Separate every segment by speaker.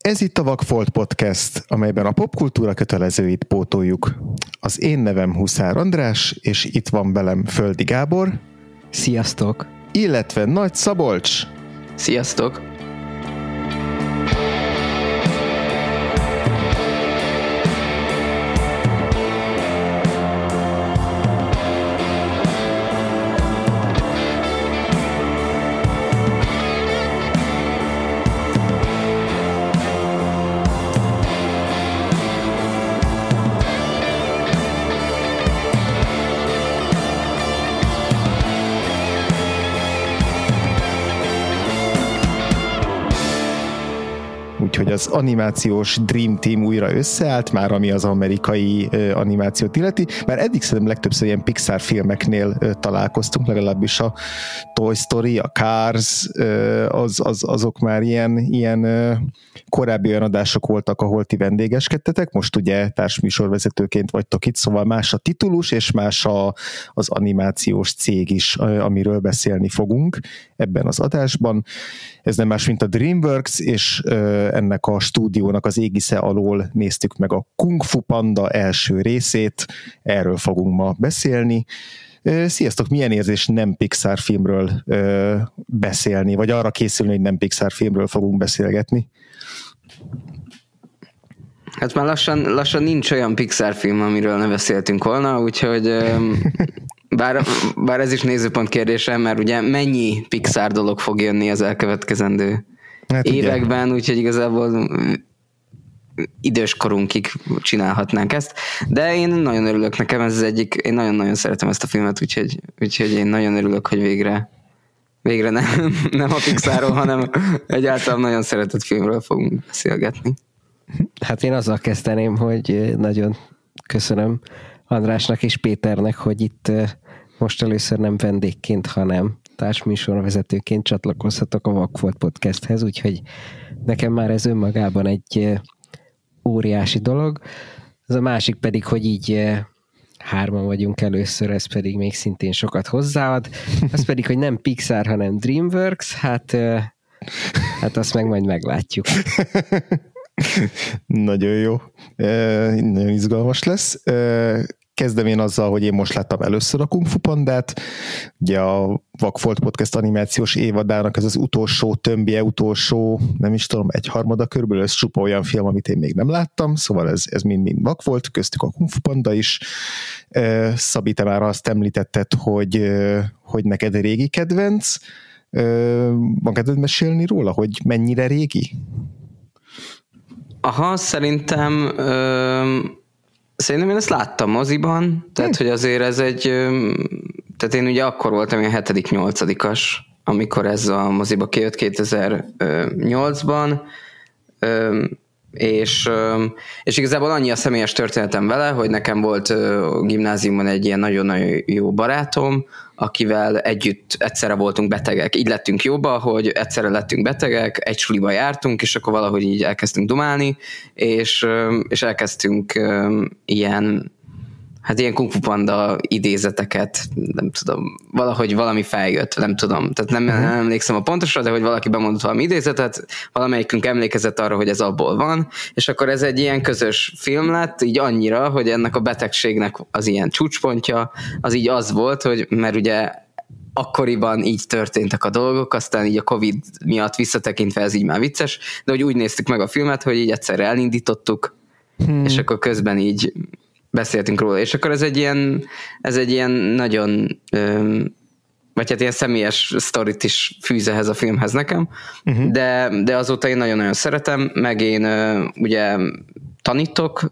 Speaker 1: Ez itt a Vakfolt Podcast, amelyben a popkultúra kötelezőit pótoljuk. Az én nevem Huszár András, és itt van velem Földi Gábor.
Speaker 2: Sziasztok!
Speaker 1: Illetve Nagy Szabolcs.
Speaker 3: Sziasztok!
Speaker 1: Animációs Dream Team újra összeállt, már ami az amerikai animációt illeti, mert eddig szerintem legtöbbször ilyen Pixar filmeknél találkoztunk, legalábbis a Toy Story, a Cars, az, az, azok már ilyen, ilyen korábbi olyan adások voltak, ahol ti vendégeskedtetek, most ugye társműsorvezetőként vagytok itt, szóval más a titulus, és más a, az animációs cég is, amiről beszélni fogunk ebben az adásban. Ez nem más, mint a DreamWorks, és ennek a stúdiónak az égisze alól néztük meg a Kung Fu Panda első részét, erről fogunk ma beszélni. Sziasztok, milyen érzés nem Pixar filmről beszélni, vagy arra készülni, hogy nem Pixar filmről fogunk beszélgetni?
Speaker 3: Hát már lassan, lassan nincs olyan Pixar film, amiről ne beszéltünk volna, úgyhogy bár, bár ez is nézőpont kérdése, mert ugye mennyi Pixar dolog fog jönni az elkövetkezendő hát években, ugye. úgyhogy igazából idős korunkig csinálhatnánk ezt, de én nagyon örülök nekem, ez az egyik, én nagyon-nagyon szeretem ezt a filmet, úgyhogy, úgyhogy én nagyon örülök, hogy végre végre nem, nem a Pixarról, hanem egyáltalán nagyon szeretett filmről fogunk beszélgetni.
Speaker 2: Hát én azzal kezdeném, hogy nagyon köszönöm Andrásnak és Péternek, hogy itt most először nem vendégként, hanem társműsorvezetőként csatlakozhatok a Vakfolt podcasthez, úgyhogy nekem már ez önmagában egy óriási dolog. Az a másik pedig, hogy így hárman vagyunk először, ez pedig még szintén sokat hozzáad. Az pedig, hogy nem Pixar, hanem DreamWorks, hát, hát azt meg majd meglátjuk.
Speaker 1: Nagyon jó. Nagyon izgalmas lesz kezdem én azzal, hogy én most láttam először a Kung Fu Pandát, ugye a Vakfolt Podcast animációs évadának ez az utolsó tömbje, utolsó, nem is tudom, egy harmada körülbelül, ez csupa olyan film, amit én még nem láttam, szóval ez, ez mind-mind Vakfolt, köztük a Kung Fu Panda is. Szabi, te már azt említetted, hogy, hogy neked régi kedvenc, van kedved mesélni róla, hogy mennyire régi?
Speaker 3: Aha, szerintem Szerintem én ezt láttam moziban, tehát hm. hogy azért ez egy, tehát én ugye akkor voltam ilyen hetedik, nyolcadikas, amikor ez a moziba kijött 2008-ban, és, és igazából annyi a személyes történetem vele, hogy nekem volt gimnáziumban egy ilyen nagyon-nagyon jó barátom, akivel együtt egyszerre voltunk betegek. Így lettünk jóba, hogy egyszerre lettünk betegek, egy suliba jártunk, és akkor valahogy így elkezdtünk dumálni, és, és elkezdtünk ilyen hát ilyen Kung Fu Panda idézeteket, nem tudom, valahogy valami feljött, nem tudom, tehát nem, nem emlékszem a pontosra, de hogy valaki bemondott valami idézetet, valamelyikünk emlékezett arra, hogy ez abból van, és akkor ez egy ilyen közös film lett, így annyira, hogy ennek a betegségnek az ilyen csúcspontja, az így az volt, hogy mert ugye akkoriban így történtek a dolgok, aztán így a Covid miatt visszatekintve ez így már vicces, de hogy úgy néztük meg a filmet, hogy így egyszerre elindítottuk, hmm. és akkor közben így beszéltünk róla, és akkor ez egy ilyen, ez egy ilyen nagyon vagy hát ilyen személyes sztorit is fűz ehhez a filmhez nekem, uh-huh. de, de azóta én nagyon-nagyon szeretem, meg én ugye tanítok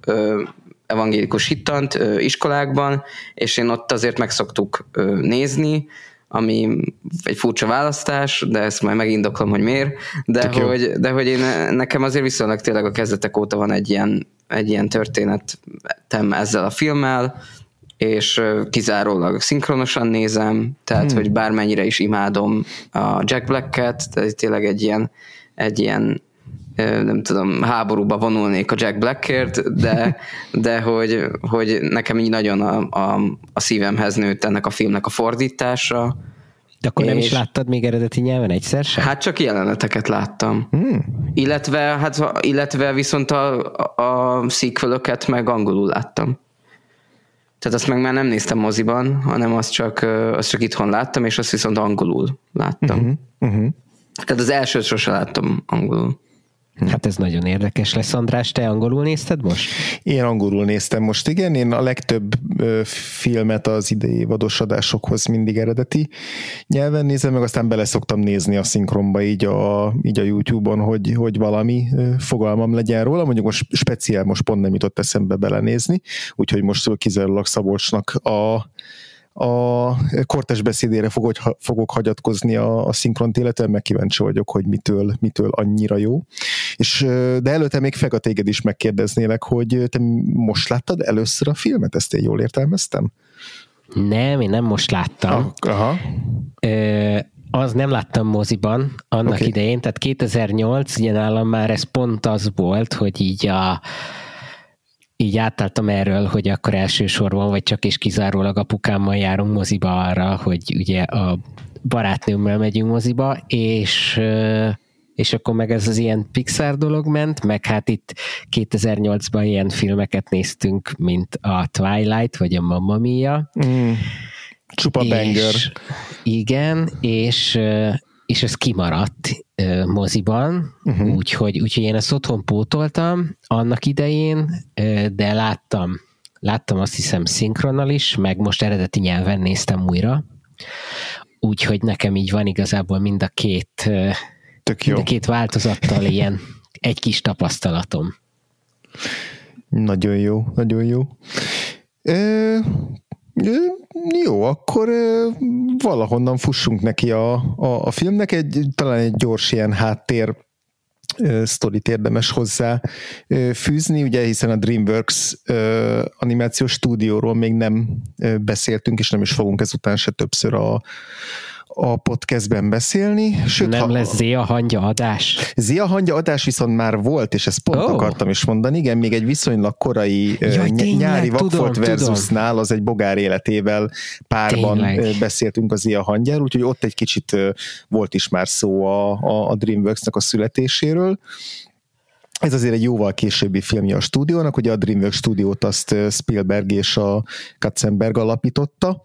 Speaker 3: evangélikus hittant iskolákban, és én ott azért megszoktuk nézni, ami egy furcsa választás, de ezt majd megindoklom, hogy miért, de hogy, de hogy én nekem azért viszonylag tényleg a kezdetek óta van egy ilyen egy ilyen történetem ezzel a filmmel, és kizárólag szinkronosan nézem, tehát hmm. hogy bármennyire is imádom a Jack Black-et, tehát tényleg egy ilyen, egy ilyen nem tudom, háborúba vonulnék a Jack Blackért, de, de hogy, hogy nekem így nagyon a, a, a szívemhez nőtt ennek a filmnek a fordítása,
Speaker 2: De akkor és... nem is láttad még eredeti nyelven egyszer sem?
Speaker 3: Hát csak jeleneteket láttam. Hmm. Illetve, hát, illetve viszont a, a sequel meg angolul láttam. Tehát azt meg már nem néztem moziban, hanem azt csak, azt csak itthon láttam, és azt viszont angolul láttam. Uh-huh. Uh-huh. Tehát az elsőt sose láttam angolul.
Speaker 2: Hát ez nagyon érdekes lesz. András, te angolul nézted most?
Speaker 1: Én angolul néztem most, igen. Én a legtöbb ö, filmet az idei évados adásokhoz mindig eredeti nyelven nézem, meg aztán bele szoktam nézni a szinkronba így a, így a YouTube-on, hogy, hogy valami ö, fogalmam legyen róla. Mondjuk most speciál most pont nem jutott eszembe belenézni, úgyhogy most kizárólag Szabolcsnak a a kortes beszédére fogok, fogok hagyatkozni a, a szinkront, illetve meg kíváncsi vagyok, hogy mitől, mitől annyira jó. És, de előtte még Fega téged is megkérdeznélek, hogy te most láttad először a filmet, ezt én jól értelmeztem?
Speaker 2: Nem, én nem most láttam.
Speaker 1: Ah, aha.
Speaker 2: Ö, az nem láttam moziban annak okay. idején, tehát 2008, ugye nálam már ez pont az volt, hogy így a így átálltam erről, hogy akkor elsősorban, vagy csak és kizárólag apukámmal járunk moziba arra, hogy ugye a barátnőmmel megyünk moziba, és és akkor meg ez az ilyen Pixar dolog ment, meg hát itt 2008-ban ilyen filmeket néztünk, mint a Twilight, vagy a Mamma Mia. Mm.
Speaker 1: Csupa és, banger.
Speaker 2: Igen, és, és ez kimaradt uh, moziban, uh-huh. úgyhogy, úgyhogy én ezt otthon pótoltam annak idején, uh, de láttam, láttam azt hiszem szinkronnal is, meg most eredeti nyelven néztem újra, úgyhogy nekem így van igazából mind a két, uh, Tök jó. mind a két változattal ilyen egy kis tapasztalatom.
Speaker 1: Nagyon jó, nagyon jó. Jó, akkor valahonnan fussunk neki a, a, a filmnek, egy, talán egy gyors ilyen háttér sztorit érdemes hozzá fűzni, ugye hiszen a DreamWorks animációs stúdióról még nem beszéltünk, és nem is fogunk ezután se többször a, a podcastben beszélni.
Speaker 2: Sőt, nem ha, lesz Zia hangya adás?
Speaker 1: Zia hangya adás viszont már volt, és ezt pont oh. akartam is mondani. Igen, még egy viszonylag korai Jaj, ny- nyári Vagfolt versusnál, az egy bogár életével párban tényleg. beszéltünk az Zia hangyáról, úgyhogy ott egy kicsit volt is már szó a, a, a DreamWorks-nek a születéséről. Ez azért egy jóval későbbi filmje a stúdiónak, ugye a DreamWorks stúdiót azt Spielberg és a Katzenberg alapította,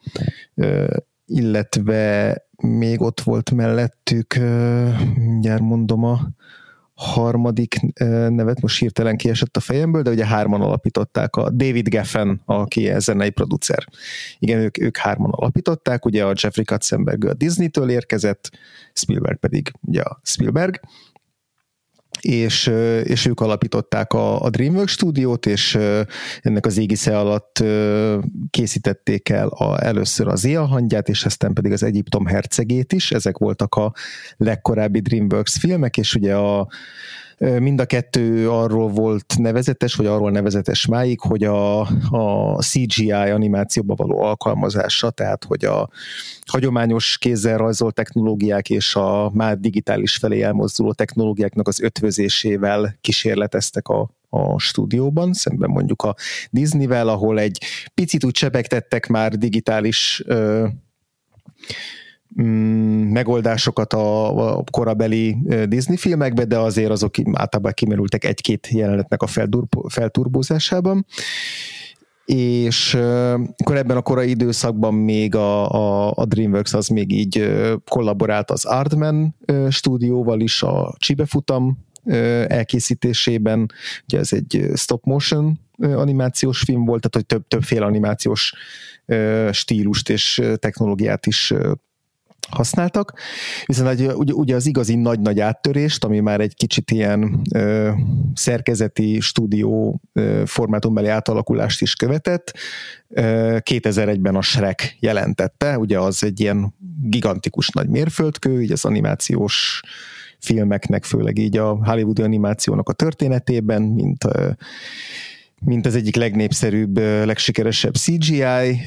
Speaker 1: illetve még ott volt mellettük, mindjárt mondom a harmadik nevet, most hirtelen kiesett a fejemből, de ugye hárman alapították, a David Geffen, aki a zenei producer. Igen, ők, ők hárman alapították, ugye a Jeffrey Katzenberg a Disney-től érkezett, Spielberg pedig ugye a Spielberg, és, és ők alapították a, a DreamWorks stúdiót, és ennek az égisze alatt készítették el a, először az Ia hangyát, és aztán pedig az Egyiptom hercegét is, ezek voltak a legkorábbi DreamWorks filmek, és ugye a Mind a kettő arról volt nevezetes, vagy arról nevezetes máig, hogy a, a CGI animációba való alkalmazása, tehát hogy a hagyományos kézzel rajzolt technológiák és a már digitális felé elmozduló technológiáknak az ötvözésével kísérleteztek a, a stúdióban, szemben mondjuk a Disney-vel, ahol egy picit úgy csepegtettek már digitális ö, megoldásokat a, a korabeli Disney filmekbe, de azért azok általában kimerültek egy-két jelenetnek a felturbózásában. És akkor ebben a korai időszakban még a, a, a DreamWorks az még így kollaborált az Artman stúdióval is a Csibefutam elkészítésében, ugye ez egy stop motion animációs film volt, tehát hogy több, többféle animációs stílust és technológiát is használtak, viszont ugye, ugye az igazi nagy-nagy áttörést, ami már egy kicsit ilyen ö, szerkezeti stúdió ö, formátumbeli átalakulást is követett, ö, 2001-ben a Shrek jelentette, ugye az egy ilyen gigantikus nagy mérföldkő, így az animációs filmeknek, főleg így a hollywoodi animációnak a történetében, mint mint az egyik legnépszerűbb, legsikeresebb CGI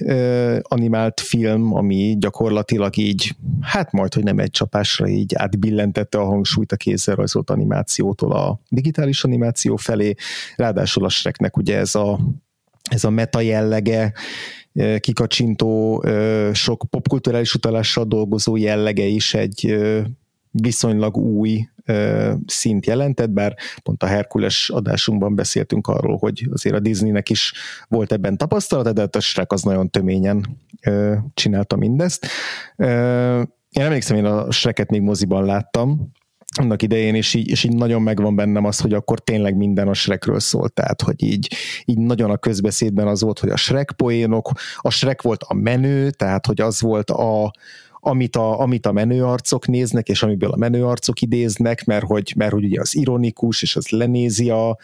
Speaker 1: animált film, ami gyakorlatilag így, hát majd, hogy nem egy csapásra így átbillentette a hangsúlyt a kézzel rajzolt animációtól a digitális animáció felé. Ráadásul a Shreknek ugye ez a, ez a meta jellege, kikacsintó, sok popkulturális utalással dolgozó jellege is egy viszonylag új szint jelentett, bár pont a Herkules adásunkban beszéltünk arról, hogy azért a Disneynek is volt ebben tapasztalata, de a Shrek az nagyon töményen csinálta mindezt. Én emlékszem, én a Shreket még moziban láttam, annak idején, és így, és így nagyon megvan bennem az, hogy akkor tényleg minden a Shrekről szólt, tehát hogy így, így nagyon a közbeszédben az volt, hogy a Shrek poénok, a Shrek volt a menő, tehát hogy az volt a, amit a, amit a menőarcok néznek, és amiből a menőarcok idéznek, mert hogy, mert hogy ugye az ironikus, és az lenézi a,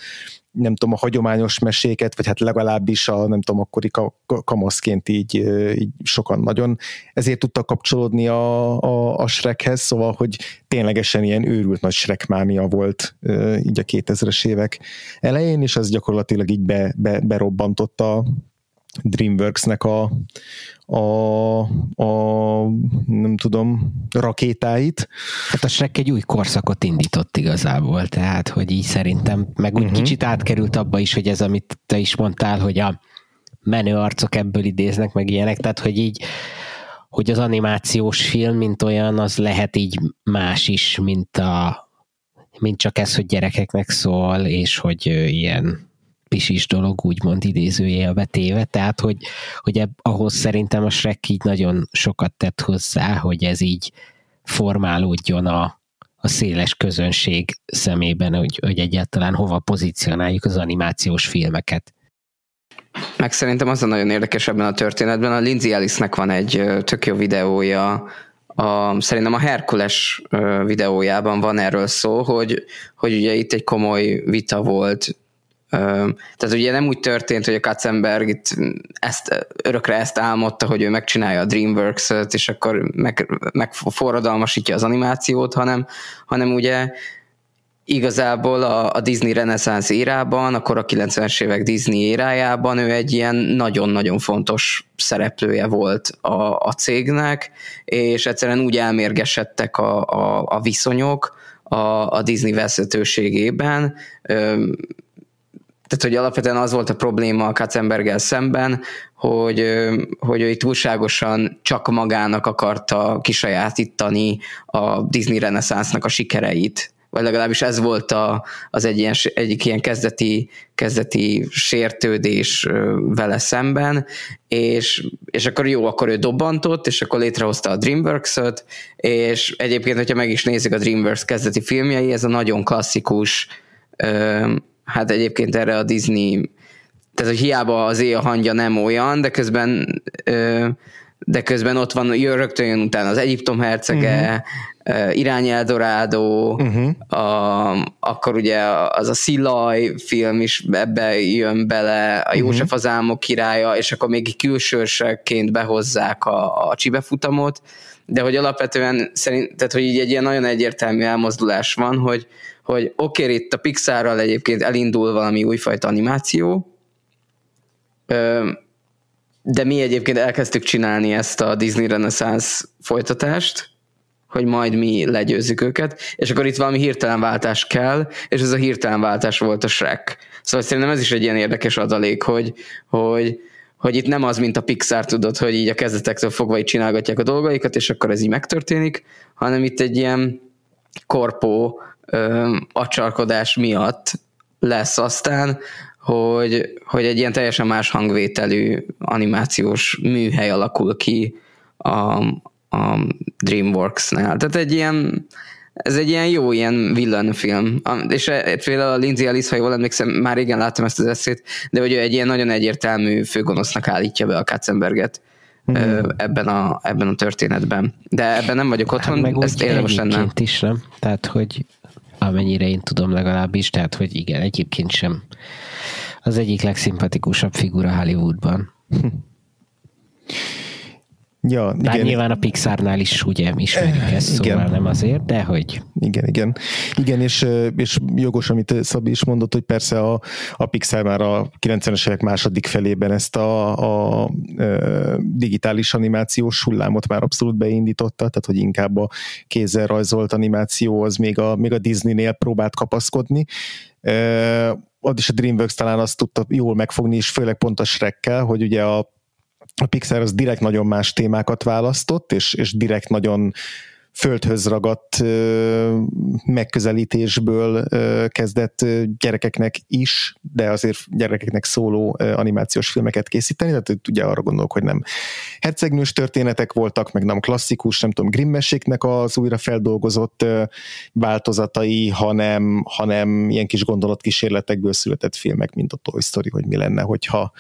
Speaker 1: nem tudom, a hagyományos meséket, vagy hát legalábbis a, nem tudom, akkori kamaszként így, így sokan nagyon ezért tudtak kapcsolódni a, a, a Shrekhez, szóval, hogy ténylegesen ilyen őrült nagy Shrek mánia volt így a 2000-es évek elején, és az gyakorlatilag így be, be, berobbantotta DreamWorks-nek a, a, a, nem tudom, rakétáit.
Speaker 2: Hát a Shrek egy új korszakot indított igazából, tehát, hogy így szerintem, meg úgy uh-huh. kicsit átkerült abba is, hogy ez, amit te is mondtál, hogy a menő arcok ebből idéznek, meg ilyenek, tehát, hogy így hogy az animációs film, mint olyan, az lehet így más is, mint a mint csak ez, hogy gyerekeknek szól, és hogy ilyen pisis dolog, úgymond idézőjelbe téve, tehát hogy, hogy ebb, ahhoz szerintem a Shrek így nagyon sokat tett hozzá, hogy ez így formálódjon a, a széles közönség szemében, hogy, hogy egyáltalán hova pozícionáljuk az animációs filmeket.
Speaker 3: Meg szerintem az a nagyon érdekes ebben a történetben, a Lindsay Ellisnek van egy tök jó videója, a, szerintem a Herkules videójában van erről szó, hogy, hogy ugye itt egy komoly vita volt tehát ugye nem úgy történt, hogy a Katzenberg itt ezt, örökre ezt álmodta, hogy ő megcsinálja a DreamWorks-et, és akkor meg, meg az animációt, hanem, hanem ugye igazából a, a Disney reneszánsz érában, akkor a 90-es évek Disney érájában ő egy ilyen nagyon-nagyon fontos szereplője volt a, a cégnek, és egyszerűen úgy elmérgesedtek a, a, a viszonyok a, a Disney vezetőségében, tehát, hogy alapvetően az volt a probléma a Katzenberggel szemben, hogy, hogy ő túlságosan csak magának akarta kisajátítani a Disney reneszánsznak a sikereit, vagy legalábbis ez volt a, az egy ilyen, egyik ilyen kezdeti, kezdeti sértődés vele szemben, és, és akkor jó, akkor ő dobbantott, és akkor létrehozta a DreamWorks-ot, és egyébként, hogyha meg is nézzük a DreamWorks kezdeti filmjei, ez a nagyon klasszikus hát egyébként erre a Disney, tehát hogy hiába az éj a hangja nem olyan, de közben de közben ott van, jön rögtön jön utána az Egyiptom hercege, uh-huh. Irány Eldorádó, uh-huh. a, akkor ugye az a Szilaj film is ebbe jön bele, a József uh-huh. az álmok királya, és akkor még külsősként behozzák a, a csibefutamot, de hogy alapvetően szerint, tehát hogy így egy ilyen nagyon egyértelmű elmozdulás van, hogy, hogy oké, okay, itt a Pixarral egyébként elindul valami újfajta animáció, de mi egyébként elkezdtük csinálni ezt a Disney Renaissance folytatást, hogy majd mi legyőzzük őket, és akkor itt valami hirtelen váltás kell, és ez a hirtelen váltás volt a Shrek. Szóval szerintem ez is egy ilyen érdekes adalék, hogy, hogy, hogy itt nem az, mint a Pixar tudod, hogy így a kezdetektől fogva így csinálgatják a dolgaikat, és akkor ez így megtörténik, hanem itt egy ilyen korpó acsarkodás miatt lesz aztán, hogy, hogy egy ilyen teljesen más hangvételű animációs műhely alakul ki a, a DreamWorks-nál. Tehát egy ilyen, ez egy ilyen jó ilyen villanfilm. És e, például a Lindsay Ellis, ha jól emlékszem, már régen láttam ezt az eszét, de hogy ő egy ilyen nagyon egyértelmű főgonosznak állítja be a Katzenberget mm. ebben, a, ebben a történetben. De ebben nem vagyok otthon, hát meg ezt érdemes lenne.
Speaker 2: is, nem? Tehát, hogy amennyire én tudom legalábbis, tehát, hogy igen, egyébként sem az egyik legszimpatikusabb figura Hollywoodban.
Speaker 1: Ja,
Speaker 2: Bár igen. nyilván a Pixarnál is ugye ismerjük ezt, szóval igen. nem azért, de hogy...
Speaker 1: Igen, igen. Igen, és, és jogos, amit Szabi is mondott, hogy persze a, a Pixar már a 90-es évek második felében ezt a, a, a digitális animációs hullámot már abszolút beindította, tehát hogy inkább a kézzel rajzolt animáció az még a, még a Disney-nél próbált kapaszkodni. Ott is a DreamWorks talán azt tudta jól megfogni, és főleg pont a Shrekkel, hogy ugye a a Pixar az direkt nagyon más témákat választott, és, és direkt nagyon földhöz ragadt megközelítésből kezdett gyerekeknek is, de azért gyerekeknek szóló animációs filmeket készíteni, tehát ugye arra gondolok, hogy nem hercegnős történetek voltak, meg nem klasszikus, nem tudom, Grimmeséknek az újra feldolgozott változatai, hanem, hanem ilyen kis gondolatkísérletekből született filmek, mint a Toy Story, hogy mi lenne, hogyha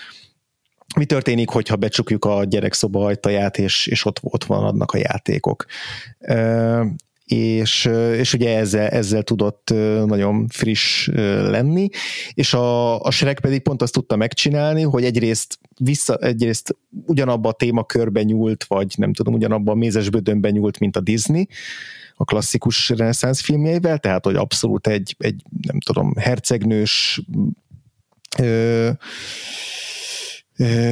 Speaker 1: mi történik, hogyha becsukjuk a gyerekszoba ajtaját, és, és ott, ott van adnak a játékok. És, és ugye ezzel, ezzel tudott nagyon friss lenni, és a, a Shrek pedig pont azt tudta megcsinálni, hogy egyrészt vissza, egyrészt ugyanabba a témakörbe nyúlt, vagy nem tudom, ugyanabba a mézesbödönbe nyúlt, mint a Disney, a klasszikus reneszánsz filmjeivel, tehát hogy abszolút egy, egy nem tudom, hercegnős ö,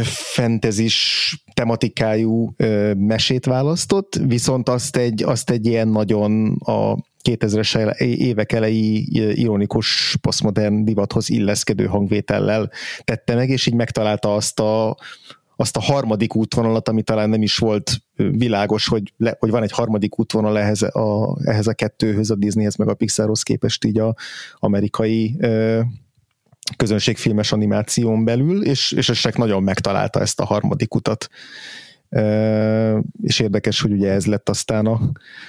Speaker 1: fentezis tematikájú mesét választott, viszont azt egy, azt egy ilyen nagyon a 2000-es évek elejé ironikus posztmodern divathoz illeszkedő hangvétellel tette meg, és így megtalálta azt a, azt a harmadik útvonalat, ami talán nem is volt világos, hogy, le, hogy van egy harmadik útvonal ehhez a, ehhez a kettőhöz, a Disneyhez meg a Pixarhoz képest így a amerikai közönségfilmes animáción belül, és, és Esek nagyon megtalálta ezt a harmadik utat. E, és érdekes, hogy ugye ez lett aztán a,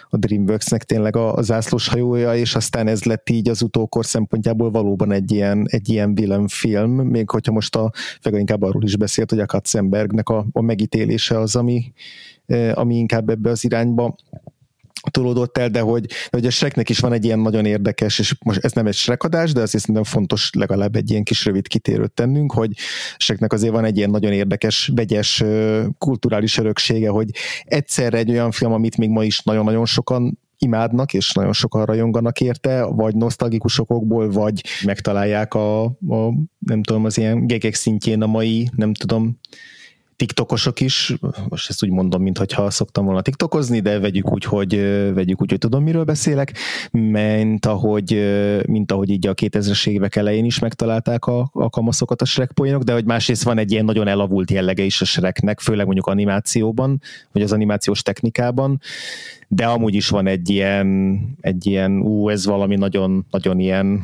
Speaker 1: a Dreamworksnek tényleg a, a zászlós hajója, és aztán ez lett így az utókor szempontjából valóban egy ilyen, egy ilyen film, még hogyha most a Fega inkább arról is beszélt, hogy a Katzenbergnek a, a megítélése az, ami, ami inkább ebbe az irányba tolódott el, de hogy, de hogy a Shreknek is van egy ilyen nagyon érdekes, és most ez nem egy Shrekadás, de azért szerintem fontos legalább egy ilyen kis rövid kitérőt tennünk, hogy Shreknek azért van egy ilyen nagyon érdekes, vegyes kulturális öröksége, hogy egyszerre egy olyan film, amit még ma is nagyon-nagyon sokan imádnak, és nagyon sokan rajonganak érte, vagy nosztalgikusokból, vagy megtalálják a, a nem tudom, az ilyen gegek szintjén a mai, nem tudom, TikTokosok is, most ezt úgy mondom, mintha szoktam volna TikTokozni, de vegyük úgy, hogy, vegyük úgy, hogy tudom, miről beszélek, mint ahogy, mint ahogy így a 2000-es évek elején is megtalálták a, a kamaszokat a Shrek poénok, de hogy másrészt van egy ilyen nagyon elavult jellege is a Shreknek, főleg mondjuk animációban, vagy az animációs technikában, de amúgy is van egy ilyen, egy ilyen, ú, ez valami nagyon, nagyon ilyen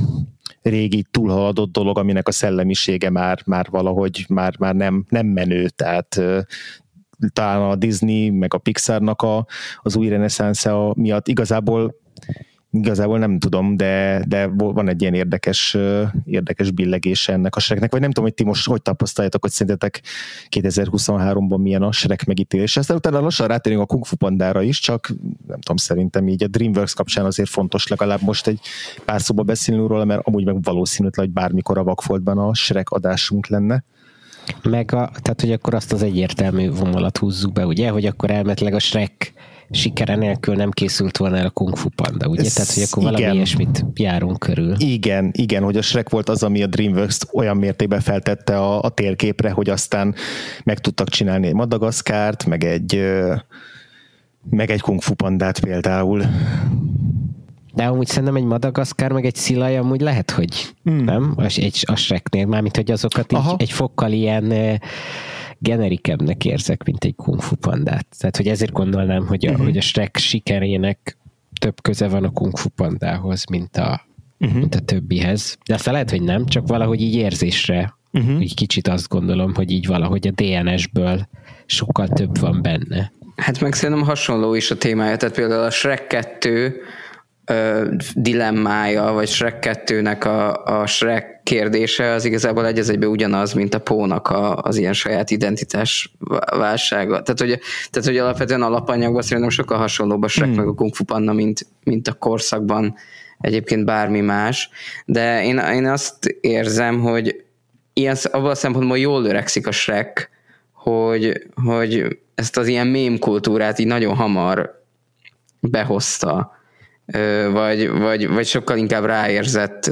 Speaker 1: régi túlhaladott dolog, aminek a szellemisége már, már valahogy már, már nem, nem menő, tehát talán a Disney meg a Pixarnak a, az új reneszánsze miatt igazából igazából nem tudom, de, de van egy ilyen érdekes, érdekes billegése ennek a Shreknek, vagy nem tudom, hogy ti most hogy tapasztaljátok, hogy szerintetek 2023-ban milyen a Shrek megítélés. Aztán utána lassan rátérünk a Kung Fu Pandára is, csak nem tudom, szerintem így a DreamWorks kapcsán azért fontos legalább most egy pár szóba beszélni róla, mert amúgy meg valószínűtlen, hogy bármikor a Vakfoltban a Shrek adásunk lenne.
Speaker 2: Meg a, tehát, hogy akkor azt az egyértelmű vonalat húzzuk be, ugye, hogy akkor elmetleg a Shrek sikere nélkül nem készült volna el a Kung Fu Panda, ugye? Ez Tehát, hogy akkor igen. valami ilyesmit járunk körül.
Speaker 1: Igen, igen, hogy a Shrek volt az, ami a DreamWorks olyan mértékben feltette a, a térképre, hogy aztán meg tudtak csinálni egy Madagaszkárt, meg egy meg egy Kung Fu Pandát például.
Speaker 2: De amúgy szerintem egy Madagaszkár, meg egy Szilaj amúgy lehet, hogy hmm. nem? Egy, a Shreknél, mármint, hogy azokat így, egy fokkal ilyen generikebbnek érzek, mint egy Kung Fu pandát. Tehát, hogy ezért gondolnám, hogy a, uh-huh. hogy a Shrek sikerének több köze van a Kung Fu pandához, mint a, uh-huh. mint a többihez. De aztán lehet, hogy nem, csak valahogy így érzésre uh-huh. így kicsit azt gondolom, hogy így valahogy a DNS-ből sokkal több van benne.
Speaker 3: Hát meg szerintem hasonló is a témája, tehát például a Shrek 2 ö, dilemmája, vagy Shrek 2-nek a, a Shrek kérdése az igazából egy az egyben ugyanaz, mint a Pónak a, az ilyen saját identitás válsága. Tehát, hogy, tehát, hogy alapvetően alapanyagban szerintem sokkal hasonlóbb a Shrek hmm. meg a Kung Fu Panda, mint, mint a korszakban egyébként bármi más. De én, én azt érzem, hogy ilyen, abban a szempontból jól öregszik a Shrek, hogy, hogy ezt az ilyen mém kultúrát így nagyon hamar behozta vagy, vagy, vagy sokkal inkább ráérzett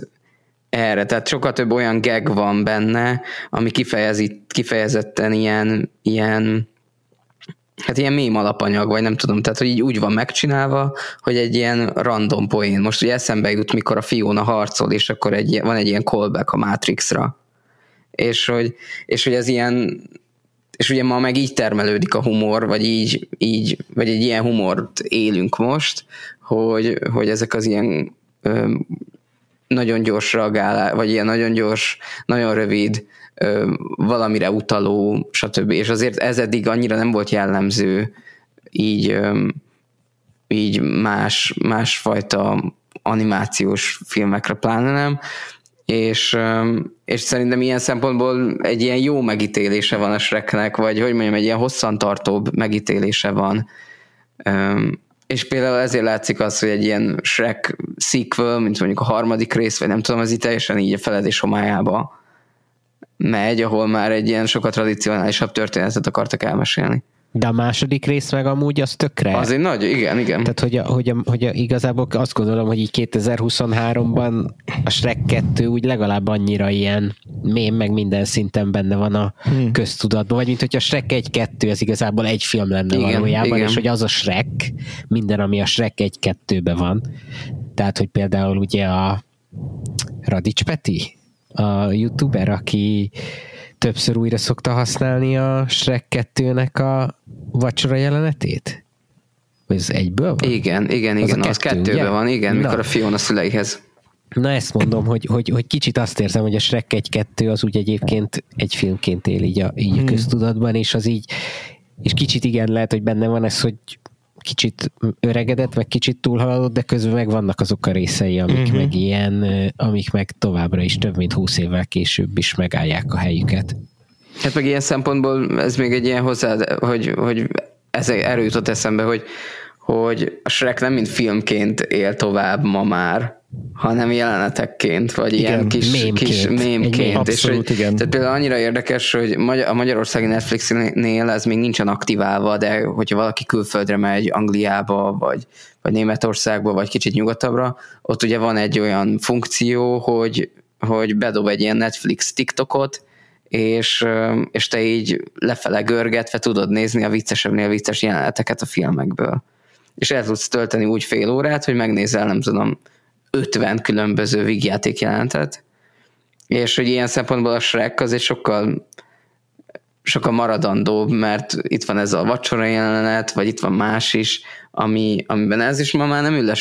Speaker 3: erre. Tehát sokkal több olyan gag van benne, ami kifejezi, kifejezetten ilyen, ilyen hát ilyen mém alapanyag, vagy nem tudom, tehát hogy így úgy van megcsinálva, hogy egy ilyen random poén. Most ugye eszembe jut, mikor a Fiona harcol, és akkor egy, van egy ilyen callback a Matrixra. És hogy, és hogy ez ilyen és ugye ma meg így termelődik a humor, vagy így, így vagy egy ilyen humort élünk most, hogy, hogy ezek az ilyen ö, nagyon gyors reagálás, vagy ilyen nagyon gyors, nagyon rövid, ö, valamire utaló, stb. És azért ez eddig annyira nem volt jellemző így, ö, így más, másfajta animációs filmekre pláne nem, és, és szerintem ilyen szempontból egy ilyen jó megítélése van a Shreknek, vagy hogy mondjam, egy ilyen hosszantartóbb megítélése van. És például ezért látszik az, hogy egy ilyen Shrek sequel, mint mondjuk a harmadik rész, vagy nem tudom, az itt teljesen így a feledés homályába megy, ahol már egy ilyen sokkal tradicionálisabb történetet akartak elmesélni.
Speaker 2: De a második rész meg amúgy az tökre.
Speaker 3: Az egy nagy, igen, igen.
Speaker 2: Tehát, hogy, a, hogy, a, hogy a, igazából azt gondolom, hogy így 2023-ban a Shrek 2 úgy legalább annyira ilyen mém, meg minden szinten benne van a hmm. köztudatban, vagy mint hogy a Shrek 1-2 az igazából egy film lenne igen, valójában, igen. és hogy az a Shrek, minden, ami a Shrek 1-2-ben van. Tehát, hogy például ugye a Radics Peti, a youtuber, aki többször újra szokta használni a Shrek 2-nek a vacsora jelenetét? Ez egyből van?
Speaker 3: Igen, igen, igen, az, az kettő, kettőben ugye? van, igen, Na. mikor a Fiona szüleihez.
Speaker 2: Na ezt mondom, hogy, hogy, hogy kicsit azt érzem, hogy a Shrek 1-2 az úgy egyébként egy filmként él így a, így a hmm. köztudatban, és az így, és kicsit igen lehet, hogy benne van ez, hogy kicsit öregedett, meg kicsit túlhaladott, de közben meg vannak azok a részei, amik uh-huh. meg ilyen, amik meg továbbra is több mint húsz évvel később is megállják a helyüket.
Speaker 3: Hát meg ilyen szempontból ez még egy ilyen hozzá, hogy, hogy ez erről jutott eszembe, hogy, hogy a Shrek nem mint filmként él tovább ma már, hanem jelenetekként, vagy igen, ilyen kis, mémként. kis mémként.
Speaker 1: Abszolút, és, igen.
Speaker 3: Tehát például annyira érdekes, hogy a magyarországi Netflixnél ez még nincsen aktiválva, de hogyha valaki külföldre megy, Angliába, vagy, vagy Németországba, vagy kicsit nyugatabbra, ott ugye van egy olyan funkció, hogy, hogy bedob egy ilyen Netflix TikTokot, és, és te így lefele görgetve tudod nézni a viccesebbnél vicces jeleneteket a filmekből. És el tudsz tölteni úgy fél órát, hogy megnézel, nem tudom, 50 különböző vígjáték jelentet, és hogy ilyen szempontból a Shrek az egy sokkal sokkal maradandóbb, mert itt van ez a vacsora jelenet, vagy itt van más is, ami, amiben ez is ma már nem ül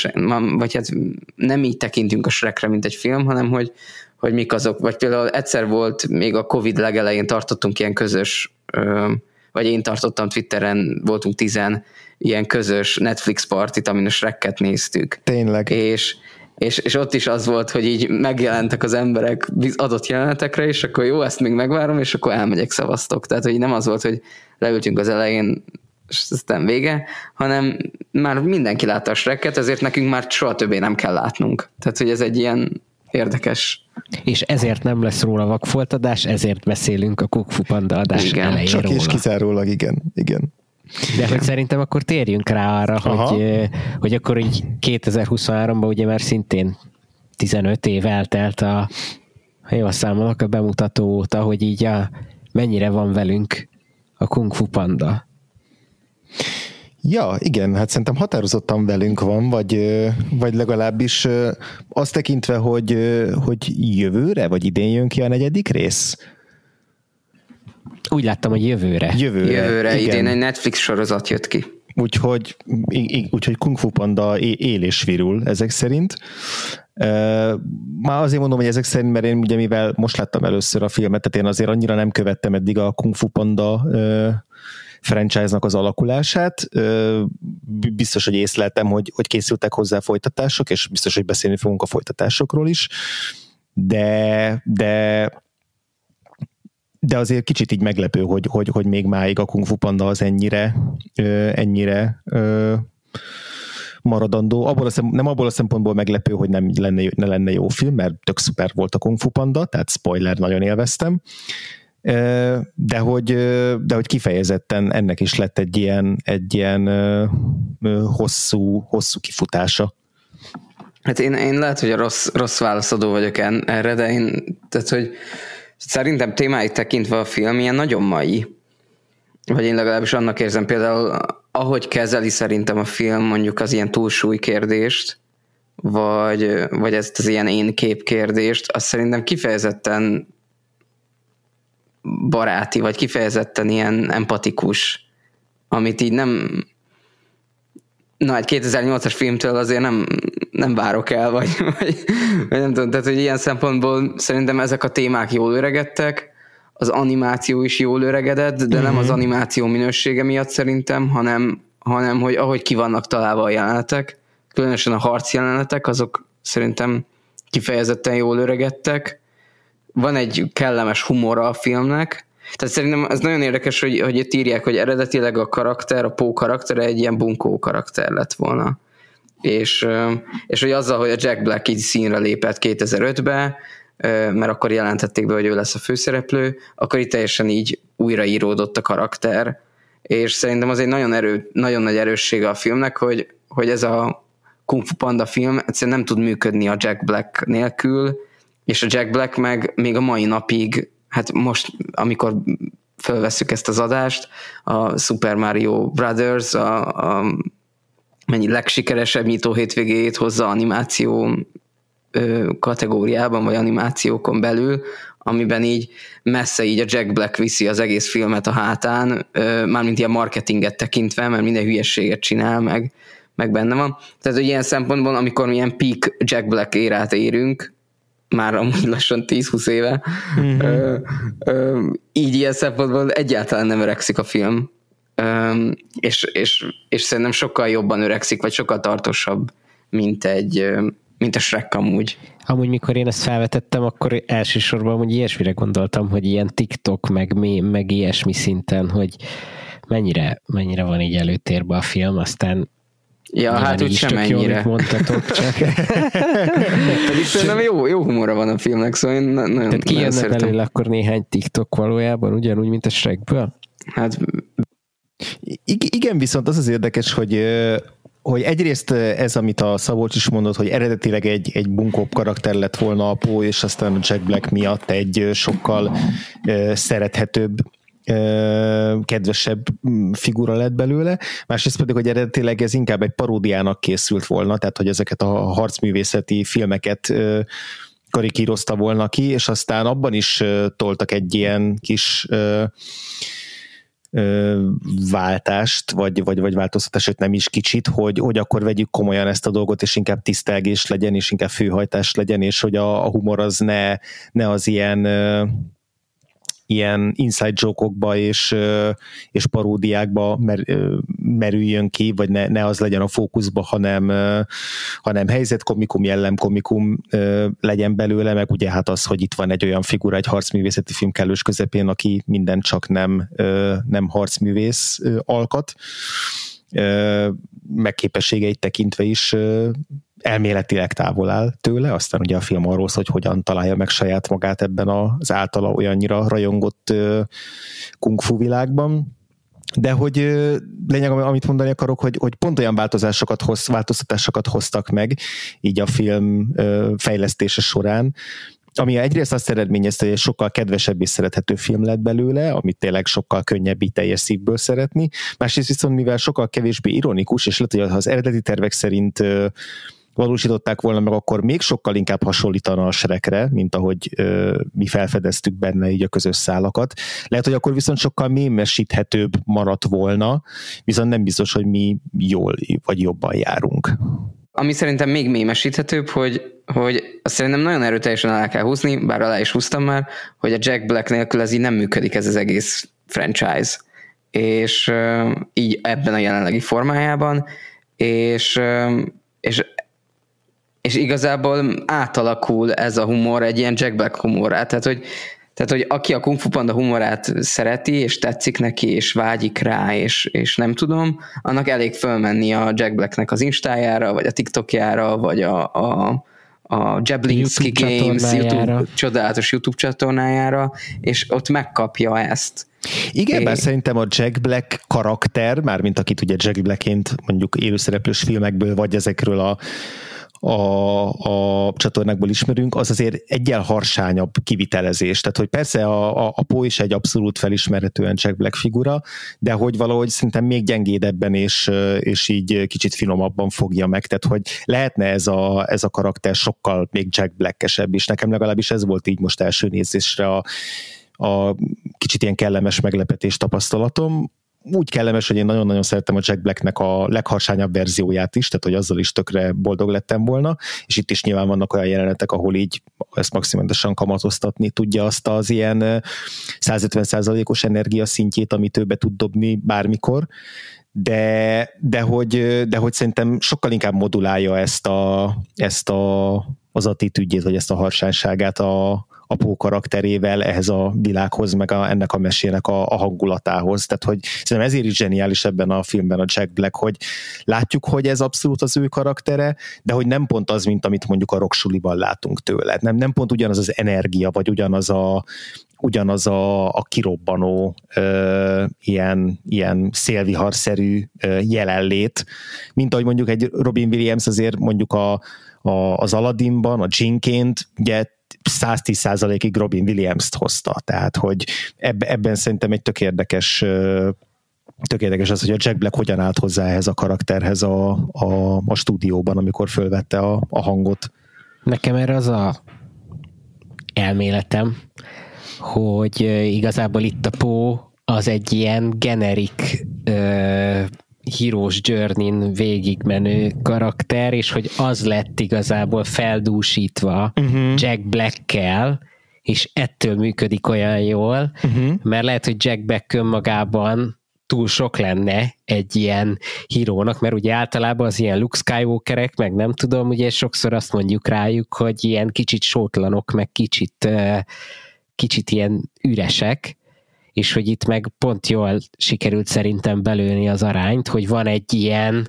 Speaker 3: vagy hát nem így tekintünk a Shrekre, mint egy film, hanem hogy, hogy mik azok, vagy például egyszer volt, még a Covid legelején tartottunk ilyen közös, vagy én tartottam Twitteren, voltunk tizen ilyen közös Netflix partit, amin a Shreket néztük.
Speaker 1: Tényleg.
Speaker 3: És, és, és ott is az volt, hogy így megjelentek az emberek adott jelenetekre, és akkor jó, ezt még megvárom, és akkor elmegyek szavaztok. Tehát, hogy nem az volt, hogy leültünk az elején, és aztán vége, hanem már mindenki látta a Shreket, ezért nekünk már soha többé nem kell látnunk. Tehát, hogy ez egy ilyen érdekes.
Speaker 2: És ezért nem lesz róla vakfoltadás, ezért beszélünk a Kung Fu Panda adás
Speaker 1: igen, elején Csak róla. és kizárólag, igen. igen.
Speaker 2: De hogy szerintem akkor térjünk rá arra, hogy, hogy akkor így 2023-ban ugye már szintén 15 év eltelt a, ha jól számolok, a bemutató óta, hogy így a, mennyire van velünk a Kung Fu Panda.
Speaker 1: Ja, igen, hát szerintem határozottan velünk van, vagy, vagy legalábbis azt tekintve, hogy, hogy jövőre, vagy idén jön ki a negyedik rész?
Speaker 2: Úgy láttam, hogy jövőre.
Speaker 3: Jövőre, jövőre igen. idén egy Netflix sorozat jött ki.
Speaker 1: Úgyhogy, úgyhogy Kung Fu Panda él és virul ezek szerint. Már azért mondom, hogy ezek szerint, mert én ugye mivel most láttam először a filmet, tehát én azért annyira nem követtem eddig a Kung Fu Panda franchise-nak az alakulását. Biztos, hogy észleltem, hogy, hogy készültek hozzá folytatások, és biztos, hogy beszélni fogunk a folytatásokról is, de, de de azért kicsit így meglepő, hogy, hogy, hogy még máig a Kung Fu Panda az ennyire, ennyire maradandó. Abból a szem, nem abból a szempontból meglepő, hogy nem lenne, ne lenne jó film, mert tök szuper volt a Kung Fu Panda, tehát spoiler, nagyon élveztem. De hogy, de hogy kifejezetten ennek is lett egy ilyen, egy ilyen hosszú, hosszú kifutása.
Speaker 3: Hát én, én lehet, hogy a rossz, rossz válaszadó vagyok erre, de én, tehát hogy Szerintem témáit tekintve a film ilyen nagyon mai. Vagy én legalábbis annak érzem például, ahogy kezeli szerintem a film mondjuk az ilyen túlsúly kérdést, vagy, vagy ezt az ilyen én kép kérdést, azt szerintem kifejezetten baráti, vagy kifejezetten ilyen empatikus, amit így nem na egy 2008-as filmtől azért nem, nem várok el, vagy, vagy, vagy nem tudom, tehát hogy ilyen szempontból szerintem ezek a témák jól öregedtek, az animáció is jól öregedett, de mm-hmm. nem az mhm. animáció minősége miatt szerintem, hanem, hanem hogy ahogy ki vannak találva a jelenetek, különösen a harc jelenetek, azok szerintem kifejezetten jól öregedtek. Van egy kellemes humora a filmnek, tehát szerintem ez nagyon érdekes, hogy, hogy itt írják, hogy eredetileg a karakter, a Pó karakter egy ilyen bunkó karakter lett volna. És, és hogy azzal, hogy a Jack Black így színre lépett 2005-be, mert akkor jelentették be, hogy ő lesz a főszereplő, akkor itt teljesen így újraíródott a karakter, és szerintem az egy nagyon, erő, nagyon nagy erőssége a filmnek, hogy, hogy ez a Kung Fu Panda film egyszerűen nem tud működni a Jack Black nélkül, és a Jack Black meg még a mai napig, hát most, amikor felvesszük ezt az adást, a Super Mario Brothers, a, a mennyi legsikeresebb nyitó hétvégét hozza animáció kategóriában, vagy animációkon belül, amiben így messze így a Jack Black viszi az egész filmet a hátán, mármint ilyen marketinget tekintve, mert minden hülyességet csinál, meg, meg benne van. Tehát, hogy ilyen szempontból, amikor milyen peak Jack Black érát érünk, már amúgy lassan 10-20 éve, mm-hmm. ö, ö, így ilyen szempontból egyáltalán nem öregszik a film, ö, és, és, és szerintem sokkal jobban öregszik, vagy sokkal tartósabb, mint egy, mint a Shrek amúgy.
Speaker 2: Amúgy mikor én ezt felvetettem, akkor elsősorban hogy ilyesmire gondoltam, hogy ilyen TikTok, meg mém, meg ilyesmi szinten, hogy mennyire, mennyire van így előtérbe a film, aztán
Speaker 3: Ja, hát úgy sem ennyire.
Speaker 2: Jó, mondtatok, csak.
Speaker 3: Pedig szerintem jó, jó humora van a filmnek, szóval én nagyon,
Speaker 2: Tehát kijönne belőle akkor néhány TikTok valójában, ugyanúgy, mint a Shrekből?
Speaker 3: Hát
Speaker 1: igen, viszont az az érdekes, hogy hogy egyrészt ez, amit a Szabolcs is mondott, hogy eredetileg egy, egy bunkóbb karakter lett volna a Pó, és aztán a Jack Black miatt egy sokkal szerethetőbb kedvesebb mm, figura lett belőle, másrészt pedig, hogy eredetileg ez inkább egy paródiának készült volna, tehát hogy ezeket a harcművészeti filmeket karikírozta volna ki, és aztán abban is toltak egy ilyen kis váltást, vagy, vagy, vagy változtatást, sőt nem is kicsit, hogy, hogy akkor vegyük komolyan ezt a dolgot, és inkább tisztelgés legyen, és inkább főhajtás legyen, és hogy a, a humor az ne, ne az ilyen ilyen inside joke és, és paródiákba mer, merüljön ki, vagy ne, ne az legyen a fókuszba, hanem, hanem helyzetkomikum, jellemkomikum legyen belőle, meg ugye hát az, hogy itt van egy olyan figura egy harcművészeti film kellős közepén, aki minden csak nem, nem harcművész alkat, megképességeit tekintve is elméletileg távol áll tőle, aztán ugye a film arról szól, hogy hogyan találja meg saját magát ebben az általa olyannyira rajongott kung fu világban, de hogy lényeg, amit mondani akarok, hogy, hogy pont olyan változásokat hoz, változtatásokat hoztak meg így a film fejlesztése során, ami egyrészt azt eredményezte, hogy egy sokkal kedvesebb és szerethető film lett belőle, amit tényleg sokkal könnyebb így teljes szívből szeretni. Másrészt viszont, mivel sokkal kevésbé ironikus, és lehet, hogy az eredeti tervek szerint valósították volna meg, akkor még sokkal inkább hasonlítana a serekre, mint ahogy ö, mi felfedeztük benne így a közös szálakat. Lehet, hogy akkor viszont sokkal mémesíthetőbb maradt volna, viszont nem biztos, hogy mi jól vagy jobban járunk.
Speaker 3: Ami szerintem még mémesíthetőbb, hogy, hogy azt szerintem nagyon erőteljesen alá kell húzni, bár alá is húztam már, hogy a Jack Black nélkül ez így nem működik ez az egész franchise. És így ebben a jelenlegi formájában, és, és és igazából átalakul ez a humor egy ilyen Jack Black humorát, tehát hogy, tehát, hogy aki a Kung Fu Panda humorát szereti, és tetszik neki, és vágyik rá, és, és nem tudom, annak elég fölmenni a Jack Blacknek az Instájára, vagy a TikTokjára, vagy a, a, a Jablinski Games YouTube, csodálatos YouTube csatornájára, és ott megkapja ezt.
Speaker 1: Igen, é. bár szerintem a Jack Black karakter, mármint akit ugye Jack Blackként mondjuk élőszereplős filmekből, vagy ezekről a a, a csatornákból ismerünk, az azért egyel harsányabb kivitelezés. Tehát, hogy persze a, a, a Po is egy abszolút felismerhetően Jack Black figura, de hogy valahogy szerintem még gyengédebben és, és így kicsit finomabban fogja meg. Tehát, hogy lehetne ez a, ez a karakter sokkal még Jack Blackesebb is. Nekem legalábbis ez volt így most első nézésre a, a kicsit ilyen kellemes meglepetés tapasztalatom, úgy kellemes, hogy én nagyon-nagyon szerettem a Jack Blacknek a legharsányabb verzióját is, tehát hogy azzal is tökre boldog lettem volna, és itt is nyilván vannak olyan jelenetek, ahol így ezt maximálisan kamatoztatni tudja azt az ilyen 150%-os energia szintjét, amit ő be tud dobni bármikor, de, de, hogy, de hogy szerintem sokkal inkább modulálja ezt, a, ezt a, az attitűdjét, vagy ezt a harsányságát a, apó karakterével ehhez a világhoz, meg a, ennek a mesének a, a hangulatához. Tehát, hogy szerintem ezért is zseniális ebben a filmben a Jack Black, hogy látjuk, hogy ez abszolút az ő karaktere, de hogy nem pont az, mint amit mondjuk a rocksuliban látunk tőle. Nem, nem pont ugyanaz az energia, vagy ugyanaz a, ugyanaz a, a kirobbanó ö, ilyen, ilyen szélviharszerű ö, jelenlét, mint ahogy mondjuk egy Robin Williams azért mondjuk a, a, az Aladdinban, a Jinként, ugye 110%-ig Robin Williams-t hozta, tehát hogy ebben szerintem egy tök érdekes tök érdekes az, hogy a Jack Black hogyan állt hozzá ehhez a karakterhez a, a, a stúdióban, amikor fölvette a, a hangot.
Speaker 2: Nekem erre az a elméletem, hogy igazából itt a Pó az egy ilyen generik Heroes Journey-n végigmenő karakter, és hogy az lett igazából feldúsítva uh-huh. Jack Black-kel, és ettől működik olyan jól, uh-huh. mert lehet, hogy Jack Black önmagában túl sok lenne egy ilyen hírónak, mert ugye általában az ilyen Luke Skywalkerek, meg nem tudom, ugye sokszor azt mondjuk rájuk, hogy ilyen kicsit sótlanok, meg kicsit, kicsit ilyen üresek, és hogy itt meg pont jól sikerült szerintem belőni az arányt, hogy van egy ilyen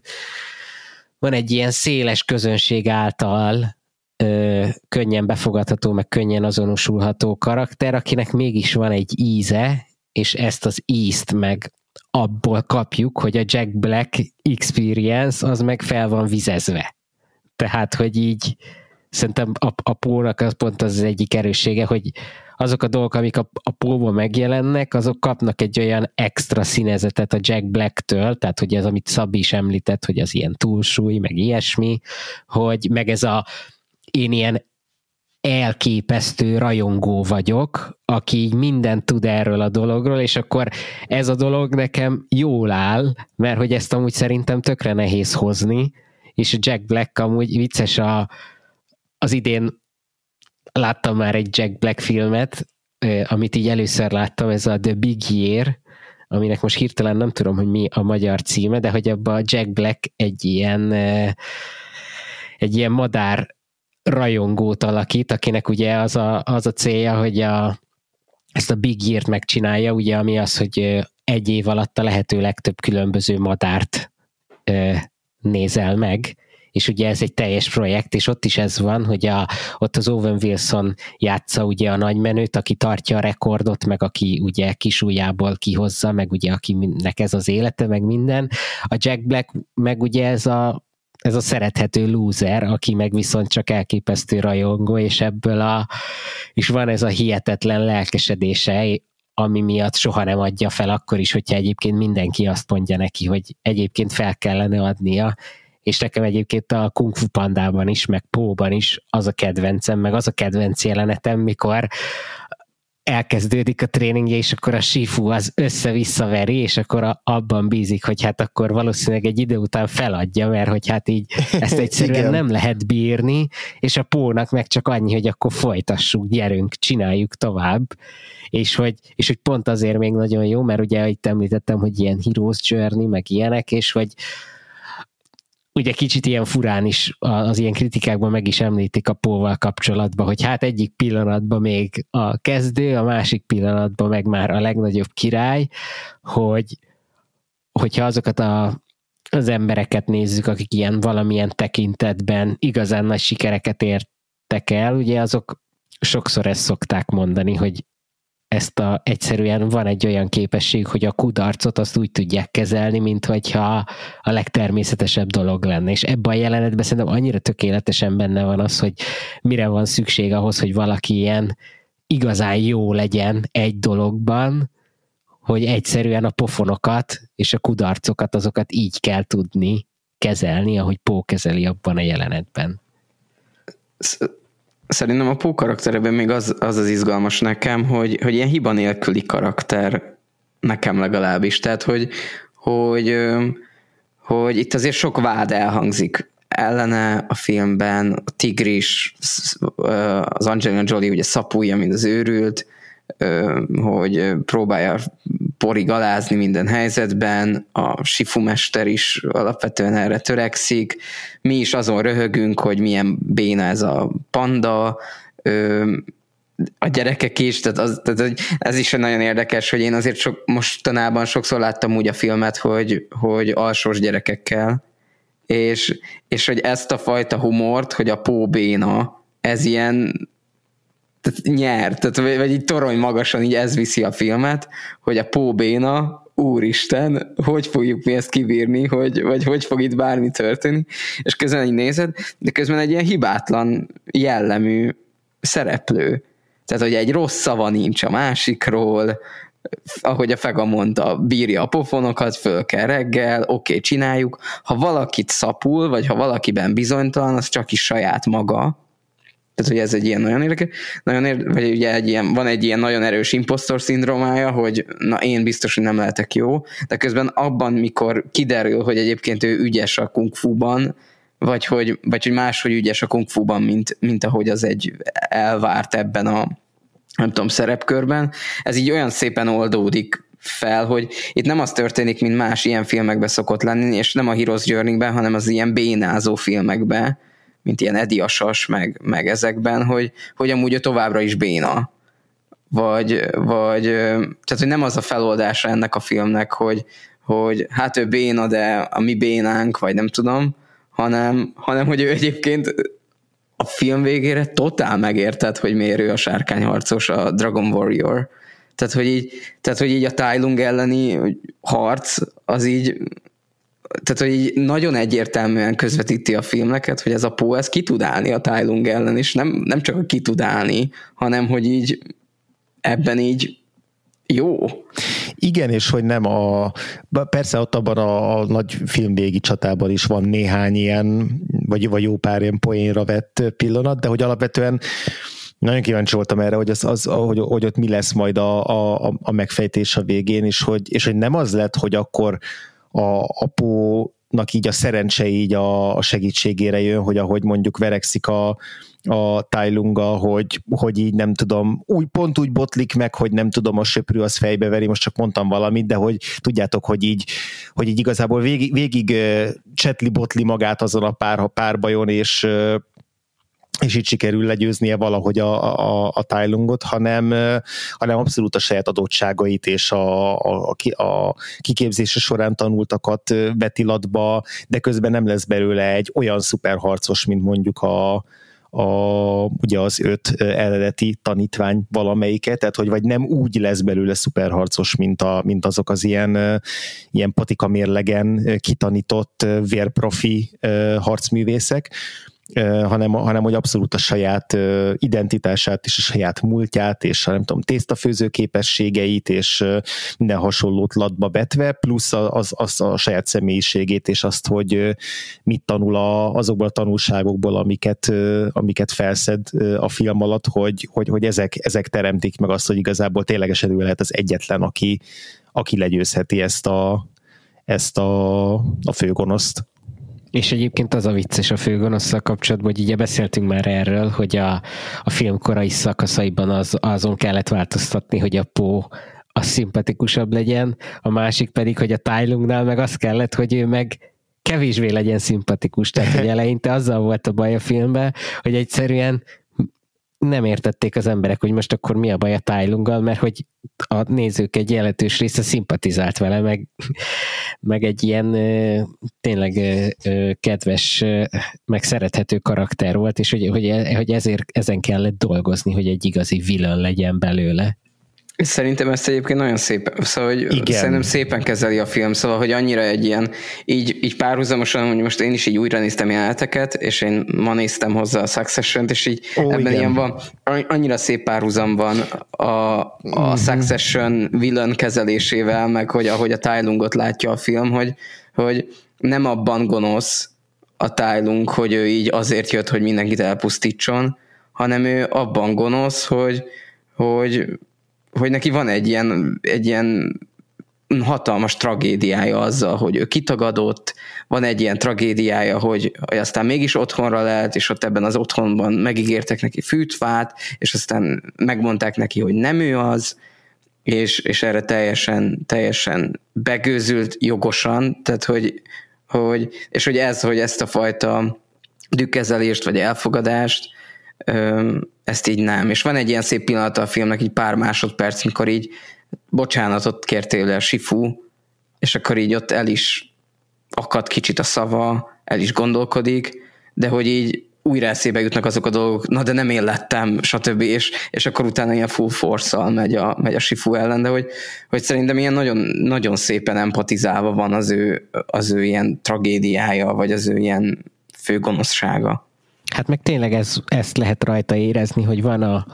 Speaker 2: van egy ilyen széles közönség által ö, könnyen befogadható, meg könnyen azonosulható karakter, akinek mégis van egy íze, és ezt az ízt meg abból kapjuk, hogy a Jack Black experience az meg fel van vizezve. Tehát, hogy így szerintem a, a Pónak az pont az, egyik erőssége, hogy azok a dolgok, amik a, a póban megjelennek, azok kapnak egy olyan extra színezetet a Jack Black-től, tehát hogy ez, amit Szabi is említett, hogy az ilyen túlsúly, meg ilyesmi, hogy meg ez a én ilyen elképesztő rajongó vagyok, aki így mindent tud erről a dologról, és akkor ez a dolog nekem jól áll, mert hogy ezt amúgy szerintem tökre nehéz hozni, és a Jack Black amúgy vicces a, az idén láttam már egy Jack Black filmet, amit így először láttam, ez a The Big Year, aminek most hirtelen nem tudom, hogy mi a magyar címe, de hogy abban Jack Black egy ilyen egy ilyen madár rajongót alakít, akinek ugye az a, az a célja, hogy a, ezt a Big Year-t megcsinálja, ugye, ami az, hogy egy év alatt a lehető legtöbb különböző madárt nézel meg, és ugye ez egy teljes projekt, és ott is ez van, hogy a, ott az Owen Wilson játsza ugye a nagymenőt, aki tartja a rekordot, meg aki ugye kisújjából kihozza, meg ugye akinek ez az élete, meg minden. A Jack Black meg ugye ez a, ez a szerethető loser, aki meg viszont csak elképesztő rajongó, és ebből a, és van ez a hihetetlen lelkesedése, ami miatt soha nem adja fel, akkor is, hogyha egyébként mindenki azt mondja neki, hogy egyébként fel kellene adnia, és nekem egyébként a Kung Fu Pandában is, meg Póban is az a kedvencem, meg az a kedvenc jelenetem, mikor elkezdődik a tréningje, és akkor a Sifu az össze-visszaveri, és akkor a, abban bízik, hogy hát akkor valószínűleg egy idő után feladja, mert hogy hát így ezt egyszerűen nem lehet bírni, és a Pónak meg csak annyi, hogy akkor folytassuk, gyerünk, csináljuk tovább, és hogy, és hogy pont azért még nagyon jó, mert ugye itt említettem, hogy ilyen Heroes Journey, meg ilyenek, és hogy ugye kicsit ilyen furán is az ilyen kritikákban meg is említik a Póval kapcsolatban, hogy hát egyik pillanatban még a kezdő, a másik pillanatban meg már a legnagyobb király, hogy hogyha azokat a, az embereket nézzük, akik ilyen valamilyen tekintetben igazán nagy sikereket értek el, ugye azok sokszor ezt szokták mondani, hogy ezt a, egyszerűen van egy olyan képesség, hogy a kudarcot azt úgy tudják kezelni, mint hogyha a legtermészetesebb dolog lenne. És ebben a jelenetben szerintem annyira tökéletesen benne van az, hogy mire van szükség ahhoz, hogy valaki ilyen igazán jó legyen egy dologban, hogy egyszerűen a pofonokat és a kudarcokat azokat így kell tudni kezelni, ahogy Pó kezeli abban a jelenetben
Speaker 3: Szerintem a Pó karaktereben még az, az az izgalmas nekem, hogy, hogy ilyen hiba nélküli karakter nekem legalábbis. Tehát, hogy, hogy, hogy itt azért sok vád elhangzik ellene a filmben, a tigris, az Angelina Jolie ugye szapulja, mint az őrült, hogy próbálja porig alázni minden helyzetben, a sifumester is alapvetően erre törekszik, mi is azon röhögünk, hogy milyen béna ez a panda, a gyerekek is, tehát, az, tehát ez is nagyon érdekes, hogy én azért sok, mostanában sokszor láttam úgy a filmet, hogy, hogy alsós gyerekekkel, és, és hogy ezt a fajta humort, hogy a póbéna, ez ilyen tehát nyert, tehát, vagy így torony magasan így ez viszi a filmet, hogy a póbéna, úristen, hogy fogjuk mi ezt kibírni, hogy, vagy hogy fog itt bármi történni, és közben így nézed, de közben egy ilyen hibátlan jellemű szereplő. Tehát, hogy egy rossz szava nincs a másikról, ahogy a Fega mondta, bírja a pofonokat, föl kell reggel, oké, okay, csináljuk. Ha valakit szapul, vagy ha valakiben bizonytalan, az csak is saját maga, tehát, hogy ez egy ilyen nagyon érdekes, nagyon érde, vagy ugye egy ilyen, van egy ilyen nagyon erős impostor szindrómája, hogy na én biztos, hogy nem lehetek jó, de közben abban, mikor kiderül, hogy egyébként ő ügyes a kung fu-ban, vagy hogy, vagy hogy máshogy ügyes a kung fu-ban, mint, mint ahogy az egy elvárt ebben a nem tudom, szerepkörben, ez így olyan szépen oldódik fel, hogy itt nem az történik, mint más ilyen filmekben szokott lenni, és nem a Heroes Journey-ben, hanem az ilyen bénázó filmekben, mint ilyen Edi Asas, meg, meg ezekben, hogy, hogy amúgy ő továbbra is béna. Vagy, vagy, tehát hogy nem az a feloldása ennek a filmnek, hogy, hogy hát ő béna, de a mi bénánk, vagy nem tudom, hanem, hanem hogy ő egyébként a film végére totál megérted, hogy miért ő a sárkányharcos, a Dragon Warrior. Tehát, hogy így, tehát, hogy így a Tai Lung elleni harc, az így tehát, hogy így nagyon egyértelműen közvetíti a filmeket, hogy ez a Pó, ez ki tud állni a Tai Lung ellen, és nem, nem csak a ki tud állni, hanem hogy így ebben így jó.
Speaker 1: Igen, és hogy nem a... Persze ott abban a, a nagy filmvégi csatában is van néhány ilyen, vagy, vagy jó pár ilyen poénra vett pillanat, de hogy alapvetően nagyon kíváncsi voltam erre, hogy, az, az, hogy, hogy ott mi lesz majd a, a, a megfejtés a végén, és hogy, és hogy nem az lett, hogy akkor a apónak így a szerencse így a, a segítségére jön, hogy ahogy mondjuk verekszik a, a tájlunga, hogy, hogy így nem tudom, úgy pont úgy botlik meg, hogy nem tudom, a söprű az fejbe veri, most csak mondtam valamit, de hogy tudjátok, hogy így, hogy így igazából végig, végig csetli botli magát azon a pár, párbajón, és és itt sikerül legyőznie valahogy a, a, a Tailungot, hanem, hanem abszolút a saját adottságait és a, a, a kiképzése során tanultakat betilatba, de közben nem lesz belőle egy olyan szuperharcos, mint mondjuk a, a, ugye az öt eredeti tanítvány valamelyike, tehát hogy vagy nem úgy lesz belőle szuperharcos, mint, a, mint azok az ilyen, ilyen patika mérlegen kitanított vérprofi harcművészek, hanem, hanem hogy abszolút a saját identitását és a saját múltját és a nem tudom, tésztafőző képességeit és minden hasonlót latba betve, plusz az, az a saját személyiségét és azt, hogy mit tanul a, azokból a tanulságokból, amiket, amiket felszed a film alatt, hogy, hogy, hogy ezek, ezek teremtik meg azt, hogy igazából ténylegesen ő lehet az egyetlen, aki, aki legyőzheti ezt a, ezt a, a főgonoszt.
Speaker 2: És egyébként az a vicces a főgonosszal kapcsolatban, hogy ugye beszéltünk már erről, hogy a, a film korai szakaszaiban az, azon kellett változtatni, hogy a Pó az szimpatikusabb legyen, a másik pedig, hogy a Tylungnál meg az kellett, hogy ő meg kevésbé legyen szimpatikus. Tehát, hogy eleinte azzal volt a baj a filmben, hogy egyszerűen nem értették az emberek, hogy most akkor mi a baj a Tájlunggal, mert hogy a nézők egy jelentős része szimpatizált vele, meg, meg egy ilyen tényleg kedves, meg szerethető karakter volt, és hogy, hogy, hogy ezért ezen kellett dolgozni, hogy egy igazi villan legyen belőle.
Speaker 3: Szerintem ezt egyébként nagyon szépen, szóval hogy Igen. szerintem szépen kezeli a film, szóval hogy annyira egy ilyen, így, így párhuzamosan, hogy most én is így újra néztem jeleneteket, és én ma néztem hozzá a succession és így Ó, ebben igen. ilyen van, annyira szép párhuzam van a, a mm-hmm. Succession villain kezelésével, meg hogy ahogy a Tylungot látja a film, hogy, hogy nem abban gonosz a Tylung, hogy ő így azért jött, hogy mindenkit elpusztítson, hanem ő abban gonosz, hogy, hogy, hogy neki van egy ilyen, egy ilyen hatalmas tragédiája azzal, hogy ő kitagadott, van egy ilyen tragédiája, hogy, hogy aztán mégis otthonra lehet, és ott ebben az otthonban megígértek neki fűtfát, és aztán megmondták neki, hogy nem ő az, és, és erre teljesen, teljesen begőzült jogosan, tehát hogy, hogy, és hogy ez, hogy ezt a fajta dükkezelést, vagy elfogadást, ezt így nem. És van egy ilyen szép pillanata a filmnek, így pár másodperc, mikor így bocsánatot kértél a Sifu, és akkor így ott el is akad kicsit a szava, el is gondolkodik, de hogy így újra eszébe jutnak azok a dolgok, na de nem én lettem, stb. És, és akkor utána ilyen full force megy a, megy a Sifu ellen, de hogy, hogy szerintem ilyen nagyon, nagyon szépen empatizálva van az ő, az ő ilyen tragédiája, vagy az ő ilyen főgonoszsága.
Speaker 2: Hát meg tényleg ez, ezt lehet rajta érezni, hogy van a,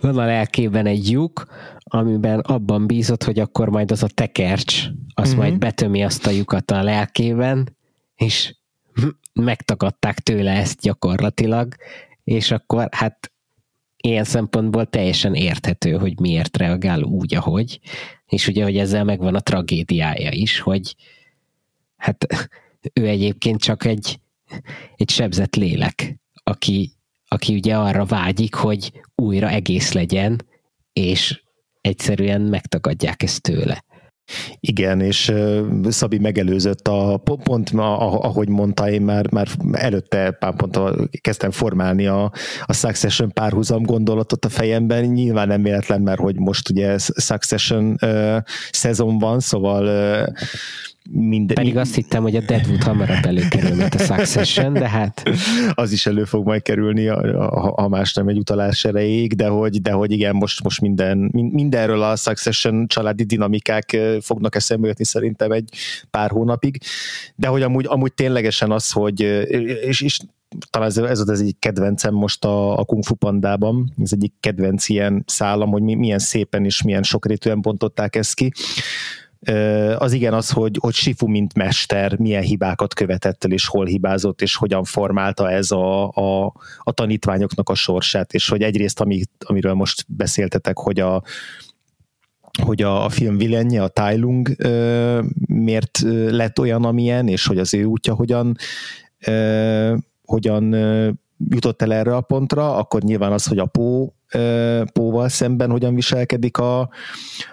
Speaker 2: van a lelkében egy lyuk, amiben abban bízott, hogy akkor majd az a tekercs, az mm-hmm. majd betömi azt a lyukat a lelkében, és megtagadták tőle ezt gyakorlatilag, és akkor hát ilyen szempontból teljesen érthető, hogy miért reagál úgy, ahogy, és ugye, hogy ezzel megvan a tragédiája is, hogy hát ő egyébként csak egy, egy sebzett lélek, aki, aki ugye arra vágyik, hogy újra egész legyen, és egyszerűen megtagadják ezt tőle.
Speaker 1: Igen, és Szabi megelőzött a pont, ahogy mondta, én már, már előtte pár pont kezdtem formálni a, a Succession párhuzam gondolatot a fejemben, nyilván nem véletlen, mert hogy most ugye Succession uh, szezon van, szóval uh,
Speaker 2: minden... Pedig azt hittem, hogy a Deadwood hamarabb előkerül, mint a Succession, de hát...
Speaker 1: Az is elő fog majd kerülni, ha más nem egy utalás erejéig, de hogy, de hogy igen, most, most minden, mindenről a Succession családi dinamikák fognak eszembe jutni szerintem egy pár hónapig, de hogy amúgy, amúgy ténylegesen az, hogy és, és talán ez, ez az egyik kedvencem most a, a Kung Fu Pandában, ez egyik kedvenc ilyen szállam, hogy milyen szépen és milyen sokrétűen bontották ezt ki, az igen az, hogy, hogy Sifu mint mester milyen hibákat követett el, és hol hibázott, és hogyan formálta ez a, a, a tanítványoknak a sorsát, és hogy egyrészt, ami, amiről most beszéltetek, hogy a, hogy a, a film vilenje, a Tai Lung miért lett olyan, amilyen, és hogy az ő útja hogyan hogyan jutott el erre a pontra, akkor nyilván az, hogy a Pó Póval szemben hogyan viselkedik a,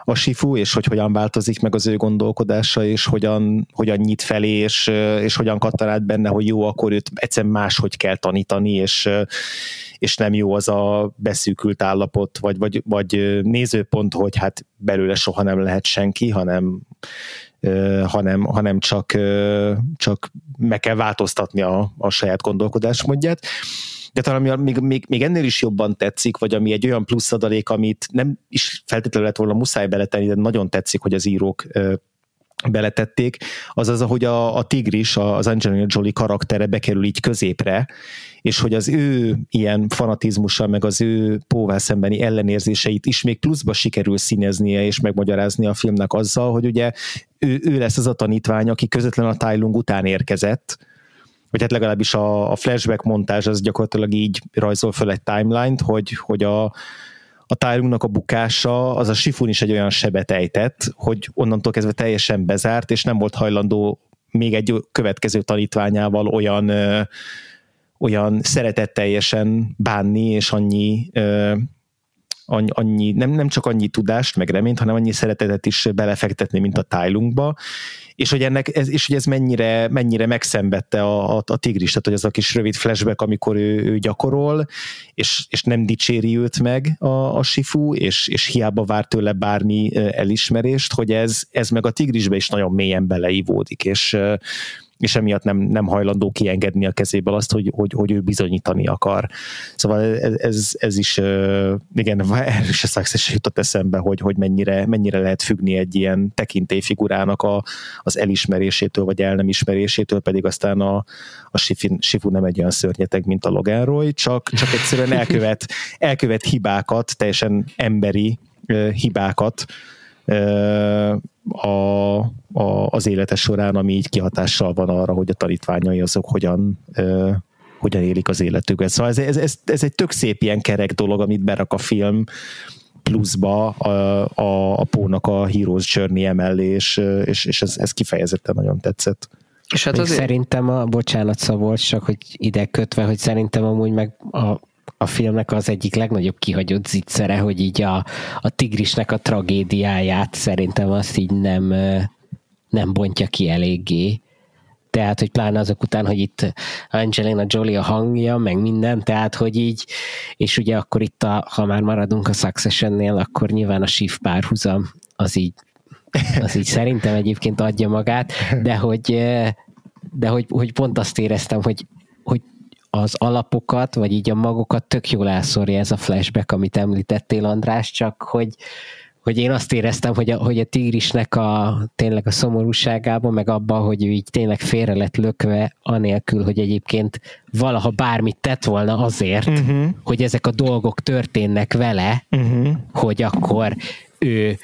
Speaker 1: a Sifu, és hogy hogyan változik meg az ő gondolkodása, és hogyan, hogyan nyit felé, és, és hogyan kattan benne, hogy jó, akkor őt egyszerűen máshogy kell tanítani, és, és nem jó az a beszűkült állapot, vagy, vagy, vagy nézőpont, hogy hát belőle soha nem lehet senki, hanem hanem, hanem csak, csak meg kell változtatni a, a saját gondolkodásmódját de talán ami még, még, még ennél is jobban tetszik, vagy ami egy olyan plusz adalék, amit nem is feltétlenül lett volna muszáj beletenni, de nagyon tetszik, hogy az írók beletették, az az, ahogy a, a tigris, az Angelina Jolie karaktere bekerül így középre, és hogy az ő ilyen fanatizmussal, meg az ő Póval szembeni ellenérzéseit is még pluszba sikerül színeznie és megmagyarázni a filmnek azzal, hogy ugye ő, ő lesz az a tanítvány, aki közvetlen a Tai Lung után érkezett, vagy hát legalábbis a, a flashback montázs az gyakorlatilag így rajzol föl egy timeline-t, hogy, hogy a, a Tyrungnak a bukása, az a Sifun is egy olyan sebet ejtett, hogy onnantól kezdve teljesen bezárt, és nem volt hajlandó még egy következő tanítványával olyan ö, olyan szeretetteljesen bánni, és annyi ö, annyi, nem, nem csak annyi tudást, meg reményt, hanem annyi szeretetet is belefektetni, mint a Tájlunkba, és hogy, ennek, ez, és hogy ez mennyire, mennyire megszenvedte a, a, a tigris, tehát hogy az a kis rövid flashback, amikor ő, ő gyakorol, és, és nem dicséri őt meg a, a sifu, és, és hiába vár tőle bármi elismerést, hogy ez, ez meg a tigrisbe is nagyon mélyen beleivódik, és és emiatt nem, nem hajlandó kiengedni a kezéből azt, hogy, hogy, hogy ő bizonyítani akar. Szóval ez, ez, ez is, igen, erős a Success jutott eszembe, hogy, hogy mennyire, mennyire lehet függni egy ilyen tekintélyfigurának a, az elismerésétől, vagy el nem ismerésétől, pedig aztán a, a Shifu, Shifu nem egy olyan szörnyeteg, mint a Logan Roy, csak, csak egyszerűen elkövet, elkövet hibákat, teljesen emberi hibákat, a, a, az élete során, ami így kihatással van arra, hogy a tanítványai azok hogyan, hogyan élik az életüket. Szóval ez, ez, ez, ez egy tök szép ilyen kerek dolog, amit berak a film pluszba a, a, a Pónak a Heroes Journey emellé, és, és, és ez, ez kifejezetten nagyon tetszett.
Speaker 2: És hát azért... Szerintem a, bocsánat Szabolcs, csak hogy ide kötve, hogy szerintem amúgy meg a, a filmnek az egyik legnagyobb kihagyott zicsere, hogy így a, a tigrisnek a tragédiáját szerintem azt így nem, nem bontja ki eléggé. Tehát, hogy pláne azok után, hogy itt Angelina Jolie a hangja, meg minden, tehát, hogy így, és ugye akkor itt, a, ha már maradunk a Successionnél, akkor nyilván a Shift párhuzam az így, az így szerintem egyébként adja magát, de hogy, de hogy, hogy pont azt éreztem, hogy, hogy az alapokat, vagy így a magokat tök jól elszórja ez a flashback, amit említettél, András, csak hogy, hogy én azt éreztem, hogy a, hogy a tigrisnek a tényleg a szomorúságában, meg abban, hogy ő így tényleg félre lett lökve, anélkül, hogy egyébként valaha bármit tett volna azért, uh-huh. hogy ezek a dolgok történnek vele, uh-huh. hogy akkor ő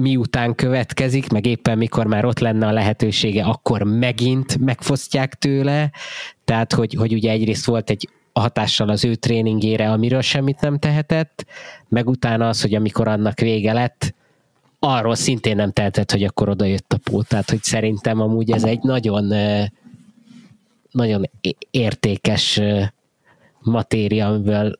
Speaker 2: miután következik, meg éppen mikor már ott lenne a lehetősége, akkor megint megfosztják tőle, tehát hogy, hogy ugye egyrészt volt egy hatással az ő tréningére, amiről semmit nem tehetett, meg utána az, hogy amikor annak vége lett, arról szintén nem tehetett, hogy akkor oda jött a pó. Tehát, hogy szerintem amúgy ez egy nagyon nagyon értékes matéria, amiből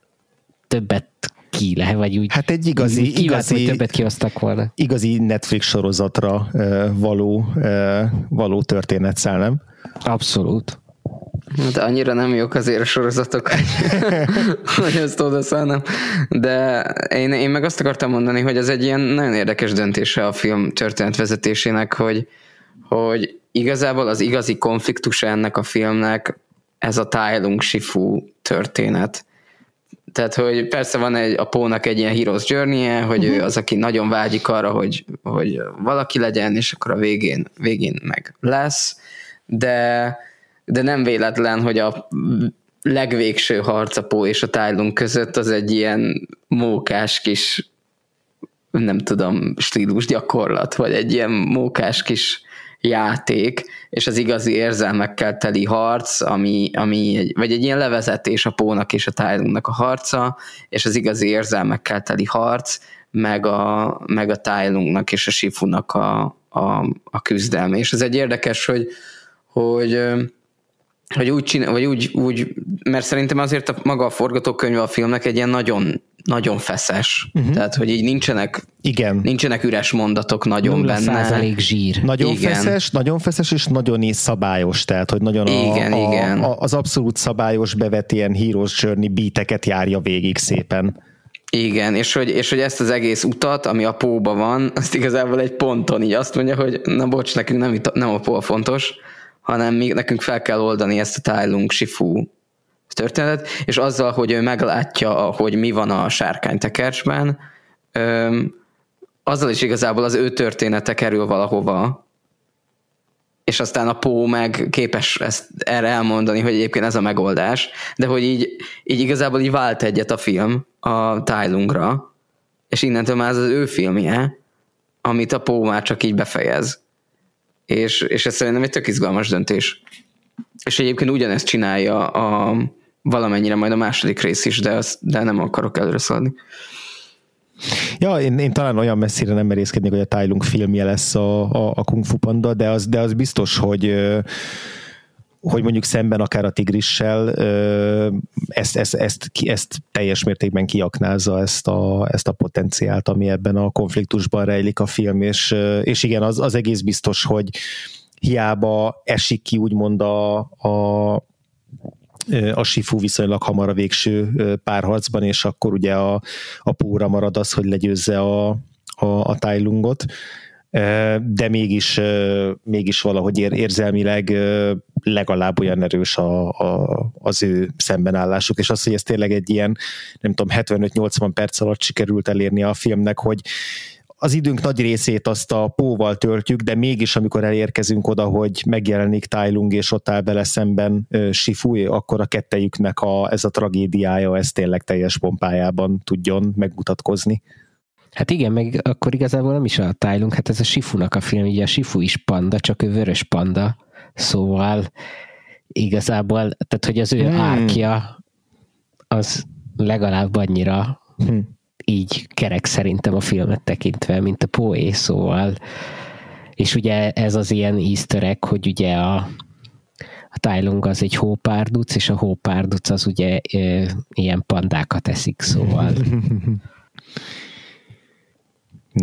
Speaker 2: többet ki lehet, vagy úgy
Speaker 1: Hát egy igazi,
Speaker 2: úgy
Speaker 1: igazi,
Speaker 2: hogy többet kihoztak volna.
Speaker 1: Igazi Netflix sorozatra való, való nem?
Speaker 2: Abszolút.
Speaker 3: De annyira nem jók azért a sorozatok, hogy ezt oda szállnám. De én, én meg azt akartam mondani, hogy ez egy ilyen nagyon érdekes döntése a film történetvezetésének, hogy, hogy igazából az igazi konfliktus ennek a filmnek ez a Tai Lung Shifu történet. Tehát, hogy persze van egy, a Pónak egy ilyen hero's journey hogy uh-huh. ő az, aki nagyon vágyik arra, hogy, hogy valaki legyen, és akkor a végén, végén meg lesz, de de nem véletlen, hogy a legvégső harcapó és a Tylung között az egy ilyen mókás kis nem tudom, stílus gyakorlat, vagy egy ilyen mókás kis játék, és az igazi érzelmekkel teli harc, ami, ami egy, vagy egy ilyen levezetés a Pónak és a Tylungnak a harca, és az igazi érzelmekkel teli harc, meg a, meg a Tylungnak és a Sifunak a, a, a küzdelme. És ez egy érdekes, hogy, hogy hogy úgy csinál, vagy úgy, úgy, mert szerintem azért a, maga a forgatókönyv a filmnek egy ilyen nagyon, nagyon feszes. Uh-huh. Tehát, hogy így nincsenek,
Speaker 1: Igen.
Speaker 3: nincsenek üres mondatok nagyon benne.
Speaker 2: zsír.
Speaker 1: Nagyon igen. feszes, nagyon feszes, és nagyon is szabályos, tehát, hogy nagyon igen, a, a, igen. A, az abszolút szabályos bevet ilyen Heroes Journey beateket járja végig szépen.
Speaker 3: Igen, és hogy, és hogy ezt az egész utat, ami a póba van, azt igazából egy ponton így azt mondja, hogy na bocs, nekünk nem, nem a pó a fontos, hanem mi, nekünk fel kell oldani ezt a Tai Shifu történetet, és azzal, hogy ő meglátja, hogy mi van a sárkánytekercsben, azzal is igazából az ő története kerül valahova, és aztán a Pó meg képes ezt erre elmondani, hogy egyébként ez a megoldás, de hogy így, így igazából így vált egyet a film a Tylungra, és innentől már ez az ő filmje, amit a Pó már csak így befejez és, és ez szerintem egy tök izgalmas döntés. És egyébként ugyanezt csinálja a, valamennyire majd a második rész is, de, azt, de nem akarok előre szaladni.
Speaker 1: Ja, én, én talán olyan messzire nem merészkednék, hogy a Tai Lung filmje lesz a, a, a Kung Fu Panda, de az, de az biztos, hogy hogy mondjuk szemben akár a tigrissel ezt, ezt, ezt, ezt teljes mértékben kiaknázza ezt a, ezt a potenciált, ami ebben a konfliktusban rejlik a film, és, és igen, az, az egész biztos, hogy hiába esik ki úgymond a, a, a Sifu viszonylag hamar a végső párharcban, és akkor ugye a, a póra marad az, hogy legyőzze a, a, a Tailungot, de mégis, mégis valahogy érzelmileg legalább olyan erős a, a, az ő szembenállásuk, és az, hogy ez tényleg egy ilyen, nem tudom, 75-80 perc alatt sikerült elérni a filmnek, hogy az időnk nagy részét azt a póval töltjük, de mégis amikor elérkezünk oda, hogy megjelenik Lung és ott áll bele szemben uh, akkor a kettejüknek a, ez a tragédiája, ez tényleg teljes pompájában tudjon megmutatkozni.
Speaker 2: Hát igen, meg akkor igazából nem is a tájlunk, hát ez a Sifunak a film, ugye a Sifu is panda, csak ő vörös panda, szóval igazából, tehát hogy az ő hmm. árkja az legalább annyira hmm. így kerek szerintem a filmet tekintve, mint a Poé, szóval és ugye ez az ilyen easter egg, hogy ugye a, a tájlung az egy hópárduc, és a hópárduc az ugye e, ilyen pandákat eszik, szóval.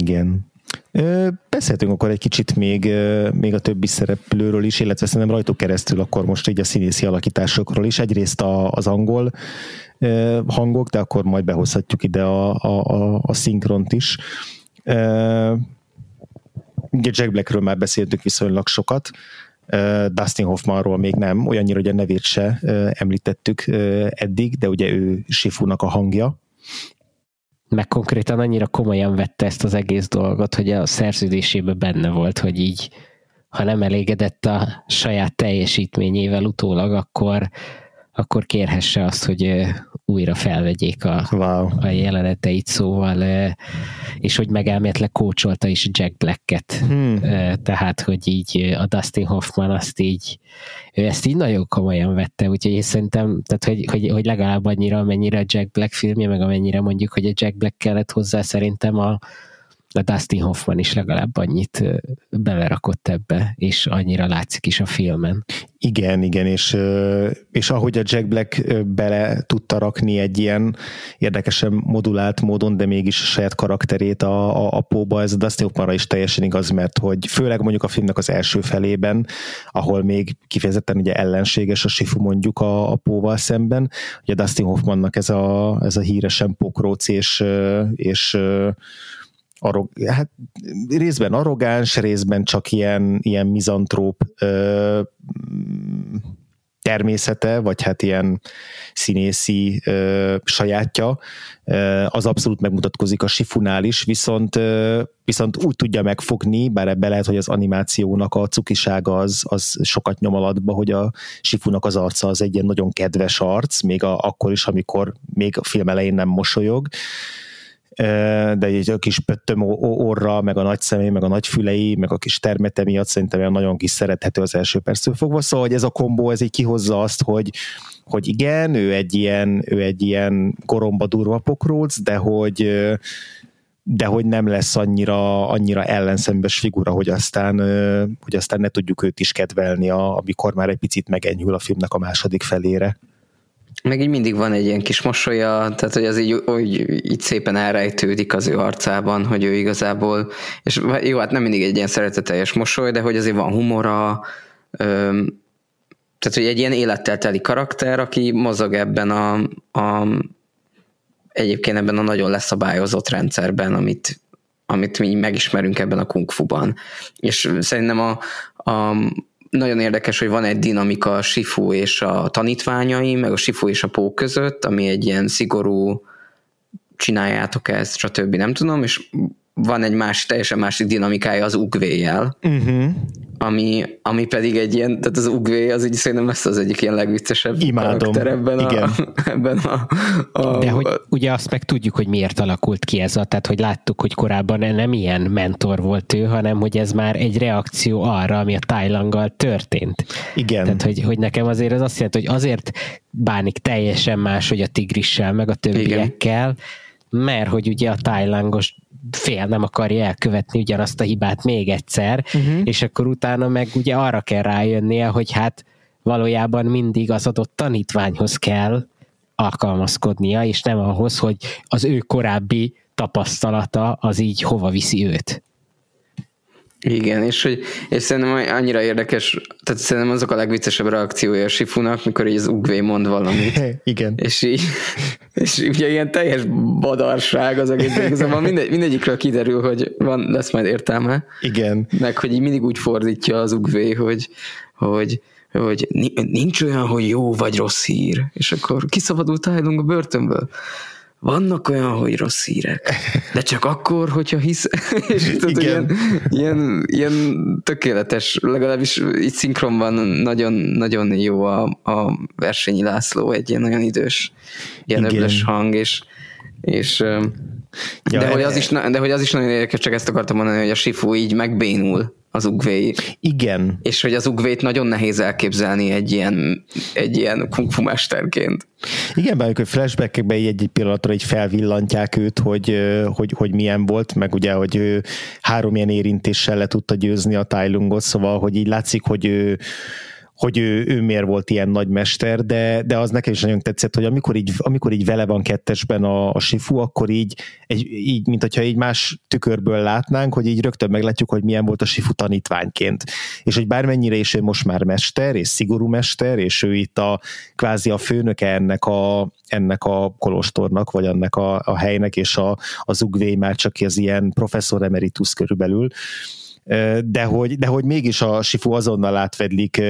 Speaker 1: Igen. Beszéltünk akkor egy kicsit még, még a többi szereplőről is, illetve szerintem rajtuk keresztül akkor most így a színészi alakításokról is. Egyrészt a, az angol hangok, de akkor majd behozhatjuk ide a, a, a, a szinkront is. Ugye Jack Blackről már beszéltünk viszonylag sokat, Dustin Hoffmanról még nem, olyannyira, hogy a nevét se említettük eddig, de ugye ő Sifunak a hangja,
Speaker 2: meg konkrétan annyira komolyan vette ezt az egész dolgot, hogy a szerződésében benne volt, hogy így, ha nem elégedett a saját teljesítményével utólag, akkor, akkor kérhesse azt, hogy újra felvegyék a, wow. a jeleneteit, szóval, és hogy megelméletleg kócsolta is Jack Black-et, hmm. tehát, hogy így a Dustin Hoffman azt így, ő ezt így nagyon komolyan vette, úgyhogy én szerintem, tehát, hogy, hogy, hogy legalább annyira, amennyire a Jack Black filmje, meg amennyire mondjuk, hogy a Jack Black kellett hozzá, szerintem a, a Dustin Hoffman is legalább annyit belerakott ebbe, és annyira látszik is a filmen.
Speaker 1: Igen, igen, és, és ahogy a Jack Black bele tudta rakni egy ilyen érdekesen modulált módon, de mégis a saját karakterét a, a, a póba, ez a Dustin Hoffmanra is teljesen igaz, mert hogy főleg mondjuk a filmnek az első felében, ahol még kifejezetten ugye ellenséges a Sifu mondjuk a, a póval szemben, ugye Dustin Hoffmannak ez a, ez a híresen pokróc és, és arrog, hát részben arrogáns, részben csak ilyen, ilyen mizantróp ö, természete, vagy hát ilyen színészi ö, sajátja, ö, az abszolút megmutatkozik a Sifunál is, viszont, ö, viszont úgy tudja megfogni, bár ebbe lehet, hogy az animációnak a cukisága az, az sokat nyom alatba, hogy a Sifunak az arca az egy ilyen nagyon kedves arc, még a, akkor is, amikor még a film elején nem mosolyog, de egy kis pöttöm orra, meg a nagy személy, meg a nagy fülei, meg a kis termete miatt szerintem nagyon kis szerethető az első perctől fogva, szóval hogy ez a kombó, ez így kihozza azt, hogy, hogy igen, ő egy ilyen, ő egy ilyen koromba durva pokróc, de hogy de hogy nem lesz annyira, annyira ellenszembes figura, hogy aztán, hogy aztán ne tudjuk őt is kedvelni, amikor már egy picit megenyhül a filmnek a második felére.
Speaker 3: Meg így mindig van egy ilyen kis mosolya, tehát hogy az így, úgy, így szépen elrejtődik az ő arcában, hogy ő igazából, és jó, hát nem mindig egy ilyen szereteteljes mosoly, de hogy azért van humora, öm, tehát hogy egy ilyen élettel teli karakter, aki mozog ebben a, a egyébként ebben a nagyon leszabályozott rendszerben, amit, amit mi megismerünk ebben a kung fu-ban. És szerintem a, a nagyon érdekes, hogy van egy dinamika a Sifu és a tanítványai, meg a Sifu és a Pó között, ami egy ilyen szigorú csináljátok ezt, stb. nem tudom, és van egy más, teljesen másik dinamikája az ugvéjel, uh-huh. ami, ami pedig egy ilyen, tehát az ugvé az így szerintem lesz az egyik ilyen legviccesebb
Speaker 1: Imádom. karakter
Speaker 3: ebben, Igen. A, ebben a,
Speaker 2: a, De hogy ugye azt meg tudjuk, hogy miért alakult ki ez a, tehát hogy láttuk, hogy korábban nem ilyen mentor volt ő, hanem hogy ez már egy reakció arra, ami a Tájlanggal történt.
Speaker 1: Igen.
Speaker 2: Tehát, hogy, hogy nekem azért az azt jelenti, hogy azért bánik teljesen más, hogy a tigrissel, meg a többiekkel, Igen mert hogy ugye a tájlángos fél nem akarja elkövetni ugyanazt a hibát még egyszer, uh-huh. és akkor utána meg ugye arra kell rájönnie, hogy hát valójában mindig az adott tanítványhoz kell alkalmazkodnia, és nem ahhoz, hogy az ő korábbi tapasztalata az így hova viszi őt.
Speaker 3: Igen, és, hogy, és szerintem annyira érdekes, tehát szerintem azok a legviccesebb reakciója a Sifunak, mikor így az Ugvé mond valamit.
Speaker 1: Igen.
Speaker 3: És így, és ugye ilyen teljes badarság az egész, igazából mindegy, mindegyikről kiderül, hogy van, lesz majd értelme.
Speaker 1: Igen.
Speaker 3: Meg, hogy így mindig úgy fordítja az Ugvé, hogy, hogy hogy nincs olyan, hogy jó vagy rossz hír, és akkor kiszabadult állunk a börtönből vannak olyan, hogy rossz hírek, de csak akkor, hogyha hisz, és tudod, ilyen, ilyen, ilyen tökéletes, legalábbis így szinkronban nagyon, nagyon jó a, a versenyi László, egy ilyen nagyon idős, ilyen öblös hang, és, És Ja, de, hogy az is, de hogy az is nagyon érdekes, csak ezt akartam mondani, hogy a Sifu így megbénul az ugvé.
Speaker 1: Igen.
Speaker 3: És hogy az ugvét nagyon nehéz elképzelni egy ilyen, egy ilyen kung fu mesterként.
Speaker 1: Igen, bár hogy flashbackekben egy, egy pillanatra így felvillantják őt, hogy, hogy, hogy milyen volt, meg ugye, hogy ő három ilyen érintéssel le tudta győzni a Tailungot, szóval, hogy így látszik, hogy ő, hogy ő, ő miért volt ilyen nagy mester, de, de az nekem is nagyon tetszett, hogy amikor így, amikor így vele van kettesben a, a Sifu, akkor így, egy, így, mint hogyha így más tükörből látnánk, hogy így rögtön meglátjuk, hogy milyen volt a Sifu tanítványként. És hogy bármennyire is ő most már mester, és szigorú mester, és ő itt a kvázi a főnöke ennek a, ennek a kolostornak, vagy ennek a, a helynek, és a, az ugvé már csak az ilyen professzor emeritus körülbelül, de hogy, de hogy mégis a Sifu azonnal átvedlik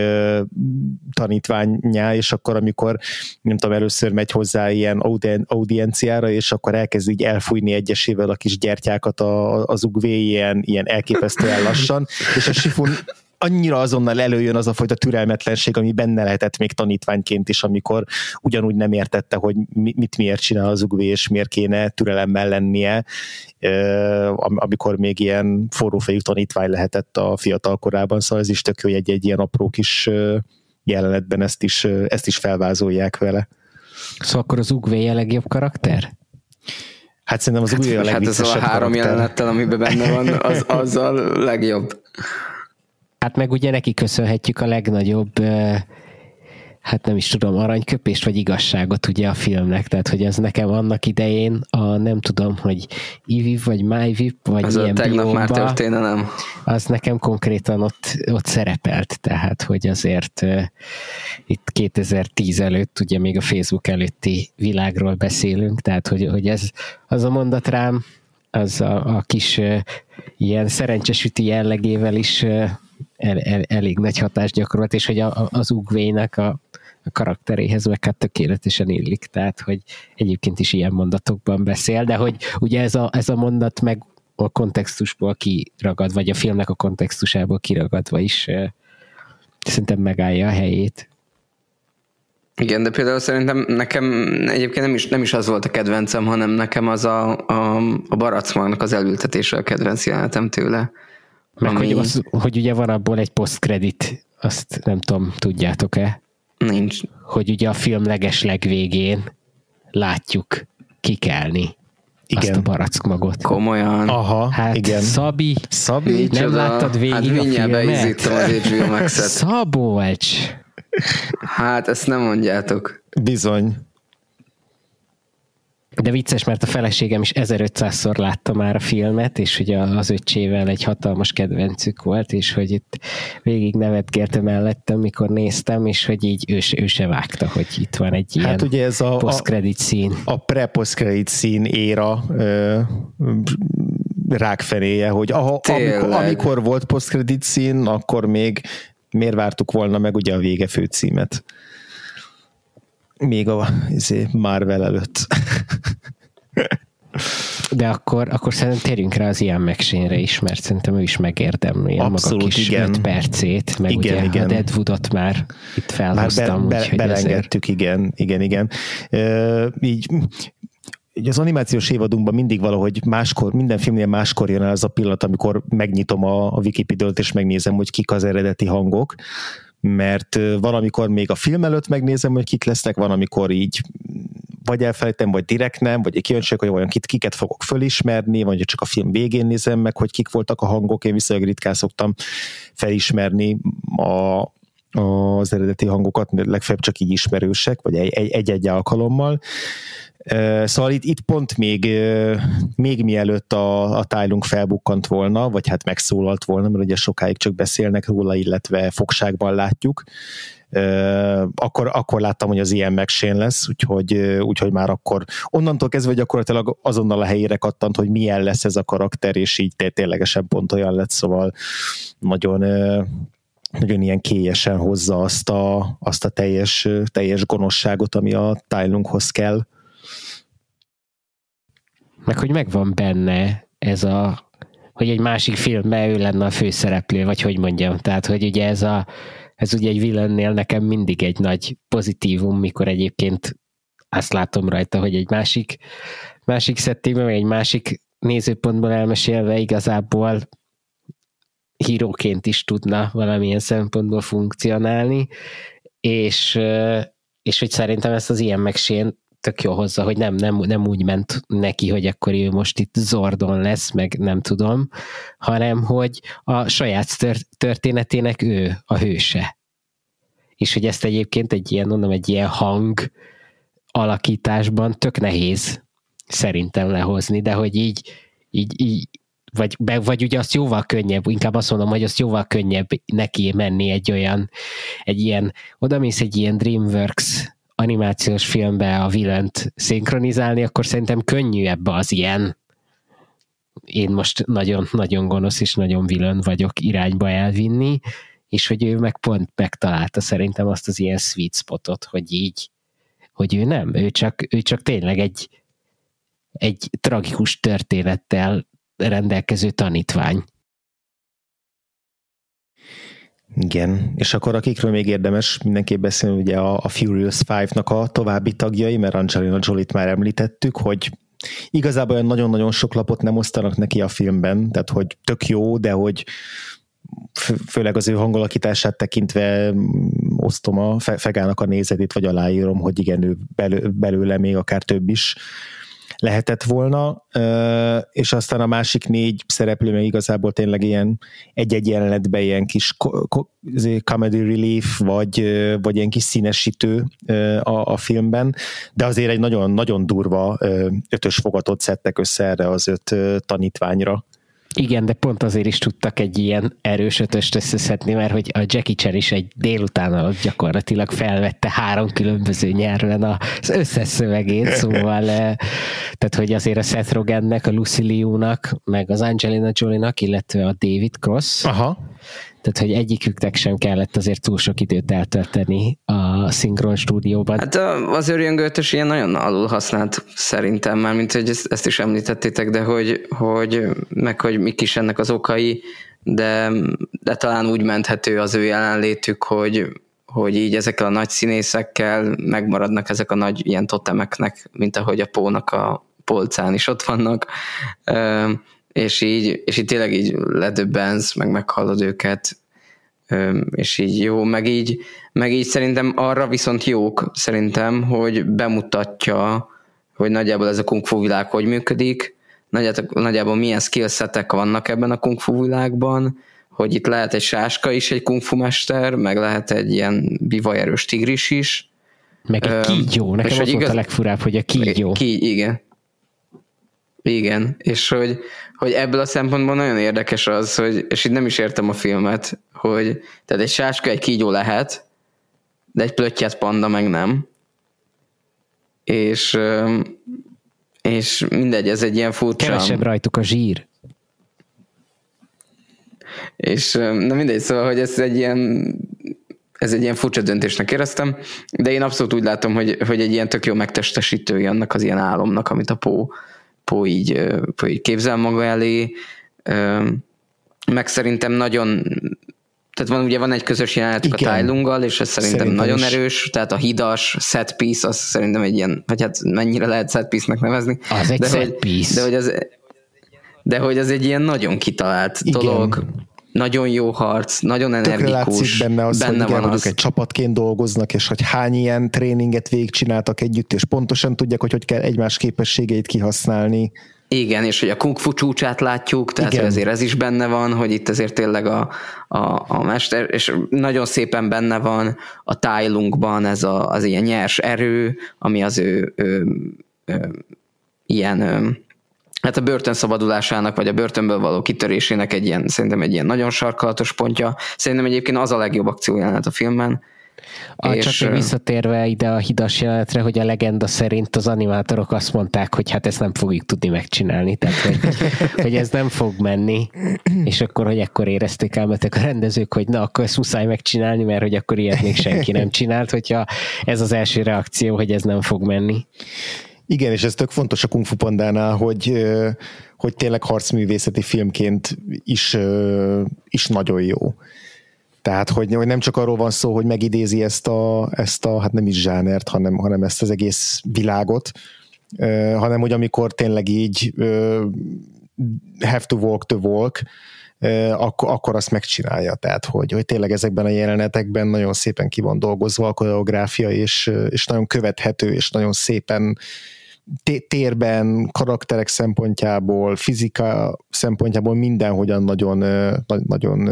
Speaker 1: tanítványá, és akkor amikor nem tudom, először megy hozzá ilyen audienciára, és akkor elkezd így elfújni egyesével a kis gyertyákat az ugvé ilyen, ilyen elképesztően lassan, és a Sifu annyira azonnal előjön az a fajta türelmetlenség, ami benne lehetett még tanítványként is, amikor ugyanúgy nem értette, hogy mit miért csinál az ugvé, és miért kéne türelemmel lennie, amikor még ilyen forrófejű tanítvány lehetett a fiatal korában, szóval ez is tök jó, hogy egy-egy ilyen apró kis jelenetben ezt is, ezt is felvázolják vele.
Speaker 2: Szóval akkor az ugvé a legjobb karakter?
Speaker 1: Hát szerintem az hát, ugvé a legviccesebb
Speaker 3: Hát ez a három
Speaker 1: karakter.
Speaker 3: jelenettel, amiben benne van, az, az a legjobb.
Speaker 2: Hát meg ugye neki köszönhetjük a legnagyobb hát nem is tudom, aranyköpést vagy igazságot ugye a filmnek, tehát hogy ez nekem annak idején a nem tudom, hogy Iviv vagy MyVip vagy
Speaker 3: az
Speaker 2: ilyen
Speaker 3: tegnap biomba, már történelem.
Speaker 2: Az nekem konkrétan ott, ott szerepelt, tehát hogy azért uh, itt 2010 előtt, ugye még a Facebook előtti világról beszélünk, tehát hogy, hogy ez az a mondat rám, az a, a kis uh, ilyen szerencsesüti jellegével is uh, el, el, elég nagy hatást gyakorolt, és hogy a, az ugvének a, a karakteréhez meg hát tökéletesen illik, tehát hogy egyébként is ilyen mondatokban beszél, de hogy ugye ez a, ez a mondat meg a kontextusból kiragad, vagy a filmnek a kontextusából kiragadva is szerintem megállja a helyét.
Speaker 3: Igen, de például szerintem nekem egyébként nem is, nem is az volt a kedvencem, hanem nekem az a, a, a az elültetése a kedvenc jelenetem tőle.
Speaker 2: Meg ami... hogy, az, hogy ugye van abból egy post-credit, azt nem tudom, tudjátok-e?
Speaker 3: Nincs.
Speaker 2: Hogy ugye a film leges legvégén látjuk kikelni igen. azt a barackmagot.
Speaker 3: Komolyan.
Speaker 1: Aha,
Speaker 2: hát
Speaker 1: igen.
Speaker 2: Szabi,
Speaker 1: Szabi?
Speaker 2: nem Csoda. láttad végig hát a filmet?
Speaker 3: az HBO Max-et.
Speaker 2: Szabolcs!
Speaker 3: Hát ezt nem mondjátok.
Speaker 1: Bizony.
Speaker 2: De vicces, mert a feleségem is 1500-szor látta már a filmet, és hogy az öccsével egy hatalmas kedvencük volt, és hogy itt végig nevetgélte mellettem, mikor néztem, és hogy így ő, ő se vágta, hogy itt van egy hát ilyen ugye ez a, post-credit szín.
Speaker 1: A pre-post-credit szín éra ö, rákfenéje, hogy aha, amikor, amikor volt post-credit szín, akkor még miért vártuk volna meg ugye a vége főcímet még a izé, Marvel előtt.
Speaker 2: De akkor, akkor szerintem térjünk rá az ilyen megsényre is, mert szerintem ő is megérdemli a maga kis igen. öt percét, meg igen, ugye igen. a Deadwoodot már itt felhoztam. Már
Speaker 1: be, be, belengedtük, azért... igen, igen, igen. Uh, így így az animációs évadunkban mindig valahogy máskor, minden filmnél máskor jön el az a pillanat, amikor megnyitom a, a Wikipedia-t és megnézem, hogy kik az eredeti hangok, mert valamikor még a film előtt megnézem, hogy kik lesznek, van, amikor így vagy elfelejtem, vagy direkt nem, vagy kíváncsiak, hogy olyan kit, kiket fogok fölismerni, vagy csak a film végén nézem meg, hogy kik voltak a hangok, én viszonylag ritkán szoktam felismerni a, az eredeti hangokat, legfeljebb csak így ismerősek, vagy egy-egy alkalommal. Szóval itt, itt pont még, még mielőtt a, a tájlunk felbukkant volna, vagy hát megszólalt volna, mert ugye sokáig csak beszélnek róla, illetve fogságban látjuk, akkor, akkor láttam, hogy az ilyen megsén lesz, úgyhogy, úgyhogy már akkor onnantól kezdve gyakorlatilag azonnal a helyére kattant, hogy milyen lesz ez a karakter, és így ténylegesen pont olyan lett, szóval nagyon nagyon ilyen kélyesen hozza azt a, azt a teljes, teljes gonoszságot, ami a tájlunkhoz kell.
Speaker 2: Meg hogy megvan benne ez a, hogy egy másik filmben ő lenne a főszereplő, vagy hogy mondjam, tehát hogy ugye ez a, ez ugye egy villennél nekem mindig egy nagy pozitívum, mikor egyébként azt látom rajta, hogy egy másik másik szettingben, vagy egy másik nézőpontból elmesélve igazából híróként is tudna valamilyen szempontból funkcionálni, és, és hogy szerintem ezt az ilyen megsén tök jó hozza, hogy nem, nem, nem úgy ment neki, hogy akkor ő most itt Zordon lesz, meg nem tudom, hanem hogy a saját történetének ő a hőse. És hogy ezt egyébként egy ilyen, mondom, egy ilyen hang alakításban tök nehéz szerintem lehozni, de hogy így, így, így vagy, vagy ugye azt jóval könnyebb, inkább azt mondom, hogy azt jóval könnyebb neki menni egy olyan, egy ilyen, oda mész egy ilyen DreamWorks animációs filmbe a villant szinkronizálni, akkor szerintem könnyű ebbe az ilyen én most nagyon-nagyon gonosz és nagyon vilön vagyok irányba elvinni, és hogy ő meg pont megtalálta szerintem azt az ilyen sweet spotot, hogy így, hogy ő nem, ő csak, ő csak tényleg egy, egy tragikus történettel rendelkező tanítvány.
Speaker 1: Igen, és akkor akikről még érdemes mindenképp beszélni, ugye a, a Furious Five-nak a további tagjai, mert Angelina Jolie-t már említettük, hogy igazából olyan nagyon-nagyon sok lapot nem osztanak neki a filmben, tehát hogy tök jó, de hogy főleg az ő hangolakítását tekintve osztom a Fegának a nézetét, vagy aláírom, hogy igen, ő belőle még akár több is lehetett volna, és aztán a másik négy szereplő meg igazából tényleg ilyen egy-egy jelenetben ilyen kis comedy relief, vagy, vagy ilyen kis színesítő a, a filmben, de azért egy nagyon, nagyon durva ötös fogatot szedtek össze erre az öt tanítványra.
Speaker 2: Igen, de pont azért is tudtak egy ilyen erős ötöst összeszedni, mert hogy a Jackie Chan is egy délután alatt gyakorlatilag felvette három különböző nyelven az összes szövegét, szóval eh, tehát, hogy azért a Seth Rogennek, a Lucy Liu-nak, meg az Angelina Jolie-nak, illetve a David Cross,
Speaker 1: Aha.
Speaker 2: Tehát, hogy egyiküknek sem kellett azért túl sok időt eltölteni a szinkron stúdióban.
Speaker 3: Hát az őrjöngőtös ilyen nagyon alul használt szerintem, már mint hogy ezt, ezt is említettétek, de hogy, hogy meg hogy mik is ennek az okai, de, de talán úgy menthető az ő jelenlétük, hogy, hogy így ezekkel a nagy színészekkel megmaradnak ezek a nagy ilyen totemeknek, mint ahogy a Pónak a polcán is ott vannak és így, és így tényleg így ledöbbensz, meg meghallod őket, és így jó, meg így, meg így szerintem arra viszont jók, szerintem, hogy bemutatja, hogy nagyjából ez a kung fu világ hogy működik, nagyjából, nagyjából milyen skillsetek vannak ebben a kung fu világban, hogy itt lehet egy sáska is, egy kung fu mester, meg lehet egy ilyen bivajerős tigris is.
Speaker 2: Meg egy kígyó, nekem az igaz... volt a legfurább, hogy a kígyó.
Speaker 3: Ki, igen. Igen, és hogy, hogy ebből a szempontból nagyon érdekes az, hogy, és itt nem is értem a filmet, hogy tehát egy sáska egy kígyó lehet, de egy plöttyet panda meg nem. És, és mindegy, ez egy ilyen furcsa...
Speaker 2: Kevesebb rajtuk a zsír.
Speaker 3: És na mindegy, szóval, hogy ez egy ilyen ez egy ilyen furcsa döntésnek éreztem, de én abszolút úgy látom, hogy, hogy egy ilyen tök jó megtestesítője annak az ilyen álomnak, amit a Pó Pó így, Pó így képzel maga elé, meg szerintem nagyon tehát van, ugye van egy közös jelenetük a Tájlunggal, és ez szerintem, szerintem nagyon is. erős, tehát a hidas set piece, az szerintem egy ilyen, vagy hát mennyire lehet set piece-nek nevezni.
Speaker 2: Az egy
Speaker 3: de
Speaker 2: set
Speaker 3: hogy,
Speaker 2: piece.
Speaker 3: De hogy, az, de hogy az egy ilyen nagyon kitalált Igen. dolog, nagyon jó harc, nagyon energikus. látszik
Speaker 1: benne az, benne hogy igen, van az. egy csapatként dolgoznak, és hogy hány ilyen tréninget végigcsináltak együtt, és pontosan tudják, hogy hogy kell egymás képességeit kihasználni.
Speaker 3: Igen, és hogy a kung fu csúcsát látjuk, tehát Igen. ezért ez is benne van, hogy itt azért tényleg a, a, a mester, és nagyon szépen benne van a tájlunkban ez a, az ilyen nyers erő, ami az ő, ő, ő ilyen ő, hát a börtön szabadulásának, vagy a börtönből való kitörésének egy ilyen, szerintem egy ilyen nagyon sarkalatos pontja. Szerintem egyébként az a legjobb akciójelenet a filmben.
Speaker 2: A, és, csak visszatérve ide a hidas jelenetre, hogy a legenda szerint az animátorok azt mondták, hogy hát ezt nem fogjuk tudni megcsinálni, tehát hogy, hogy ez nem fog menni, és akkor, hogy ekkor érezték elmetek a rendezők, hogy na, akkor ezt muszáj megcsinálni, mert hogy akkor ilyet még senki nem csinált, hogyha ez az első reakció, hogy ez nem fog menni.
Speaker 1: Igen, és ez tök fontos a Kung Fu Pandánál, hogy, hogy tényleg harcművészeti filmként is, is nagyon jó. Tehát, hogy, hogy nem csak arról van szó, hogy megidézi ezt a, ezt a hát nem is zsánert, hanem, hanem ezt az egész világot, hanem hogy amikor tényleg így have to walk the walk, akkor, akkor azt megcsinálja. Tehát, hogy, hogy tényleg ezekben a jelenetekben nagyon szépen ki van dolgozva a koreográfia, és, és nagyon követhető, és nagyon szépen térben, karakterek szempontjából, fizika szempontjából mindenhogyan nagyon, nagyon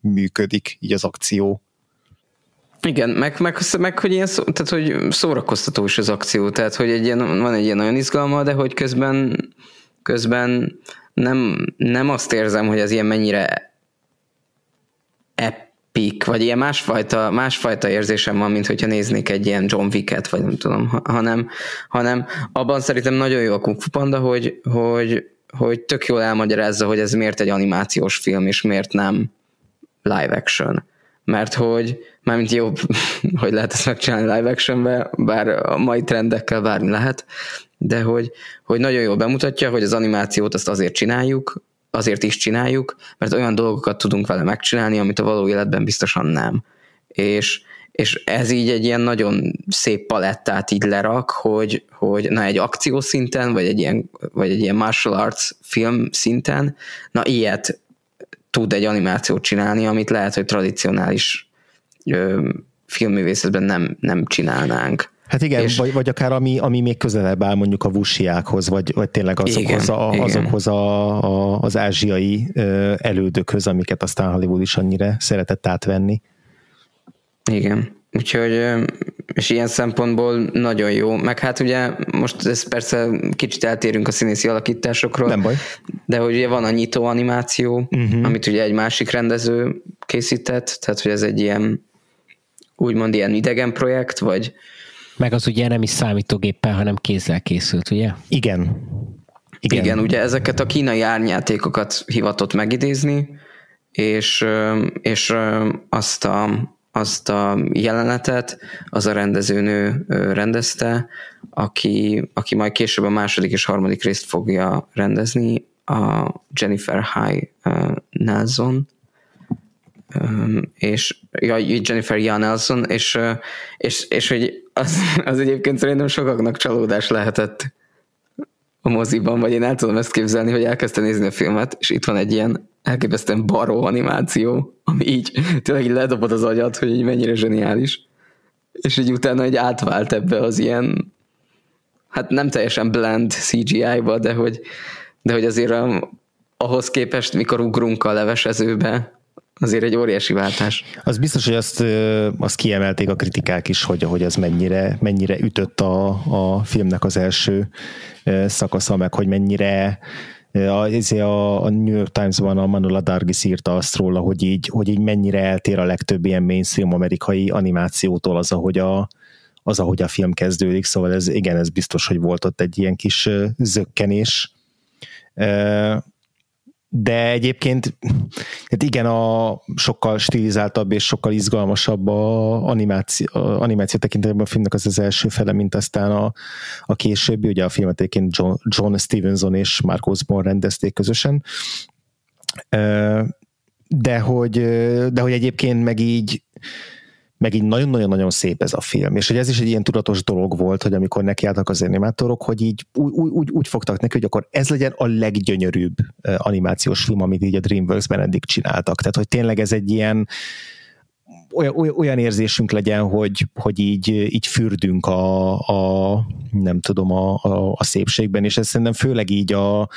Speaker 1: működik így az akció.
Speaker 3: Igen, meg, meg, meg hogy ilyen szó, tehát, hogy szórakoztató is az akció, tehát hogy egy ilyen, van egy ilyen nagyon izgalma, de hogy közben, közben nem, nem azt érzem, hogy az ilyen mennyire epic, vagy ilyen másfajta, másfajta érzésem van, mint hogyha néznék egy ilyen John Wick-et, vagy nem tudom, hanem, hanem abban szerintem nagyon jó a Kung Fu Panda, hogy, hogy, hogy tök jól elmagyarázza, hogy ez miért egy animációs film, és miért nem live action. Mert hogy, mármint jó, hogy lehet ezt megcsinálni live actionbe, bár a mai trendekkel bármi lehet, de hogy, hogy nagyon jól bemutatja, hogy az animációt azt azért csináljuk, azért is csináljuk, mert olyan dolgokat tudunk vele megcsinálni, amit a való életben biztosan nem. És, és ez így egy ilyen nagyon szép palettát így lerak, hogy, hogy na egy akció szinten, vagy egy ilyen, vagy egy ilyen martial arts film szinten, na ilyet tud egy animációt csinálni, amit lehet, hogy tradicionális ö, filmművészetben nem, nem csinálnánk.
Speaker 1: Hát igen, és, vagy, vagy akár ami, ami még közelebb áll mondjuk a vusiákhoz, vagy, vagy tényleg azokhoz, igen, a, azokhoz a, a, az ázsiai elődökhöz, amiket aztán Hollywood is annyira szeretett átvenni.
Speaker 3: Igen, úgyhogy és ilyen szempontból nagyon jó. Meg hát ugye most ez persze kicsit eltérünk a színészi alakításokról.
Speaker 1: Nem baj.
Speaker 3: De hogy ugye van a nyitó animáció, uh-huh. amit ugye egy másik rendező készített, tehát hogy ez egy ilyen úgymond ilyen idegen projekt, vagy
Speaker 2: meg az ugye nem is számítógéppel, hanem kézzel készült, ugye?
Speaker 1: Igen.
Speaker 3: Igen, Igen ugye ezeket a kínai árnyátékokat hivatott megidézni, és, és azt a, azt a jelenetet az a rendezőnő rendezte, aki, aki majd később a második és harmadik részt fogja rendezni, a Jennifer High Nelson, és ja, Jennifer Jan Nelson, és, és, és hogy az, az egyébként szerintem sokaknak csalódás lehetett a moziban, vagy én el tudom ezt képzelni, hogy elkezdte nézni a filmet, és itt van egy ilyen elképesztően baró animáció, ami így tényleg így ledobod az agyat, hogy így mennyire zseniális. És így utána egy átvált ebbe az ilyen hát nem teljesen blend CGI-ba, de hogy, de hogy azért ahhoz képest, mikor ugrunk a levesezőbe, azért egy óriási váltás.
Speaker 1: Az biztos, hogy azt, azt kiemelték a kritikák is, hogy, hogy ez mennyire, mennyire ütött a, a filmnek az első szakasza, meg hogy mennyire a, a, a New York Times-ban a Manola Dargis írta azt róla, hogy így, hogy így mennyire eltér a legtöbb ilyen mainstream amerikai animációtól az, ahogy a, az, ahogy a film kezdődik, szóval ez igen, ez biztos, hogy volt ott egy ilyen kis zökkenés de egyébként hát igen, a sokkal stilizáltabb és sokkal izgalmasabb a animáció, a animáció tekintetében a filmnek az az első fele, mint aztán a, a későbbi, ugye a filmet egyébként John, John Stevenson és Mark Osborne rendezték közösen. De hogy, de hogy egyébként meg így meg így nagyon-nagyon-nagyon szép ez a film, és hogy ez is egy ilyen tudatos dolog volt, hogy amikor nekiálltak az animátorok, hogy így úgy, úgy, úgy fogtak neki, hogy akkor ez legyen a leggyönyörűbb animációs film, amit így a DreamWorks-ben eddig csináltak. Tehát, hogy tényleg ez egy ilyen olyan, olyan érzésünk legyen, hogy, hogy így, így fürdünk a, a nem tudom, a, a, a szépségben, és ez szerintem főleg így a,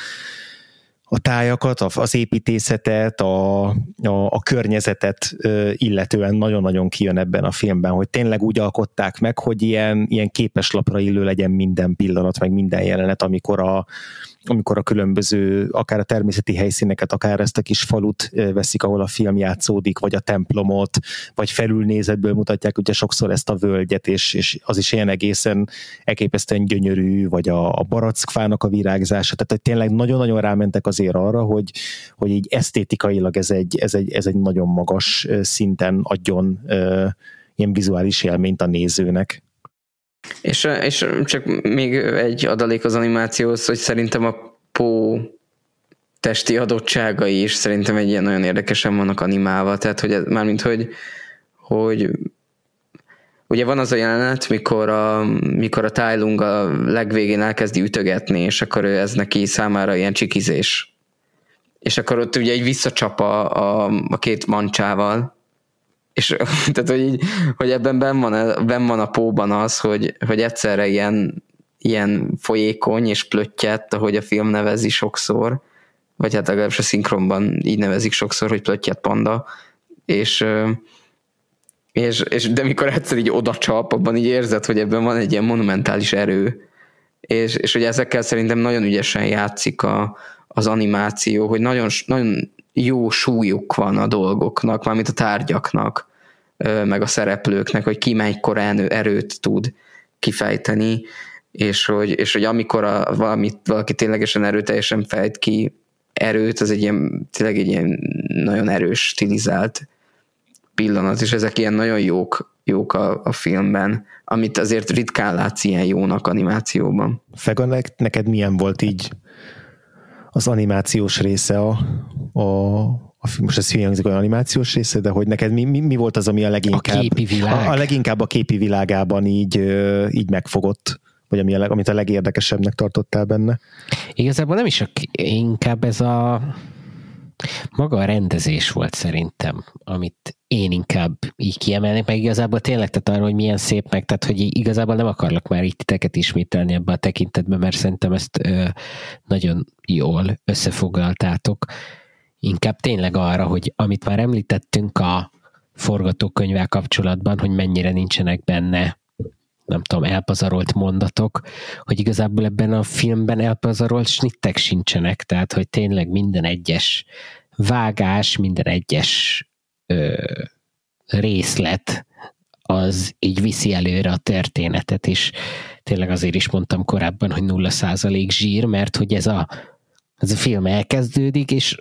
Speaker 1: a tájakat, az építészetet, a, a, a környezetet illetően nagyon-nagyon kijön ebben a filmben, hogy tényleg úgy alkották meg, hogy ilyen, ilyen képeslapra illő legyen minden pillanat, meg minden jelenet, amikor a, amikor a különböző, akár a természeti helyszíneket, akár ezt a kis falut veszik, ahol a film játszódik, vagy a templomot, vagy felülnézetből mutatják ugye sokszor ezt a völgyet, és, és az is ilyen egészen elképesztően gyönyörű, vagy a, a barackfának a virágzása, tehát hogy tényleg nagyon-nagyon rámentek azért arra, hogy, hogy így esztétikailag ez egy, ez egy, ez egy nagyon magas szinten adjon ilyen vizuális élményt a nézőnek.
Speaker 3: És, és csak még egy adalék az animációhoz, hogy szerintem a Pó testi adottságai is szerintem egy ilyen nagyon érdekesen vannak animálva, tehát hogy ez, mármint hogy, hogy ugye van az a jelenet, mikor a, mikor a Tai Lung a legvégén elkezdi ütögetni, és akkor ez neki számára ilyen csikizés. És akkor ott ugye egy visszacsap a, a, a két mancsával, és tehát, hogy, így, hogy ebben ben van, ben van a póban az, hogy, hogy egyszerre ilyen, ilyen folyékony és plöttyet, ahogy a film nevezi sokszor, vagy hát legalábbis a szinkronban így nevezik sokszor, hogy plöttyet panda, és, és, és de mikor egyszer így oda csap, abban így érzed, hogy ebben van egy ilyen monumentális erő, és, és hogy ezekkel szerintem nagyon ügyesen játszik a, az animáció, hogy nagyon, nagyon jó súlyuk van a dolgoknak, mármint a tárgyaknak, meg a szereplőknek, hogy ki mennyikor erőt tud kifejteni, és hogy, és hogy amikor a, valamit, valaki ténylegesen erőteljesen fejt ki erőt, az egy ilyen, tényleg egy ilyen nagyon erős, stilizált pillanat, és ezek ilyen nagyon jók, jók a, a filmben, amit azért ritkán látsz ilyen jónak animációban.
Speaker 1: Fega, neked milyen volt így az animációs része a, a, a most ez hangzik olyan animációs része, de hogy neked mi, mi, mi volt az, ami a leginkább
Speaker 2: a, képi világ.
Speaker 1: a, a leginkább a képi világában így, így megfogott? vagy ami a leg, amit a legérdekesebbnek tartottál benne?
Speaker 2: Igazából nem is a, inkább ez a maga a rendezés volt szerintem, amit én inkább így kiemelnék, meg igazából tényleg tehát arra, hogy milyen szép meg, tehát hogy igazából nem akarlak már itt titeket ismételni ebbe a tekintetben, mert szerintem ezt ö, nagyon jól összefoglaltátok. Inkább tényleg arra, hogy amit már említettünk a forgatókönyvvel kapcsolatban, hogy mennyire nincsenek benne nem tudom, elpazarolt mondatok, hogy igazából ebben a filmben elpazarolt snittek sincsenek, tehát hogy tényleg minden egyes vágás, minden egyes ö, részlet az így viszi előre a történetet, és tényleg azért is mondtam korábban, hogy nulla százalék zsír, mert hogy ez a, ez a film elkezdődik, és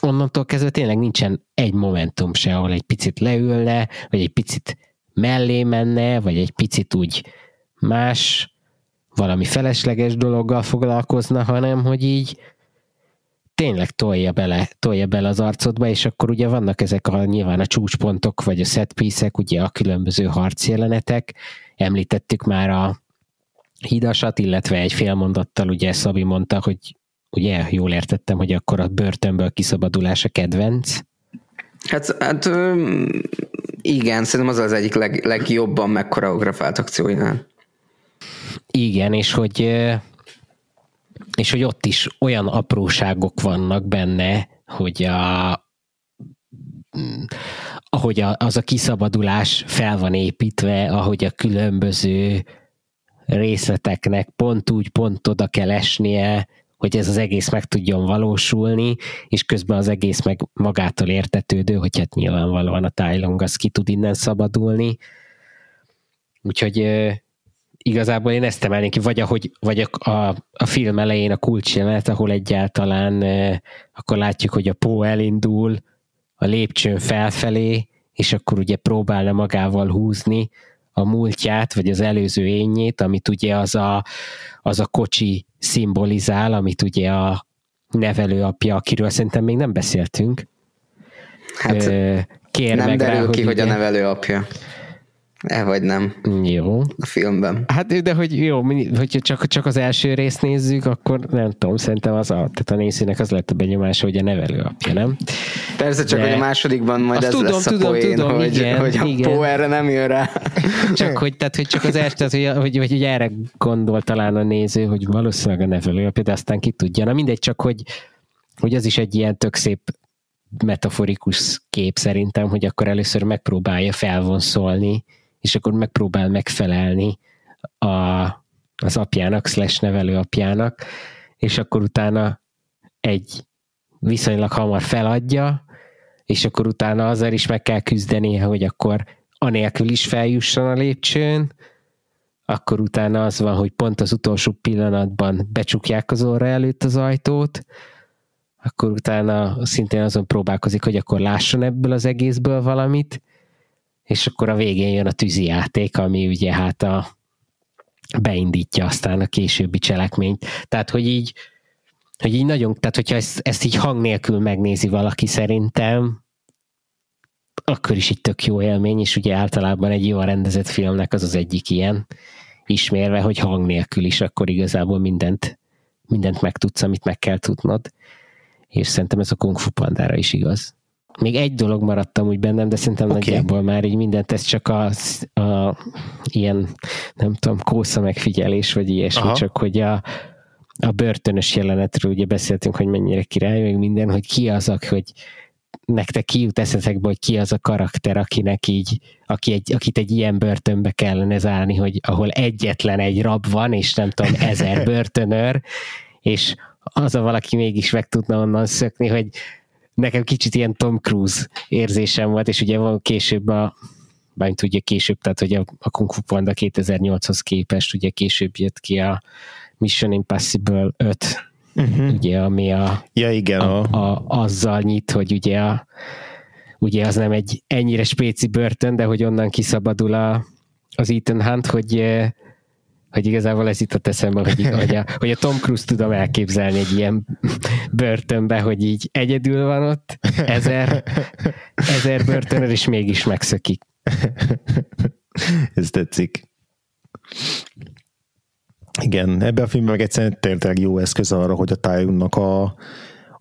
Speaker 2: onnantól kezdve tényleg nincsen egy momentum se, ahol egy picit leülne, vagy egy picit mellé menne, vagy egy picit úgy más, valami felesleges dologgal foglalkozna, hanem hogy így tényleg tolja bele, tolja bele az arcodba, és akkor ugye vannak ezek a nyilván a csúcspontok, vagy a setpiece ugye a különböző harcjelenetek. Említettük már a hidasat, illetve egy félmondattal ugye Szabi mondta, hogy ugye jól értettem, hogy akkor a börtönből kiszabadulás a kedvenc.
Speaker 3: Hát, hát igen, szerintem az az egyik leg, legjobban megkoreografált akcióinál.
Speaker 2: Igen, és hogy és hogy ott is olyan apróságok vannak benne, hogy a ahogy a, az a kiszabadulás fel van építve, ahogy a különböző részleteknek pont úgy, pont oda kell esnie, hogy ez az egész meg tudjon valósulni, és közben az egész meg magától értetődő, hogy hát nyilvánvalóan a Tylong az ki tud innen szabadulni. Úgyhogy igazából én ezt emelnék ki, vagy, ahogy, vagy a, a, a film elején a kulcsjelenet, ahol egyáltalán akkor látjuk, hogy a Pó elindul a lépcsőn felfelé, és akkor ugye próbálna magával húzni a múltját, vagy az előző énjét, amit ugye az a, az a kocsi szimbolizál, amit ugye a nevelőapja, akiről szerintem még nem beszéltünk.
Speaker 3: Hát Kér nem meg derül rá, ki, hogy, hogy a nevelőapja. E vagy nem.
Speaker 2: Jó.
Speaker 3: A filmben.
Speaker 2: Hát de hogy jó, hogyha csak, csak az első részt nézzük, akkor nem tudom, szerintem az a, tehát a nézőnek az lett a benyomása, hogy a nevelőapja, nem?
Speaker 3: Persze, csak de... hogy a másodikban majd Azt ez tudom, lesz tudom, a poén, tudom, hogy, igen, hogy a igen. Pó erre nem jön rá.
Speaker 2: Csak hogy, tehát, hogy csak az első, tehát, hogy, hogy, hogy, hogy erre gondol talán a néző, hogy valószínűleg a nevelőapja, de aztán ki tudja. Na mindegy, csak hogy, hogy az is egy ilyen tök szép metaforikus kép szerintem, hogy akkor először megpróbálja felvonszolni és akkor megpróbál megfelelni a, az apjának, slash nevelő apjának, és akkor utána egy viszonylag hamar feladja, és akkor utána azzal is meg kell küzdeni, hogy akkor anélkül is feljusson a lépcsőn, akkor utána az van, hogy pont az utolsó pillanatban becsukják az orra előtt az ajtót, akkor utána szintén azon próbálkozik, hogy akkor lásson ebből az egészből valamit, és akkor a végén jön a tűzi játék, ami ugye hát a beindítja aztán a későbbi cselekményt. Tehát, hogy így, hogy így nagyon, tehát hogyha ezt, ezt így hang nélkül megnézi valaki szerintem, akkor is egy tök jó élmény, és ugye általában egy jól rendezett filmnek az az egyik ilyen ismérve, hogy hang nélkül is akkor igazából mindent, mindent megtudsz, amit meg kell tudnod. És szerintem ez a Kung Fu Pandára is igaz. Még egy dolog maradtam úgy bennem, de szerintem okay. nagyjából már így mindent, ez csak a, a ilyen, nem tudom, kósza megfigyelés, vagy ilyesmi, Aha. csak hogy a, a börtönös jelenetről ugye beszéltünk, hogy mennyire király, meg minden, hogy ki az, hogy nektek kijut eszetekbe, hogy ki az a karakter, akinek így, aki egy, akit egy ilyen börtönbe kellene zárni, hogy ahol egyetlen egy rab van, és nem tudom, ezer börtönőr, és az a valaki mégis meg tudna onnan szökni, hogy nekem kicsit ilyen Tom Cruise érzésem volt, és ugye van később a bármint ugye később, tehát hogy a, a Kung Fu Panda 2008-hoz képest ugye később jött ki a Mission Impossible 5, uh-huh. ugye, ami a,
Speaker 1: ja, igen, a,
Speaker 2: a, azzal nyit, hogy ugye, a, ugye az nem egy ennyire spéci börtön, de hogy onnan kiszabadul a, az Ethan Hunt, hogy hogy igazából ez a eszembe, hogy, hogy, a, hogy a Tom Cruise tudom elképzelni egy ilyen börtönbe, hogy így egyedül van ott, ezer, ezer börtönör, és mégis megszökik.
Speaker 1: ez tetszik. Igen, ebben a filmben meg egyszerűen tényleg jó eszköz arra, hogy a tájunknak a,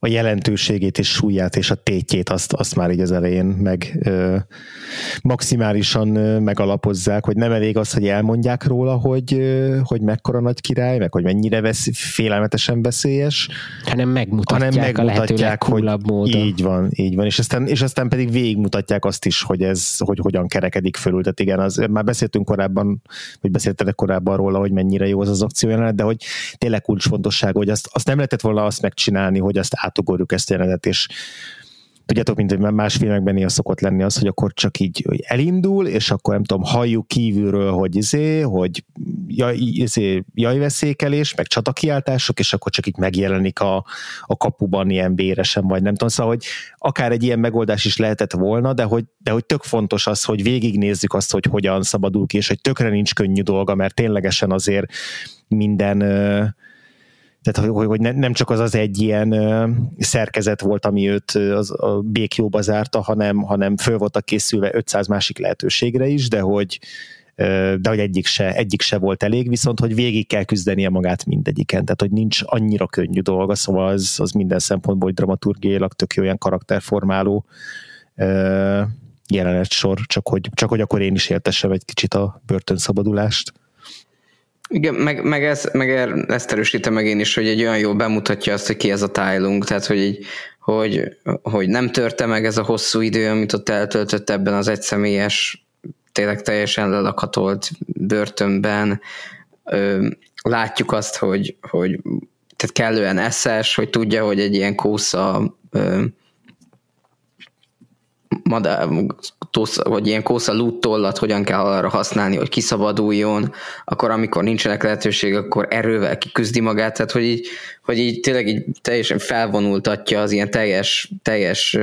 Speaker 1: a jelentőségét és súlyát és a tétjét azt, azt már így az elején meg ö, maximálisan ö, megalapozzák, hogy nem elég az, hogy elmondják róla, hogy, ö, hogy mekkora nagy király, meg hogy mennyire vesz, félelmetesen veszélyes,
Speaker 2: hanem megmutatják, hanem megmutatják a hogy módon.
Speaker 1: Így van, így van, és aztán, és aztán pedig végigmutatják azt is, hogy ez, hogy hogyan kerekedik fölül, tehát igen, az, már beszéltünk korábban, vagy beszéltetek korábban róla, hogy mennyire jó az az akciójelenet, de hogy tényleg kulcsfontosság, hogy azt, azt nem lehetett volna azt megcsinálni, hogy azt át átugorjuk ezt a jelenetet, és tudjátok, mint más filmekben néha szokott lenni az, hogy akkor csak így hogy elindul, és akkor nem tudom, halljuk kívülről, hogy izé, hogy jaj, izé, jajveszékelés, meg csatakiáltások, és akkor csak így megjelenik a, a kapuban ilyen véresen, vagy nem tudom, szóval, hogy akár egy ilyen megoldás is lehetett volna, de hogy, de hogy tök fontos az, hogy végignézzük azt, hogy hogyan szabadul ki, és hogy tökre nincs könnyű dolga, mert ténylegesen azért minden tehát hogy, hogy nem csak az az egy ilyen szerkezet volt, ami őt az, a békjóba zárta, hanem, hanem föl voltak készülve 500 másik lehetőségre is, de hogy, de hogy egyik se, egyik se volt elég, viszont hogy végig kell küzdenie magát mindegyiken, tehát hogy nincs annyira könnyű dolga, szóval az, az minden szempontból, hogy dramaturgiailag tök jó olyan karakterformáló jelenet sor, csak hogy, csak hogy akkor én is éltessem egy kicsit a börtönszabadulást.
Speaker 3: Igen, meg, meg, ez, meg er, ezt erősítem meg én is, hogy egy olyan jó bemutatja azt, hogy ki ez a Tylung, tehát hogy, így, hogy, hogy nem törte meg ez a hosszú idő, amit ott eltöltött ebben az egyszemélyes, tényleg teljesen lelakatolt börtönben. Látjuk azt, hogy, hogy tehát kellően eszes, hogy tudja, hogy egy ilyen kósza ö, madár, tosz, vagy ilyen kósza lúttollat hogyan kell arra használni, hogy kiszabaduljon, akkor amikor nincsenek lehetőség, akkor erővel kiküzdi magát, tehát hogy így, hogy így tényleg így teljesen felvonultatja az ilyen teljes, teljes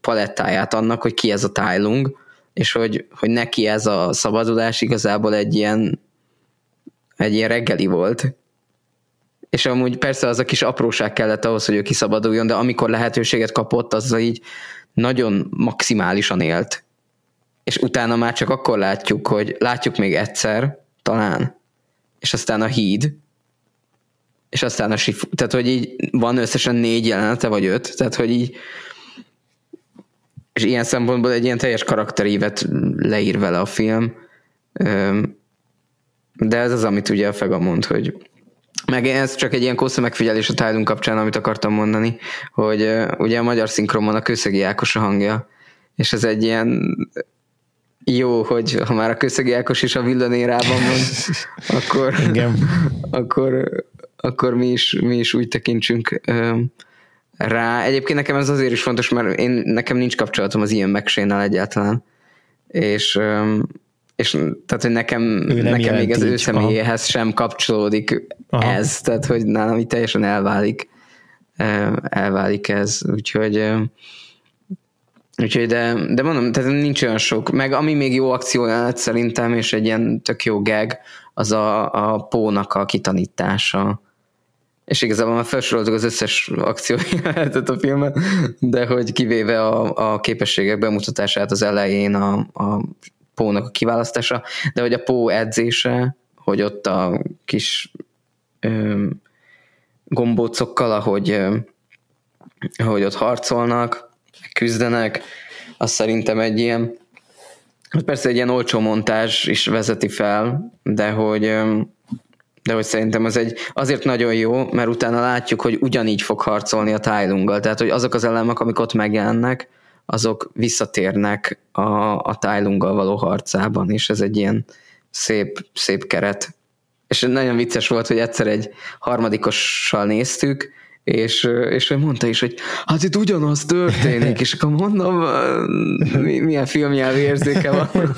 Speaker 3: palettáját annak, hogy ki ez a Tylung, és hogy, hogy neki ez a szabadulás igazából egy ilyen egy ilyen reggeli volt, és amúgy persze az a kis apróság kellett ahhoz, hogy ő kiszabaduljon, de amikor lehetőséget kapott, az így nagyon maximálisan élt. És utána már csak akkor látjuk, hogy látjuk még egyszer, talán, és aztán a híd, és aztán a sifu, tehát hogy így van összesen négy jelenete, vagy öt, tehát hogy így és ilyen szempontból egy ilyen teljes karakterívet leír vele a film. De ez az, amit ugye a Fega mond, hogy meg ez csak egy ilyen kósza megfigyelés a Tálunk kapcsán, amit akartam mondani, hogy uh, ugye a magyar szinkronban a Kőszegi Ákos a hangja, és ez egy ilyen jó, hogy ha már a Kőszegi Ákos is a villanérában van, akkor, Igen. akkor, akkor mi, is, mi is úgy tekintsünk rá. Egyébként nekem ez azért is fontos, mert én, nekem nincs kapcsolatom az ilyen megsénnel egyáltalán. És um, és tehát, hogy nekem, nekem még az ő személyéhez sem kapcsolódik Aha. ez, tehát, hogy nálam így teljesen elválik elválik ez, úgyhogy úgyhogy de, de mondom, tehát nincs olyan sok, meg ami még jó akció szerintem, és egy ilyen tök jó gag, az a, a pónak a kitanítása, és igazából már felsoroltuk az összes akcióját a filmet, de hogy kivéve a, a képességek bemutatását az elején, a, a Pónak a kiválasztása, de hogy a Pó edzése, hogy ott a kis ö, gombócokkal, ahogy, ö, ahogy ott harcolnak, küzdenek, az szerintem egy ilyen persze egy ilyen olcsó montázs is vezeti fel, de hogy de hogy szerintem az egy azért nagyon jó, mert utána látjuk, hogy ugyanígy fog harcolni a Tájlunggal, tehát hogy azok az elemek, amik ott megjelennek, azok visszatérnek a, a Tájlunggal való harcában, és ez egy ilyen szép, szép keret. És nagyon vicces volt, hogy egyszer egy harmadikossal néztük, és, és ő mondta is, hogy hát itt ugyanaz történik, és akkor mondom, milyen filmnyelvi érzéke van.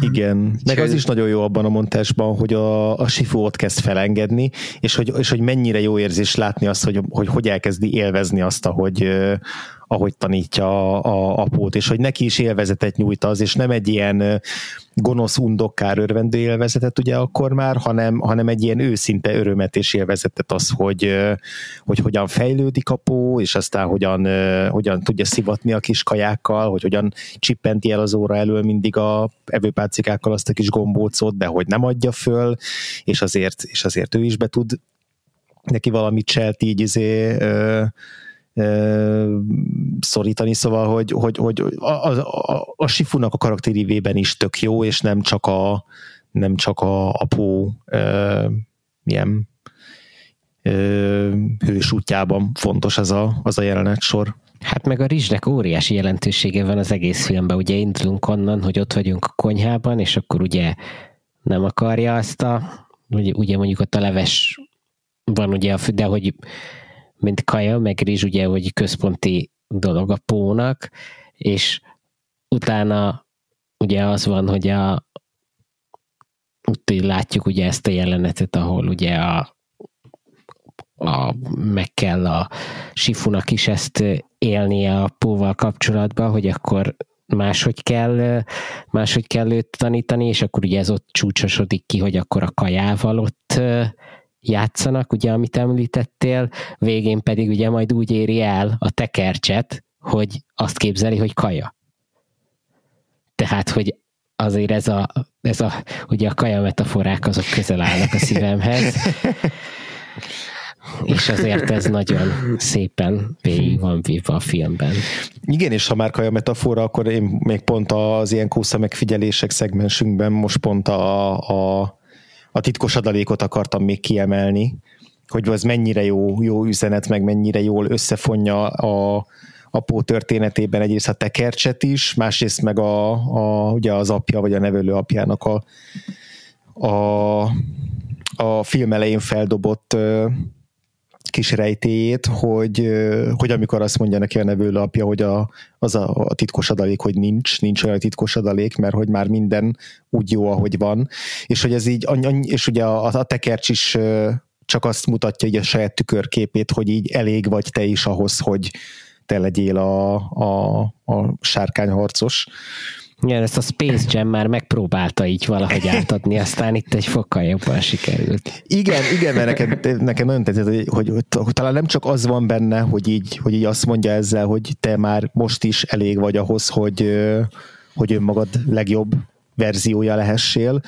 Speaker 1: Igen, meg az is nagyon jó abban a montásban, hogy a, a Sifu ott kezd felengedni, és hogy, és hogy mennyire jó érzés látni azt, hogy, hogy hogy elkezdi élvezni azt, ahogy, ahogy tanítja a, a apót, és hogy neki is élvezetet nyújt az, és nem egy ilyen gonosz undokkár örvendő élvezetet ugye akkor már, hanem, hanem egy ilyen őszinte örömet és élvezetet az, hogy, hogy hogyan fejlődik a pó, és aztán hogyan, hogyan tudja szivatni a kis kajákkal, hogy hogyan csippenti el az óra elől mindig a evőpálcikákkal azt a kis gombócot, de hogy nem adja föl, és azért, és azért ő is be tud neki valamit cselt így izé, szorítani, szóval, hogy, hogy, hogy a, a, a Sifunak a karakterívében is tök jó, és nem csak a nem csak a apó ö, milyen hős útjában fontos az a, az a jelenet sor.
Speaker 2: Hát meg a rizsnek óriási jelentősége van az egész filmben. Ugye indulunk onnan, hogy ott vagyunk a konyhában, és akkor ugye nem akarja azt a, ugye, ugye mondjuk ott a leves van ugye, de hogy mint kaja, meg rizs ugye, hogy központi dolog a pónak, és utána ugye az van, hogy a ott látjuk ugye ezt a jelenetet, ahol ugye a, a, meg kell a sifunak is ezt élnie a póval kapcsolatban, hogy akkor máshogy kell, máshogy kell őt tanítani, és akkor ugye ez ott csúcsosodik ki, hogy akkor a kajával ott játszanak, ugye, amit említettél, végén pedig ugye majd úgy éri el a tekercset, hogy azt képzeli, hogy kaja. Tehát, hogy azért ez a, ez a ugye a kaja metaforák azok közel állnak a szívemhez. És azért ez nagyon szépen végig van vívva a filmben.
Speaker 1: Igen, és ha már kaja metafora, akkor én még pont az ilyen kósza megfigyelések szegmensünkben most pont a, a a titkos adalékot akartam még kiemelni, hogy az mennyire jó, jó üzenet, meg mennyire jól összefonja a, apó történetében egyrészt a tekercset is, másrészt meg a, a, ugye az apja, vagy a nevelő apjának a, a, a film elején feldobott kis rejtéjét, hogy, hogy amikor azt mondja neki a nevelő apja, hogy a, az a, a titkos adalék, hogy nincs, nincs olyan titkos adalék, mert hogy már minden úgy jó, ahogy van, és hogy ez így, és ugye a, a tekercs is csak azt mutatja így a saját tükörképét, hogy így elég vagy te is ahhoz, hogy te legyél a, a, a sárkányharcos.
Speaker 2: Igen, ezt a Space Jam már megpróbálta így valahogy átadni, aztán itt egy fokkal jobban sikerült.
Speaker 1: Igen, igen, mert nekem, nekem nagyon tetszett, hogy, hogy, hogy, talán nem csak az van benne, hogy így, hogy így azt mondja ezzel, hogy te már most is elég vagy ahhoz, hogy, hogy önmagad legjobb verziója lehessél,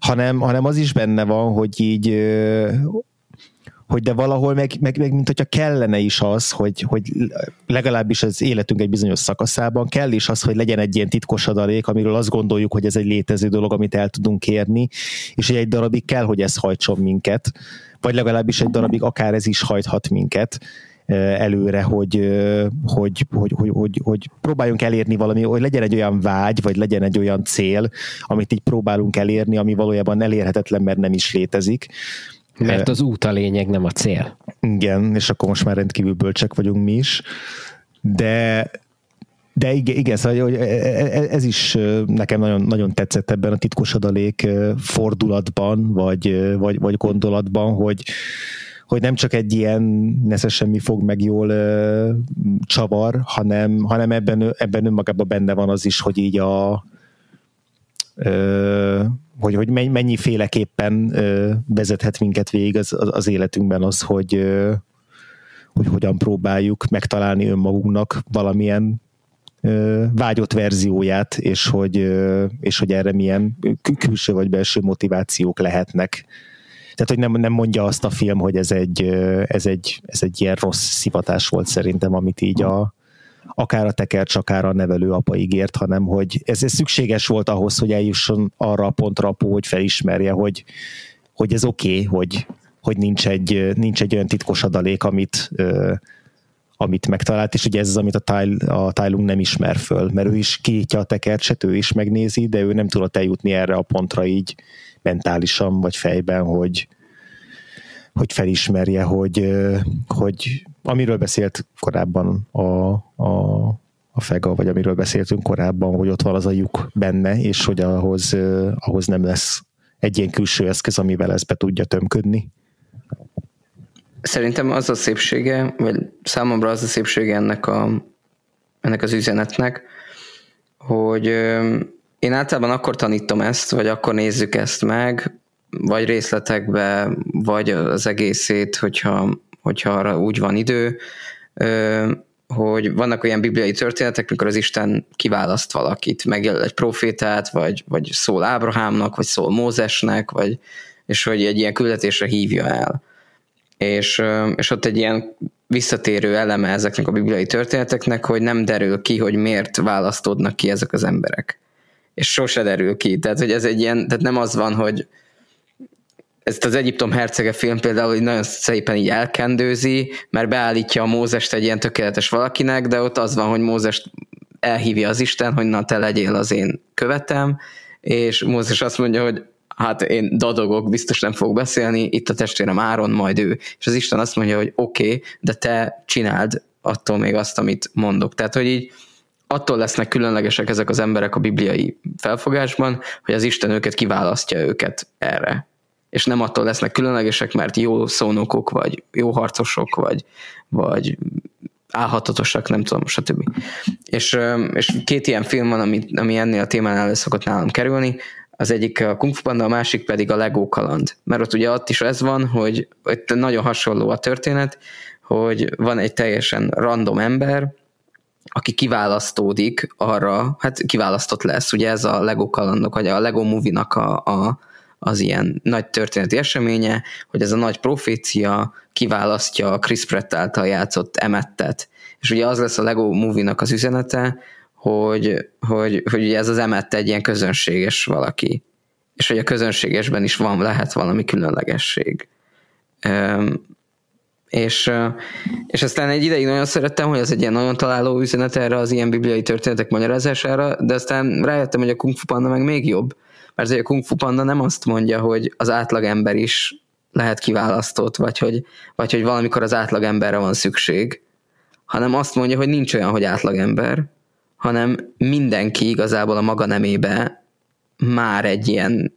Speaker 1: hanem, hanem az is benne van, hogy így hogy de valahol meg, meg, meg mint hogyha kellene is az, hogy, hogy legalábbis az életünk egy bizonyos szakaszában kell is az, hogy legyen egy ilyen titkos adalék, amiről azt gondoljuk, hogy ez egy létező dolog, amit el tudunk érni, és hogy egy darabig kell, hogy ez hajtson minket, vagy legalábbis egy darabig akár ez is hajthat minket előre, hogy, hogy, hogy, hogy, hogy, hogy próbáljunk elérni valami, hogy legyen egy olyan vágy, vagy legyen egy olyan cél, amit így próbálunk elérni, ami valójában elérhetetlen, mert nem is létezik
Speaker 2: mert az út a lényeg, nem a cél.
Speaker 1: Igen, és akkor most már rendkívül bölcsek vagyunk mi is. De de igen, igen szóval, e, e, e, ez is nekem nagyon, nagyon tetszett ebben a titkos adalék fordulatban, vagy, vagy, vagy gondolatban, hogy, hogy nem csak egy ilyen nesze semmi fog meg jól csavar, hanem, hanem ebben, ebben önmagában benne van az is, hogy így a, hogy, hogy mennyiféleképpen vezethet minket végig az, az életünkben az, hogy, hogy hogyan próbáljuk megtalálni önmagunknak valamilyen vágyott verzióját, és hogy, és hogy erre milyen külső vagy belső motivációk lehetnek. Tehát, hogy nem, nem mondja azt a film, hogy ez egy, ez, egy, ez egy ilyen rossz szivatás volt szerintem, amit így a, akár a tekercs, akár a nevelő apa ígért, hanem hogy ez, ez szükséges volt ahhoz, hogy eljusson arra a pontra apó, hogy felismerje, hogy, hogy ez oké, okay, hogy, hogy nincs egy, nincs egy olyan titkos adalék, amit, amit megtalált, és ugye ez az, amit a, Tyl, a Tylung nem ismer föl, mert ő is kiítja a tekercset, ő is megnézi, de ő nem tudott eljutni erre a pontra így mentálisan, vagy fejben, hogy, hogy felismerje, hogy, hogy amiről beszélt korábban a, a, a Fega, vagy amiről beszéltünk korábban, hogy ott van az a lyuk benne, és hogy ahhoz, ahhoz nem lesz egy ilyen külső eszköz, amivel ezt be tudja tömködni.
Speaker 3: Szerintem az a szépsége, vagy számomra az a szépsége ennek, a, ennek az üzenetnek, hogy én általában akkor tanítom ezt, vagy akkor nézzük ezt meg, vagy részletekbe, vagy az egészét, hogyha, hogyha arra úgy van idő, hogy vannak olyan bibliai történetek, mikor az Isten kiválaszt valakit, megjelöl egy profétát, vagy, vagy szól Ábrahámnak, vagy szól Mózesnek, vagy, és hogy egy ilyen küldetésre hívja el. És, és ott egy ilyen visszatérő eleme ezeknek a bibliai történeteknek, hogy nem derül ki, hogy miért választódnak ki ezek az emberek. És sose derül ki. Tehát, hogy ez egy ilyen, tehát nem az van, hogy, ezt az Egyiptom hercege film például hogy nagyon szépen így elkendőzi, mert beállítja a Mózest egy ilyen tökéletes valakinek, de ott az van, hogy Mózest elhívja az Isten, hogy na te legyél az én követem, és Mózes azt mondja, hogy hát én dadogok, biztos nem fog beszélni, itt a testvérem Áron, majd ő. És az Isten azt mondja, hogy oké, okay, de te csináld attól még azt, amit mondok. Tehát, hogy így attól lesznek különlegesek ezek az emberek a bibliai felfogásban, hogy az Isten őket kiválasztja őket erre és nem attól lesznek különlegesek, mert jó szónokok, vagy jó harcosok, vagy, vagy álhatatosak, nem tudom, stb. És, és két ilyen film van, ami, ami ennél a témánál szokott nálam kerülni, az egyik a Kung Fu Panda, a másik pedig a Lego kaland. Mert ott ugye ott is ez van, hogy itt nagyon hasonló a történet, hogy van egy teljesen random ember, aki kiválasztódik arra, hát kiválasztott lesz, ugye ez a Lego kalandok, vagy a Lego movie-nak a, a, az ilyen nagy történeti eseménye, hogy ez a nagy profécia kiválasztja a Chris Pratt által játszott emettet. És ugye az lesz a Lego Movie-nak az üzenete, hogy, hogy, hogy ugye ez az emett egy ilyen közönséges valaki. És hogy a közönségesben is van, lehet valami különlegesség. Um, és, és aztán egy ideig nagyon szerettem, hogy ez egy ilyen nagyon találó üzenet erre az ilyen bibliai történetek magyarázására, de aztán rájöttem, hogy a Kung Fu Panda meg még jobb, mert a Kung Fu Panda nem azt mondja, hogy az átlagember is lehet kiválasztott, vagy hogy, vagy hogy valamikor az átlagemberre van szükség, hanem azt mondja, hogy nincs olyan, hogy átlagember, hanem mindenki igazából a maga nemébe már egy ilyen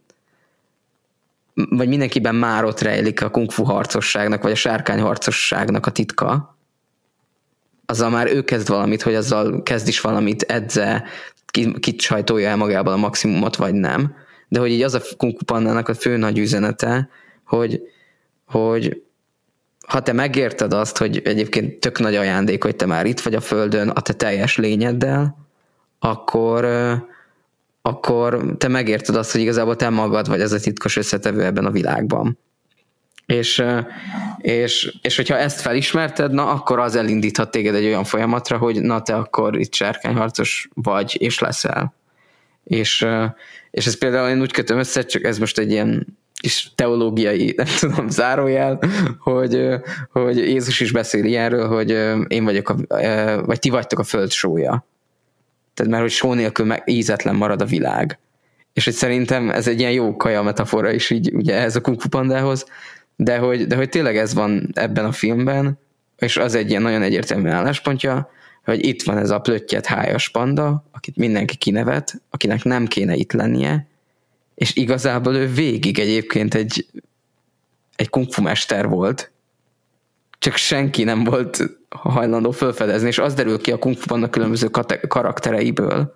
Speaker 3: vagy mindenkiben már ott rejlik a kung fu harcosságnak, vagy a sárkány harcosságnak a titka, azzal már ő kezd valamit, hogy azzal kezd is valamit, edze, kit sajtolja el magából a maximumot, vagy nem de hogy így az a kunkupannának a fő nagy üzenete, hogy, hogy ha te megérted azt, hogy egyébként tök nagy ajándék, hogy te már itt vagy a Földön a te teljes lényeddel, akkor, akkor te megérted azt, hogy igazából te magad vagy ez a titkos összetevő ebben a világban. És, és, és hogyha ezt felismerted, na akkor az elindíthat téged egy olyan folyamatra, hogy na te akkor itt sárkányharcos vagy, és leszel. És, és ez például én úgy kötöm össze, csak ez most egy ilyen kis teológiai, nem tudom, zárójel, hogy, hogy Jézus is beszél ilyenről, hogy én vagyok, a, vagy ti vagytok a föld sója. Tehát mert hogy só nélkül meg ízetlen marad a világ. És hogy szerintem ez egy ilyen jó kaja metafora is így ugye ez a Kung Pandához, de hogy, de hogy tényleg ez van ebben a filmben, és az egy ilyen nagyon egyértelmű álláspontja, hogy itt van ez a plöttyet hájas panda, akit mindenki kinevet, akinek nem kéne itt lennie, és igazából ő végig egyébként egy, egy kungfu mester volt, csak senki nem volt hajlandó felfedezni, és az derül ki a kung fu különböző karaktereiből,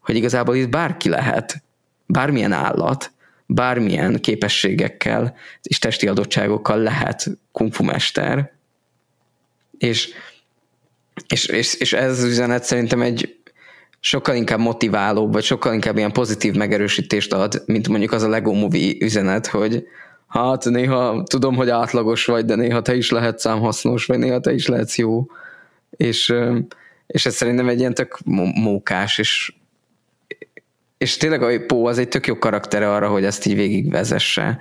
Speaker 3: hogy igazából itt bárki lehet. bármilyen állat, bármilyen képességekkel és testi adottságokkal lehet kungfu mester, és, és, és, és ez az üzenet szerintem egy sokkal inkább motiváló, vagy sokkal inkább ilyen pozitív megerősítést ad, mint mondjuk az a Lego Movie üzenet, hogy hát néha tudom, hogy átlagos vagy, de néha te is lehetsz hasznos, vagy néha te is lehetsz jó. És, és ez szerintem egy ilyen tök mókás, és, és tényleg a Pó az egy tök jó karaktere arra, hogy ezt így végigvezesse.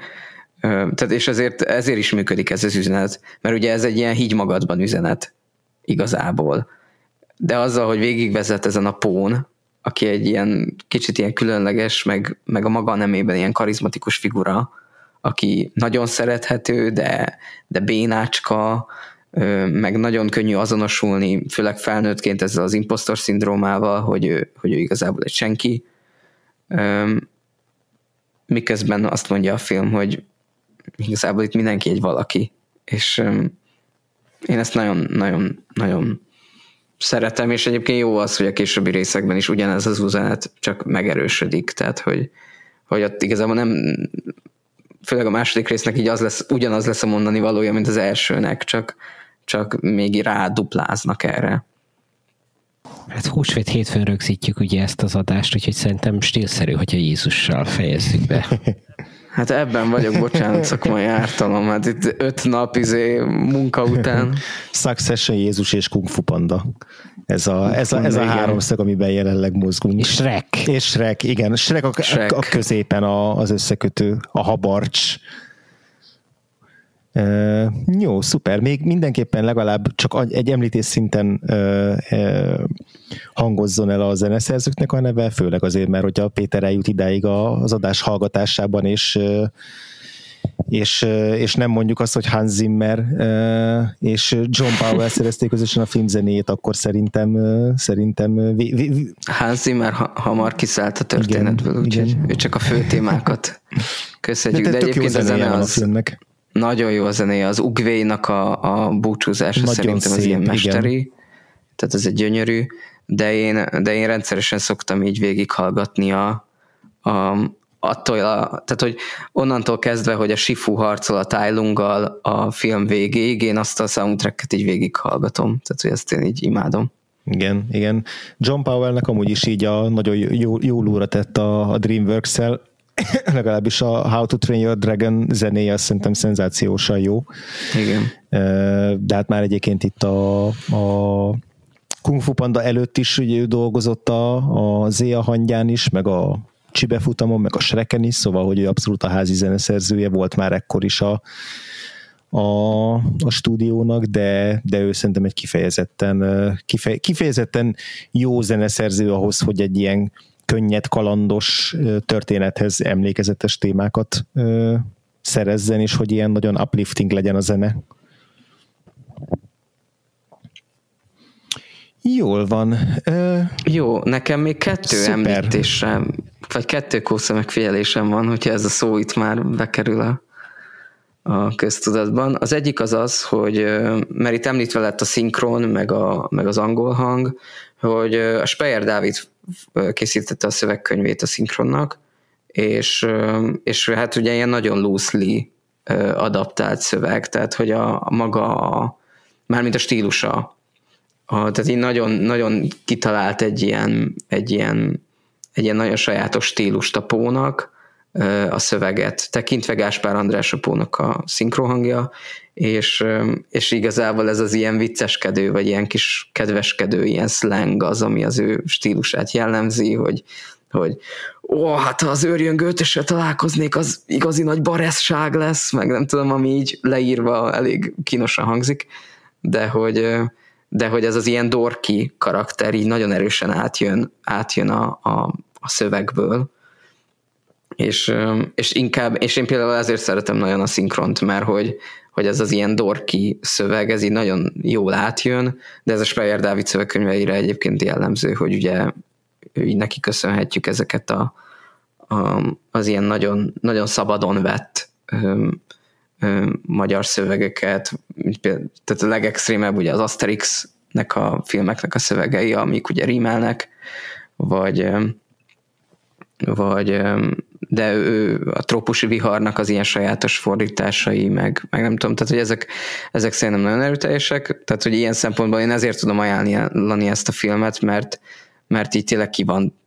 Speaker 3: Tehát és ezért, ezért is működik ez az üzenet, mert ugye ez egy ilyen hígy magadban üzenet igazából. De azzal, hogy végigvezet ezen a Pón, aki egy ilyen kicsit ilyen különleges, meg, meg a maga nemében ilyen karizmatikus figura, aki nagyon szerethető, de, de bénácska, meg nagyon könnyű azonosulni, főleg felnőttként ezzel az impostor szindrómával, hogy ő, hogy ő igazából egy senki. Miközben azt mondja a film, hogy igazából itt mindenki egy valaki, és én ezt nagyon, nagyon, nagyon szeretem, és egyébként jó az, hogy a későbbi részekben is ugyanez az üzenet csak megerősödik, tehát hogy, hogy ott igazából nem főleg a második résznek így az lesz, ugyanaz lesz a mondani valója, mint az elsőnek, csak, csak még rá dupláznak erre.
Speaker 2: Hát húsvét hétfőn rögzítjük ugye ezt az adást, úgyhogy szerintem stílszerű, hogyha Jézussal fejezzük be.
Speaker 3: Hát ebben vagyok, bocsánat, szakmai ártalom. Hát itt öt nap izé munka után.
Speaker 1: Succession, Jézus és Kung Fu Panda. Ez a, ez a, ez a háromszög, amiben jelenleg mozgunk.
Speaker 2: És Shrek.
Speaker 1: És Shrek, igen. Shrek a, Shrek. a középen a, az összekötő, a habarcs. Uh, jó, szuper. Még mindenképpen legalább csak egy említés szinten uh, uh, hangozzon el a zeneszerzőknek a neve, főleg azért, mert hogyha Péter eljut idáig az adás hallgatásában, és uh, és, és nem mondjuk azt, hogy Hans Zimmer és John Powell szerezték közösen a filmzenét, akkor szerintem szerintem vi, vi,
Speaker 3: Hans Zimmer hamar kiszállt a történetből, úgyhogy ő csak a fő témákat köszönjük, de, de egyébként a zene az, a filmnek. Nagyon jó a zenéje, az Ugvénak a, a búcsúzása nagyon szerintem szép, az ilyen mesteri, igen. tehát ez egy gyönyörű, de én, de én rendszeresen szoktam így végighallgatni a, a, attól, a, tehát hogy onnantól kezdve, hogy a Sifu harcol a Tailunggal a film végéig, én azt a soundtracket így végighallgatom, tehát hogy ezt én így imádom.
Speaker 1: Igen, igen. John Powellnek amúgy is így a nagyon jó, jó lóra tett a, a DreamWorks-el, legalábbis a How to Train Your Dragon zenéje azt szerintem szenzációsan jó.
Speaker 3: Igen.
Speaker 1: De hát már egyébként itt a, a Kung Fu Panda előtt is ugye ő dolgozott a, a Zéa hangyán is, meg a Csibefutamon, meg a Shreken is, szóval, hogy ő abszolút a házi zeneszerzője volt már ekkor is a, a, a stúdiónak, de, de ő szerintem egy kifejezetten, kifeje, kifejezetten jó zeneszerző ahhoz, hogy egy ilyen könnyed, kalandos történethez emlékezetes témákat szerezzen, és hogy ilyen nagyon uplifting legyen a zene. Jól van.
Speaker 3: Jó, nekem még kettő Szuper. említésem vagy kettő kósza megfigyelésem van, hogyha ez a szó itt már bekerül a, a köztudatban. Az egyik az az, hogy mert itt említve lett a szinkron, meg, a, meg az angol hang, hogy a Speyer Dávid készítette a szövegkönyvét a szinkronnak, és, és hát ugye ilyen nagyon loosely adaptált szöveg, tehát hogy a, a maga, a, mármint a stílusa, a, tehát így nagyon, nagyon kitalált egy ilyen, egy ilyen egy ilyen nagyon sajátos stílust a Pónak, a szöveget, tekintve Gáspár András a Pónak a szinkrohangja, és, és igazából ez az ilyen vicceskedő, vagy ilyen kis kedveskedő, ilyen slang az, ami az ő stílusát jellemzi, hogy, hogy ó, hát ha az őrjön gőtössel találkoznék, az igazi nagy bareszság lesz, meg nem tudom, ami így leírva elég kínosan hangzik, de hogy, de hogy ez az ilyen dorki karakter így nagyon erősen átjön, átjön a, a, a szövegből, és, és inkább, és én például ezért szeretem nagyon a szinkront, mert hogy, hogy ez az ilyen dorki szöveg, ez így nagyon jól átjön, de ez a Speyer Dávid szövegkönyveire egyébként jellemző, hogy ugye így neki köszönhetjük ezeket a, a, az ilyen nagyon, nagyon szabadon vett ö, ö, magyar szövegeket, tehát a legextrémebb ugye az Asterix-nek a filmeknek a szövegei, amik ugye rímelnek, vagy, vagy de ő, a trópusi viharnak az ilyen sajátos fordításai, meg, meg nem tudom, tehát hogy ezek, ezek szerintem nagyon erőteljesek, tehát hogy ilyen szempontból én ezért tudom ajánlani ezt a filmet, mert, mert így tényleg ki van,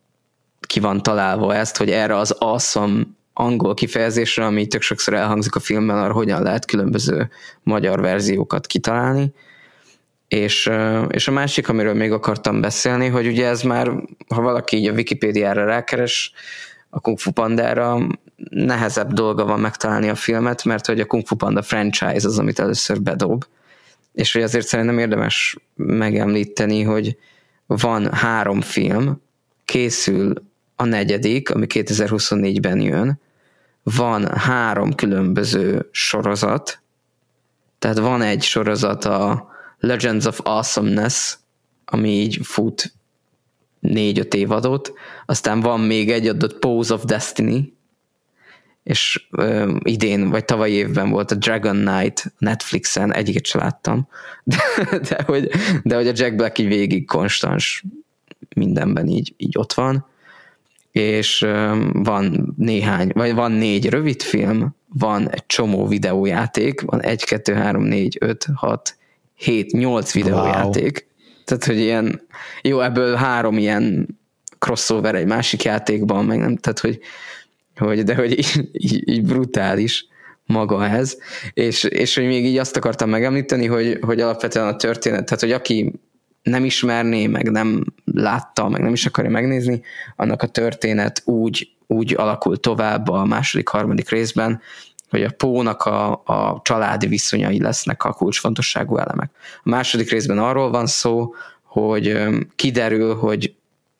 Speaker 3: ki van találva ezt, hogy erre az awesome angol kifejezésre, ami tök sokszor elhangzik a filmben, arra hogyan lehet különböző magyar verziókat kitalálni. És, és a másik, amiről még akartam beszélni, hogy ugye ez már, ha valaki így a Wikipédiára rákeres, a Kung Fu Pandára nehezebb dolga van megtalálni a filmet, mert hogy a Kung Fu Panda franchise az, amit először bedob, és hogy azért szerintem érdemes megemlíteni, hogy van három film, készül a negyedik, ami 2024-ben jön, van három különböző sorozat, tehát van egy sorozat a Legends of Awesomeness, ami így fut négy-öt évadot, aztán van még egy adott Pose of Destiny, és ö, idén, vagy tavaly évben volt a Dragon Knight Netflixen, egyiket sem láttam, de, de, hogy, de hogy a Jack Black így végig konstans mindenben így, így ott van, és ö, van néhány, vagy van négy rövid film, van egy csomó videójáték, van egy, kettő, három, négy, öt, hat, hét, nyolc videójáték, wow. Tehát, hogy ilyen, jó, ebből három ilyen crossover egy másik játékban, meg nem, tehát, hogy, hogy de hogy így, így, így brutális maga ez, és, és hogy még így azt akartam megemlíteni, hogy, hogy alapvetően a történet, tehát hogy aki nem ismerné, meg nem látta, meg nem is akarja megnézni, annak a történet úgy, úgy alakul tovább a második, harmadik részben, hogy a pónak a, a családi viszonyai lesznek a kulcsfontosságú elemek. A második részben arról van szó, hogy kiderül, hogy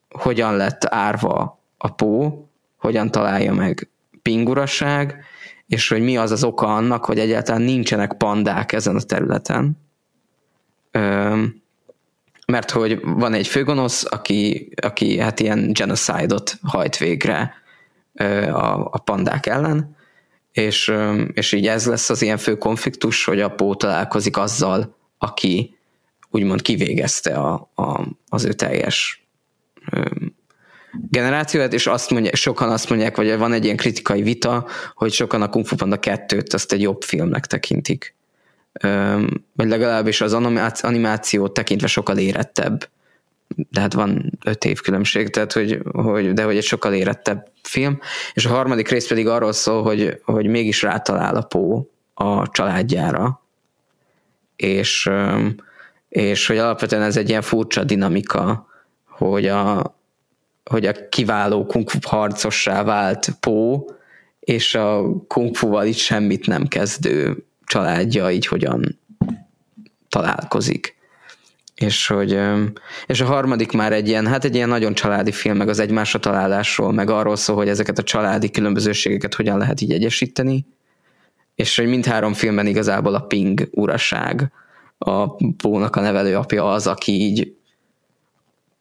Speaker 3: hogyan lett árva a pó, hogyan találja meg pinguraság, és hogy mi az az oka annak, hogy egyáltalán nincsenek pandák ezen a területen. Mert hogy van egy főgonosz, aki, aki hát ilyen genocide-ot hajt végre a, a pandák ellen, és, és így ez lesz az ilyen fő konfliktus, hogy a Pó találkozik azzal, aki úgymond kivégezte a, a, az ő teljes generációt, és azt mondják, sokan azt mondják, vagy van egy ilyen kritikai vita, hogy sokan a Kung Fu Panda 2-t azt egy jobb filmnek tekintik. Vagy legalábbis az animációt tekintve sokkal érettebb de hát van öt év különbség, tehát hogy, hogy, de hogy egy sokkal érettebb film, és a harmadik rész pedig arról szól, hogy, hogy mégis rátalál a Pó a családjára, és, és hogy alapvetően ez egy ilyen furcsa dinamika, hogy a, hogy a kiváló kung fu harcossá vált Pó, és a kung fu-val így semmit nem kezdő családja így hogyan találkozik és hogy és a harmadik már egy ilyen, hát egy ilyen nagyon családi film, meg az egymásra találásról, meg arról szól, hogy ezeket a családi különbözőségeket hogyan lehet így egyesíteni, és hogy mindhárom filmben igazából a Ping uraság, a Pónak a nevelő apja az, aki így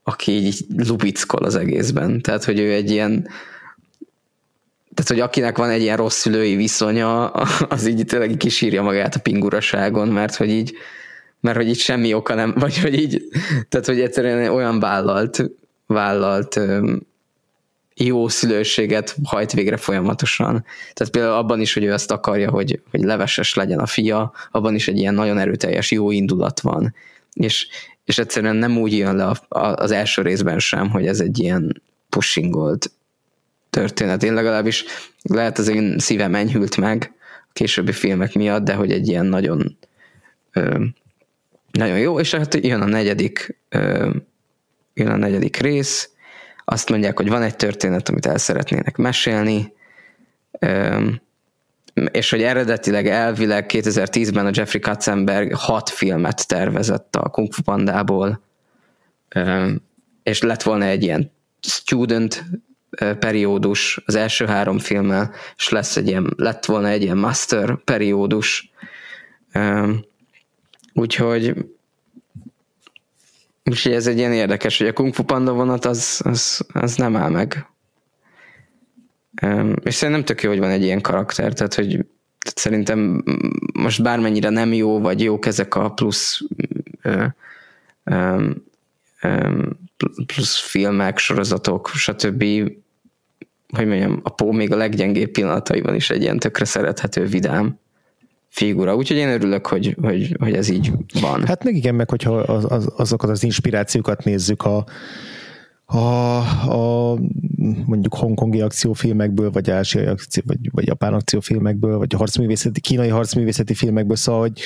Speaker 3: aki így lubickol az egészben. Tehát, hogy ő egy ilyen tehát, hogy akinek van egy ilyen rossz szülői viszonya, az így tényleg kisírja magát a pinguraságon, mert hogy így mert hogy itt semmi oka nem, vagy hogy így, tehát hogy egyszerűen olyan vállalt, vállalt jó szülőséget hajt végre folyamatosan. Tehát például abban is, hogy ő azt akarja, hogy, hogy leveses legyen a fia, abban is egy ilyen nagyon erőteljes jó indulat van. És, és egyszerűen nem úgy jön le a, a, az első részben sem, hogy ez egy ilyen pushingolt történet. Én legalábbis lehet az én szívem enyhült meg a későbbi filmek miatt, de hogy egy ilyen nagyon nagyon jó, és hát jön a negyedik, jön a negyedik rész, azt mondják, hogy van egy történet, amit el szeretnének mesélni, és hogy eredetileg elvileg 2010-ben a Jeffrey Katzenberg hat filmet tervezett a Kung Fu Pandából, és lett volna egy ilyen student periódus az első három filmmel, és lesz egy ilyen, lett volna egy ilyen master periódus, Úgyhogy Úgyhogy ez egy ilyen érdekes, hogy a Kung Fu Panda vonat az, az, az nem áll meg. És szerintem tök jó, hogy van egy ilyen karakter, tehát hogy tehát szerintem most bármennyire nem jó, vagy jók ezek a plusz plusz filmek, sorozatok, stb. hogy mondjam, a Pó még a leggyengébb pillanataiban is egy ilyen tökre szerethető, vidám figura. Úgyhogy én örülök, hogy, hogy, hogy ez így van.
Speaker 1: Hát meg igen, meg hogyha az, az, azokat az inspirációkat nézzük a, a, a mondjuk hongkongi akciófilmekből, vagy ázsiai akció, vagy, vagy japán akciófilmekből, vagy harcművészeti, kínai harcművészeti filmekből, szóval, hogy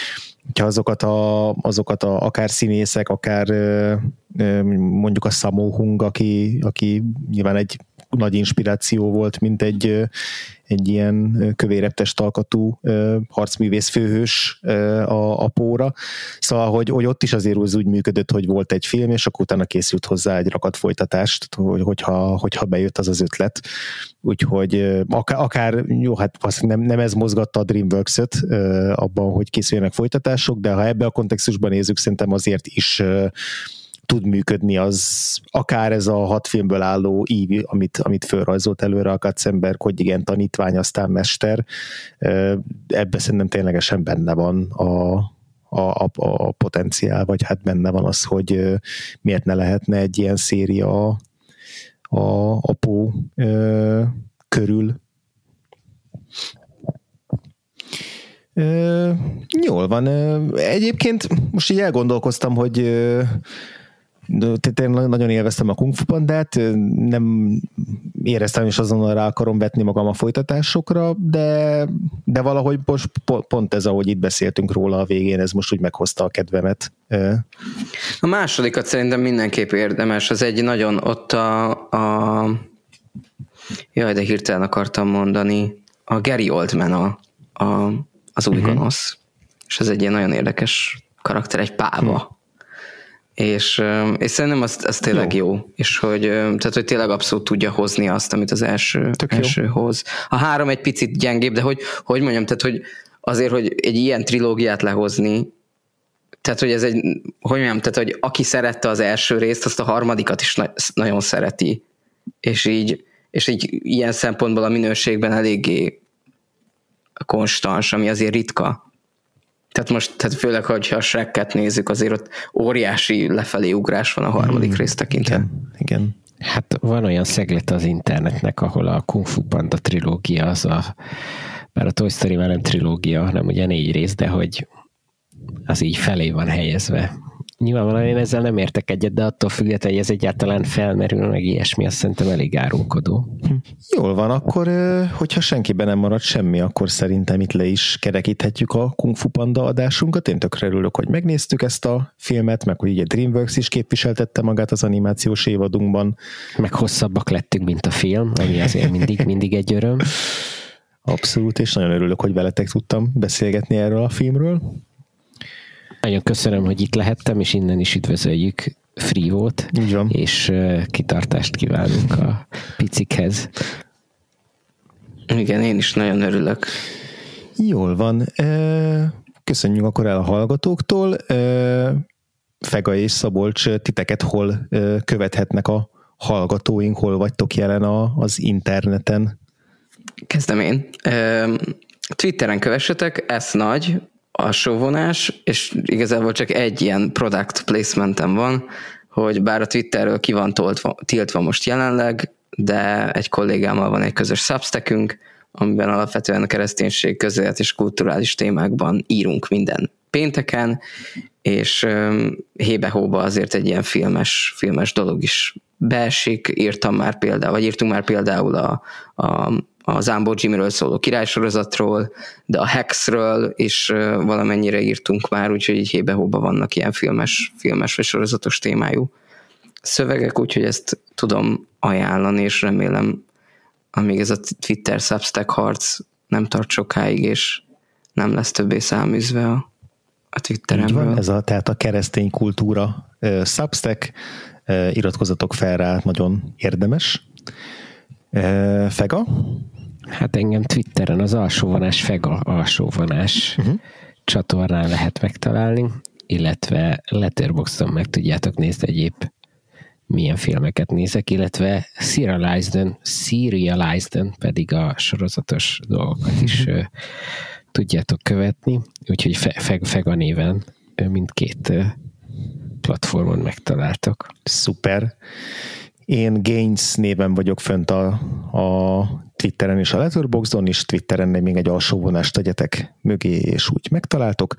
Speaker 1: hogyha azokat a, azokat a akár színészek, akár mondjuk a Sammo Hung, aki, aki nyilván egy nagy inspiráció volt, mint egy, egy ilyen kövéreptes talkatú harcművész főhős a, a póra. Szóval, hogy, hogy ott is azért úgy működött, hogy volt egy film, és akkor utána készült hozzá egy rakat folytatást, hogy, hogyha, hogyha bejött az az ötlet. Úgyhogy akár, akár jó, hát nem, nem ez mozgatta a DreamWorks-öt abban, hogy készüljenek folytatások, de ha ebbe a kontextusban nézzük, szerintem azért is tud működni, az akár ez a hat filmből álló ív, amit, amit fölrajzolt előre a Katzenberg, hogy igen, tanítvány, aztán mester, ebbe szerintem ténylegesen benne van a, a, a, a potenciál, vagy hát benne van az, hogy miért ne lehetne egy ilyen széria a, a, a Pó ö, körül. Ö, jól van. Egyébként most így elgondolkoztam, hogy én nagyon élveztem a Kung Fu Pandát, nem éreztem is azonnal rá akarom vetni magam a folytatásokra, de, de valahogy most pont ez, ahogy itt beszéltünk róla a végén, ez most úgy meghozta a kedvemet.
Speaker 3: A másodikat szerintem mindenképp érdemes, az egy nagyon ott a, a jaj, de hirtelen akartam mondani, a Gary Oldman a, a, az új uh-huh. gonosz, és ez egy ilyen nagyon érdekes karakter, egy páva. Uh-huh és, és szerintem az, az tényleg jó. jó, és hogy, tehát, hogy tényleg abszolút tudja hozni azt, amit az első, Tök első jó. hoz. A három egy picit gyengébb, de hogy, hogy mondjam, tehát, hogy azért, hogy egy ilyen trilógiát lehozni, tehát, hogy ez egy, hogy mondjam, tehát, hogy aki szerette az első részt, azt a harmadikat is na- nagyon szereti. És így, és így ilyen szempontból a minőségben eléggé konstans, ami azért ritka. Tehát most, tehát főleg, hogyha a Shrek-et nézzük, azért ott óriási lefelé ugrás van a harmadik hmm, rész tekintve.
Speaker 1: Igen, igen.
Speaker 2: Hát van olyan szeglet az internetnek, ahol a Kung Fu Panda trilógia az a, bár a Toy Story már nem trilógia, hanem ugye négy rész, de hogy az így felé van helyezve nyilvánvalóan én ezzel nem értek egyet, de attól függetlenül, hogy ez egyáltalán felmerül, meg ilyesmi, azt szerintem elég árulkodó. Hm.
Speaker 1: Jól van, akkor hogyha senkiben nem marad semmi, akkor szerintem itt le is kerekíthetjük a Kung Fu Panda adásunkat. Én tökre örülök, hogy megnéztük ezt a filmet, meg hogy ugye DreamWorks is képviseltette magát az animációs évadunkban.
Speaker 2: Meg hosszabbak lettünk, mint a film, ami azért mindig, mindig egy öröm.
Speaker 1: Abszolút, és nagyon örülök, hogy veletek tudtam beszélgetni erről a filmről.
Speaker 2: Nagyon köszönöm, hogy itt lehettem, és innen is üdvözöljük Frívót, és kitartást kívánunk a picikhez.
Speaker 3: Igen, én is nagyon örülök.
Speaker 1: Jól van. Köszönjük akkor el a hallgatóktól. Fega és Szabolcs, titeket hol követhetnek a hallgatóink, hol vagytok jelen az interneten?
Speaker 3: Kezdem én. Twitteren kövessetek, ez nagy, alsóvonás, és igazából csak egy ilyen product placementem van, hogy bár a Twitterről ki van toltva, tiltva most jelenleg, de egy kollégámmal van egy közös substackünk, amiben alapvetően a kereszténység, közélet és kulturális témákban írunk minden pénteken, és hébe-hóba azért egy ilyen filmes, filmes dolog is beesik. Írtam már például, vagy írtunk már például a, a a Zambó Jimmyről szóló királysorozatról, de a Hexről is valamennyire írtunk már, úgyhogy hébe-hóba vannak ilyen filmes, filmes vagy sorozatos témájú szövegek, úgyhogy ezt tudom ajánlani, és remélem, amíg ez a Twitter Substack harc nem tart sokáig, és nem lesz többé száműzve a, a Twitteremből.
Speaker 1: ez a, tehát a keresztény kultúra uh, Substack, uh, iratkozatok fel rá, nagyon érdemes. Uh, Fega?
Speaker 2: Hát engem Twitteren az alsóvonás Fega alsóvonás uh-huh. csatornán lehet megtalálni, illetve Letterboxdon meg tudjátok nézni egyéb milyen filmeket nézek, illetve Serialized-en, Serialized-en pedig a sorozatos dolgokat is uh, tudjátok követni, úgyhogy Fega fe, néven mindkét platformon megtaláltok.
Speaker 1: Szuper. Én Gains néven vagyok fönt a, a Twitteren és a Letterboxdon is, Twitteren még egy alsó vonást tegyetek mögé, és úgy megtaláltok.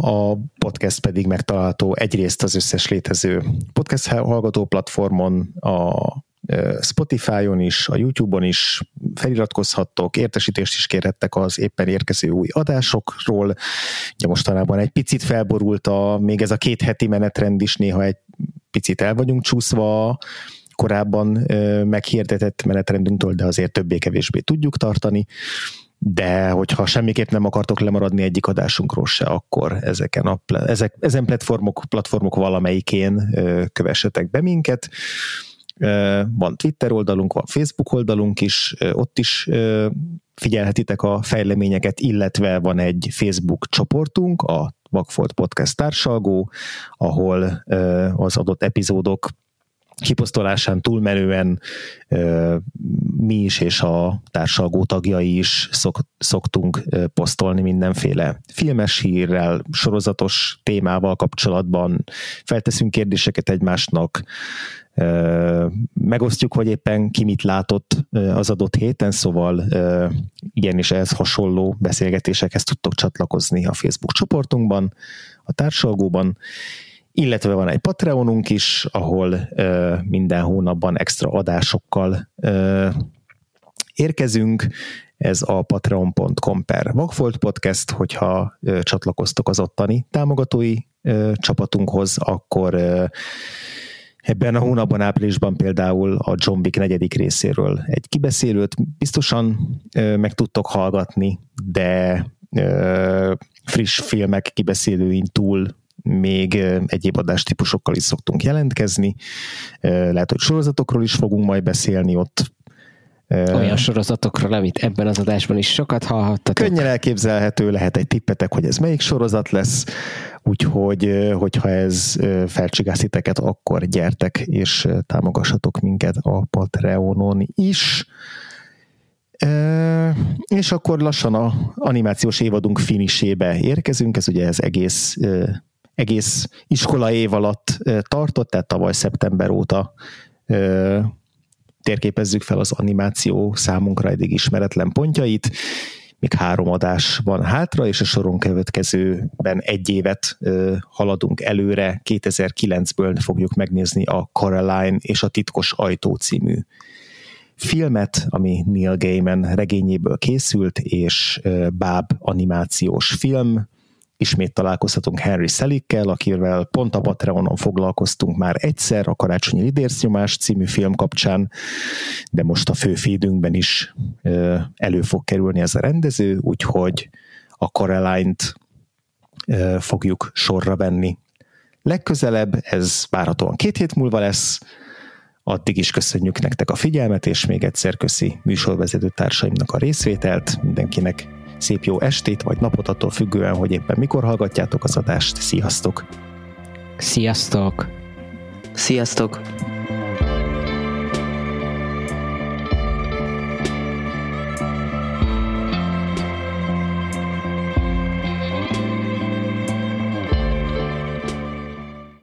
Speaker 1: A podcast pedig megtalálható egyrészt az összes létező podcast hallgató platformon, a Spotify-on is, a YouTube-on is feliratkozhattok, értesítést is kérhettek az éppen érkező új adásokról. Ugye mostanában egy picit felborult a, még ez a két heti menetrend is néha egy picit el vagyunk csúszva korábban meghirdetett menetrendünktől, de azért többé-kevésbé tudjuk tartani de hogyha semmiképp nem akartok lemaradni egyik adásunkról se, akkor ezeken a, ezek, ezen platformok, platformok valamelyikén kövessetek be minket. Van Twitter oldalunk, van Facebook oldalunk is, ott is figyelhetitek a fejleményeket, illetve van egy Facebook csoportunk, a Vagfolt Podcast társalgó, ahol az adott epizódok kiposztolásán túlmenően mi is és a társalgó tagjai is szok, szoktunk posztolni mindenféle filmes hírrel, sorozatos témával kapcsolatban, felteszünk kérdéseket egymásnak, megosztjuk, hogy éppen ki mit látott az adott héten, szóval igenis ehhez hasonló beszélgetésekhez tudtok csatlakozni a Facebook csoportunkban, a társalgóban, illetve van egy Patreonunk is, ahol minden hónapban extra adásokkal érkezünk, ez a patreon.com per Vagfolt Podcast, hogyha csatlakoztok az ottani támogatói csapatunkhoz, akkor Ebben a hónapban, áprilisban például a Wick negyedik részéről egy kibeszélőt biztosan ö, meg tudtok hallgatni, de ö, friss filmek kibeszélőin túl még egyéb adástípusokkal is szoktunk jelentkezni. Lehet, hogy sorozatokról is fogunk majd beszélni ott.
Speaker 2: Olyan sorozatokról, amit ebben az adásban is sokat hallhattatok.
Speaker 1: Könnyen elképzelhető, lehet egy tippetek, hogy ez melyik sorozat lesz, úgyhogy hogyha ez felcsigász titeket, akkor gyertek és támogassatok minket a Patreonon is. E, és akkor lassan a animációs évadunk finisébe érkezünk, ez ugye ez egész egész iskola év alatt tartott, tehát tavaly szeptember óta térképezzük fel az animáció számunkra eddig ismeretlen pontjait. Még három adás van hátra, és a soron következőben egy évet haladunk előre. 2009-ből fogjuk megnézni a Coraline és a Titkos Ajtó című filmet, ami Neil Gaiman regényéből készült, és Báb animációs film, ismét találkozhatunk Henry Selikkel, akivel pont a Patreonon foglalkoztunk már egyszer a Karácsonyi Lidérsznyomás című film kapcsán, de most a főfédünkben is elő fog kerülni ez a rendező, úgyhogy a Coraline-t fogjuk sorra venni. Legközelebb, ez várhatóan két hét múlva lesz, addig is köszönjük nektek a figyelmet, és még egyszer köszi műsorvezető társaimnak a részvételt, mindenkinek szép jó estét vagy napot attól függően, hogy éppen mikor hallgatjátok az adást. Sziasztok!
Speaker 2: Sziasztok!
Speaker 3: Sziasztok!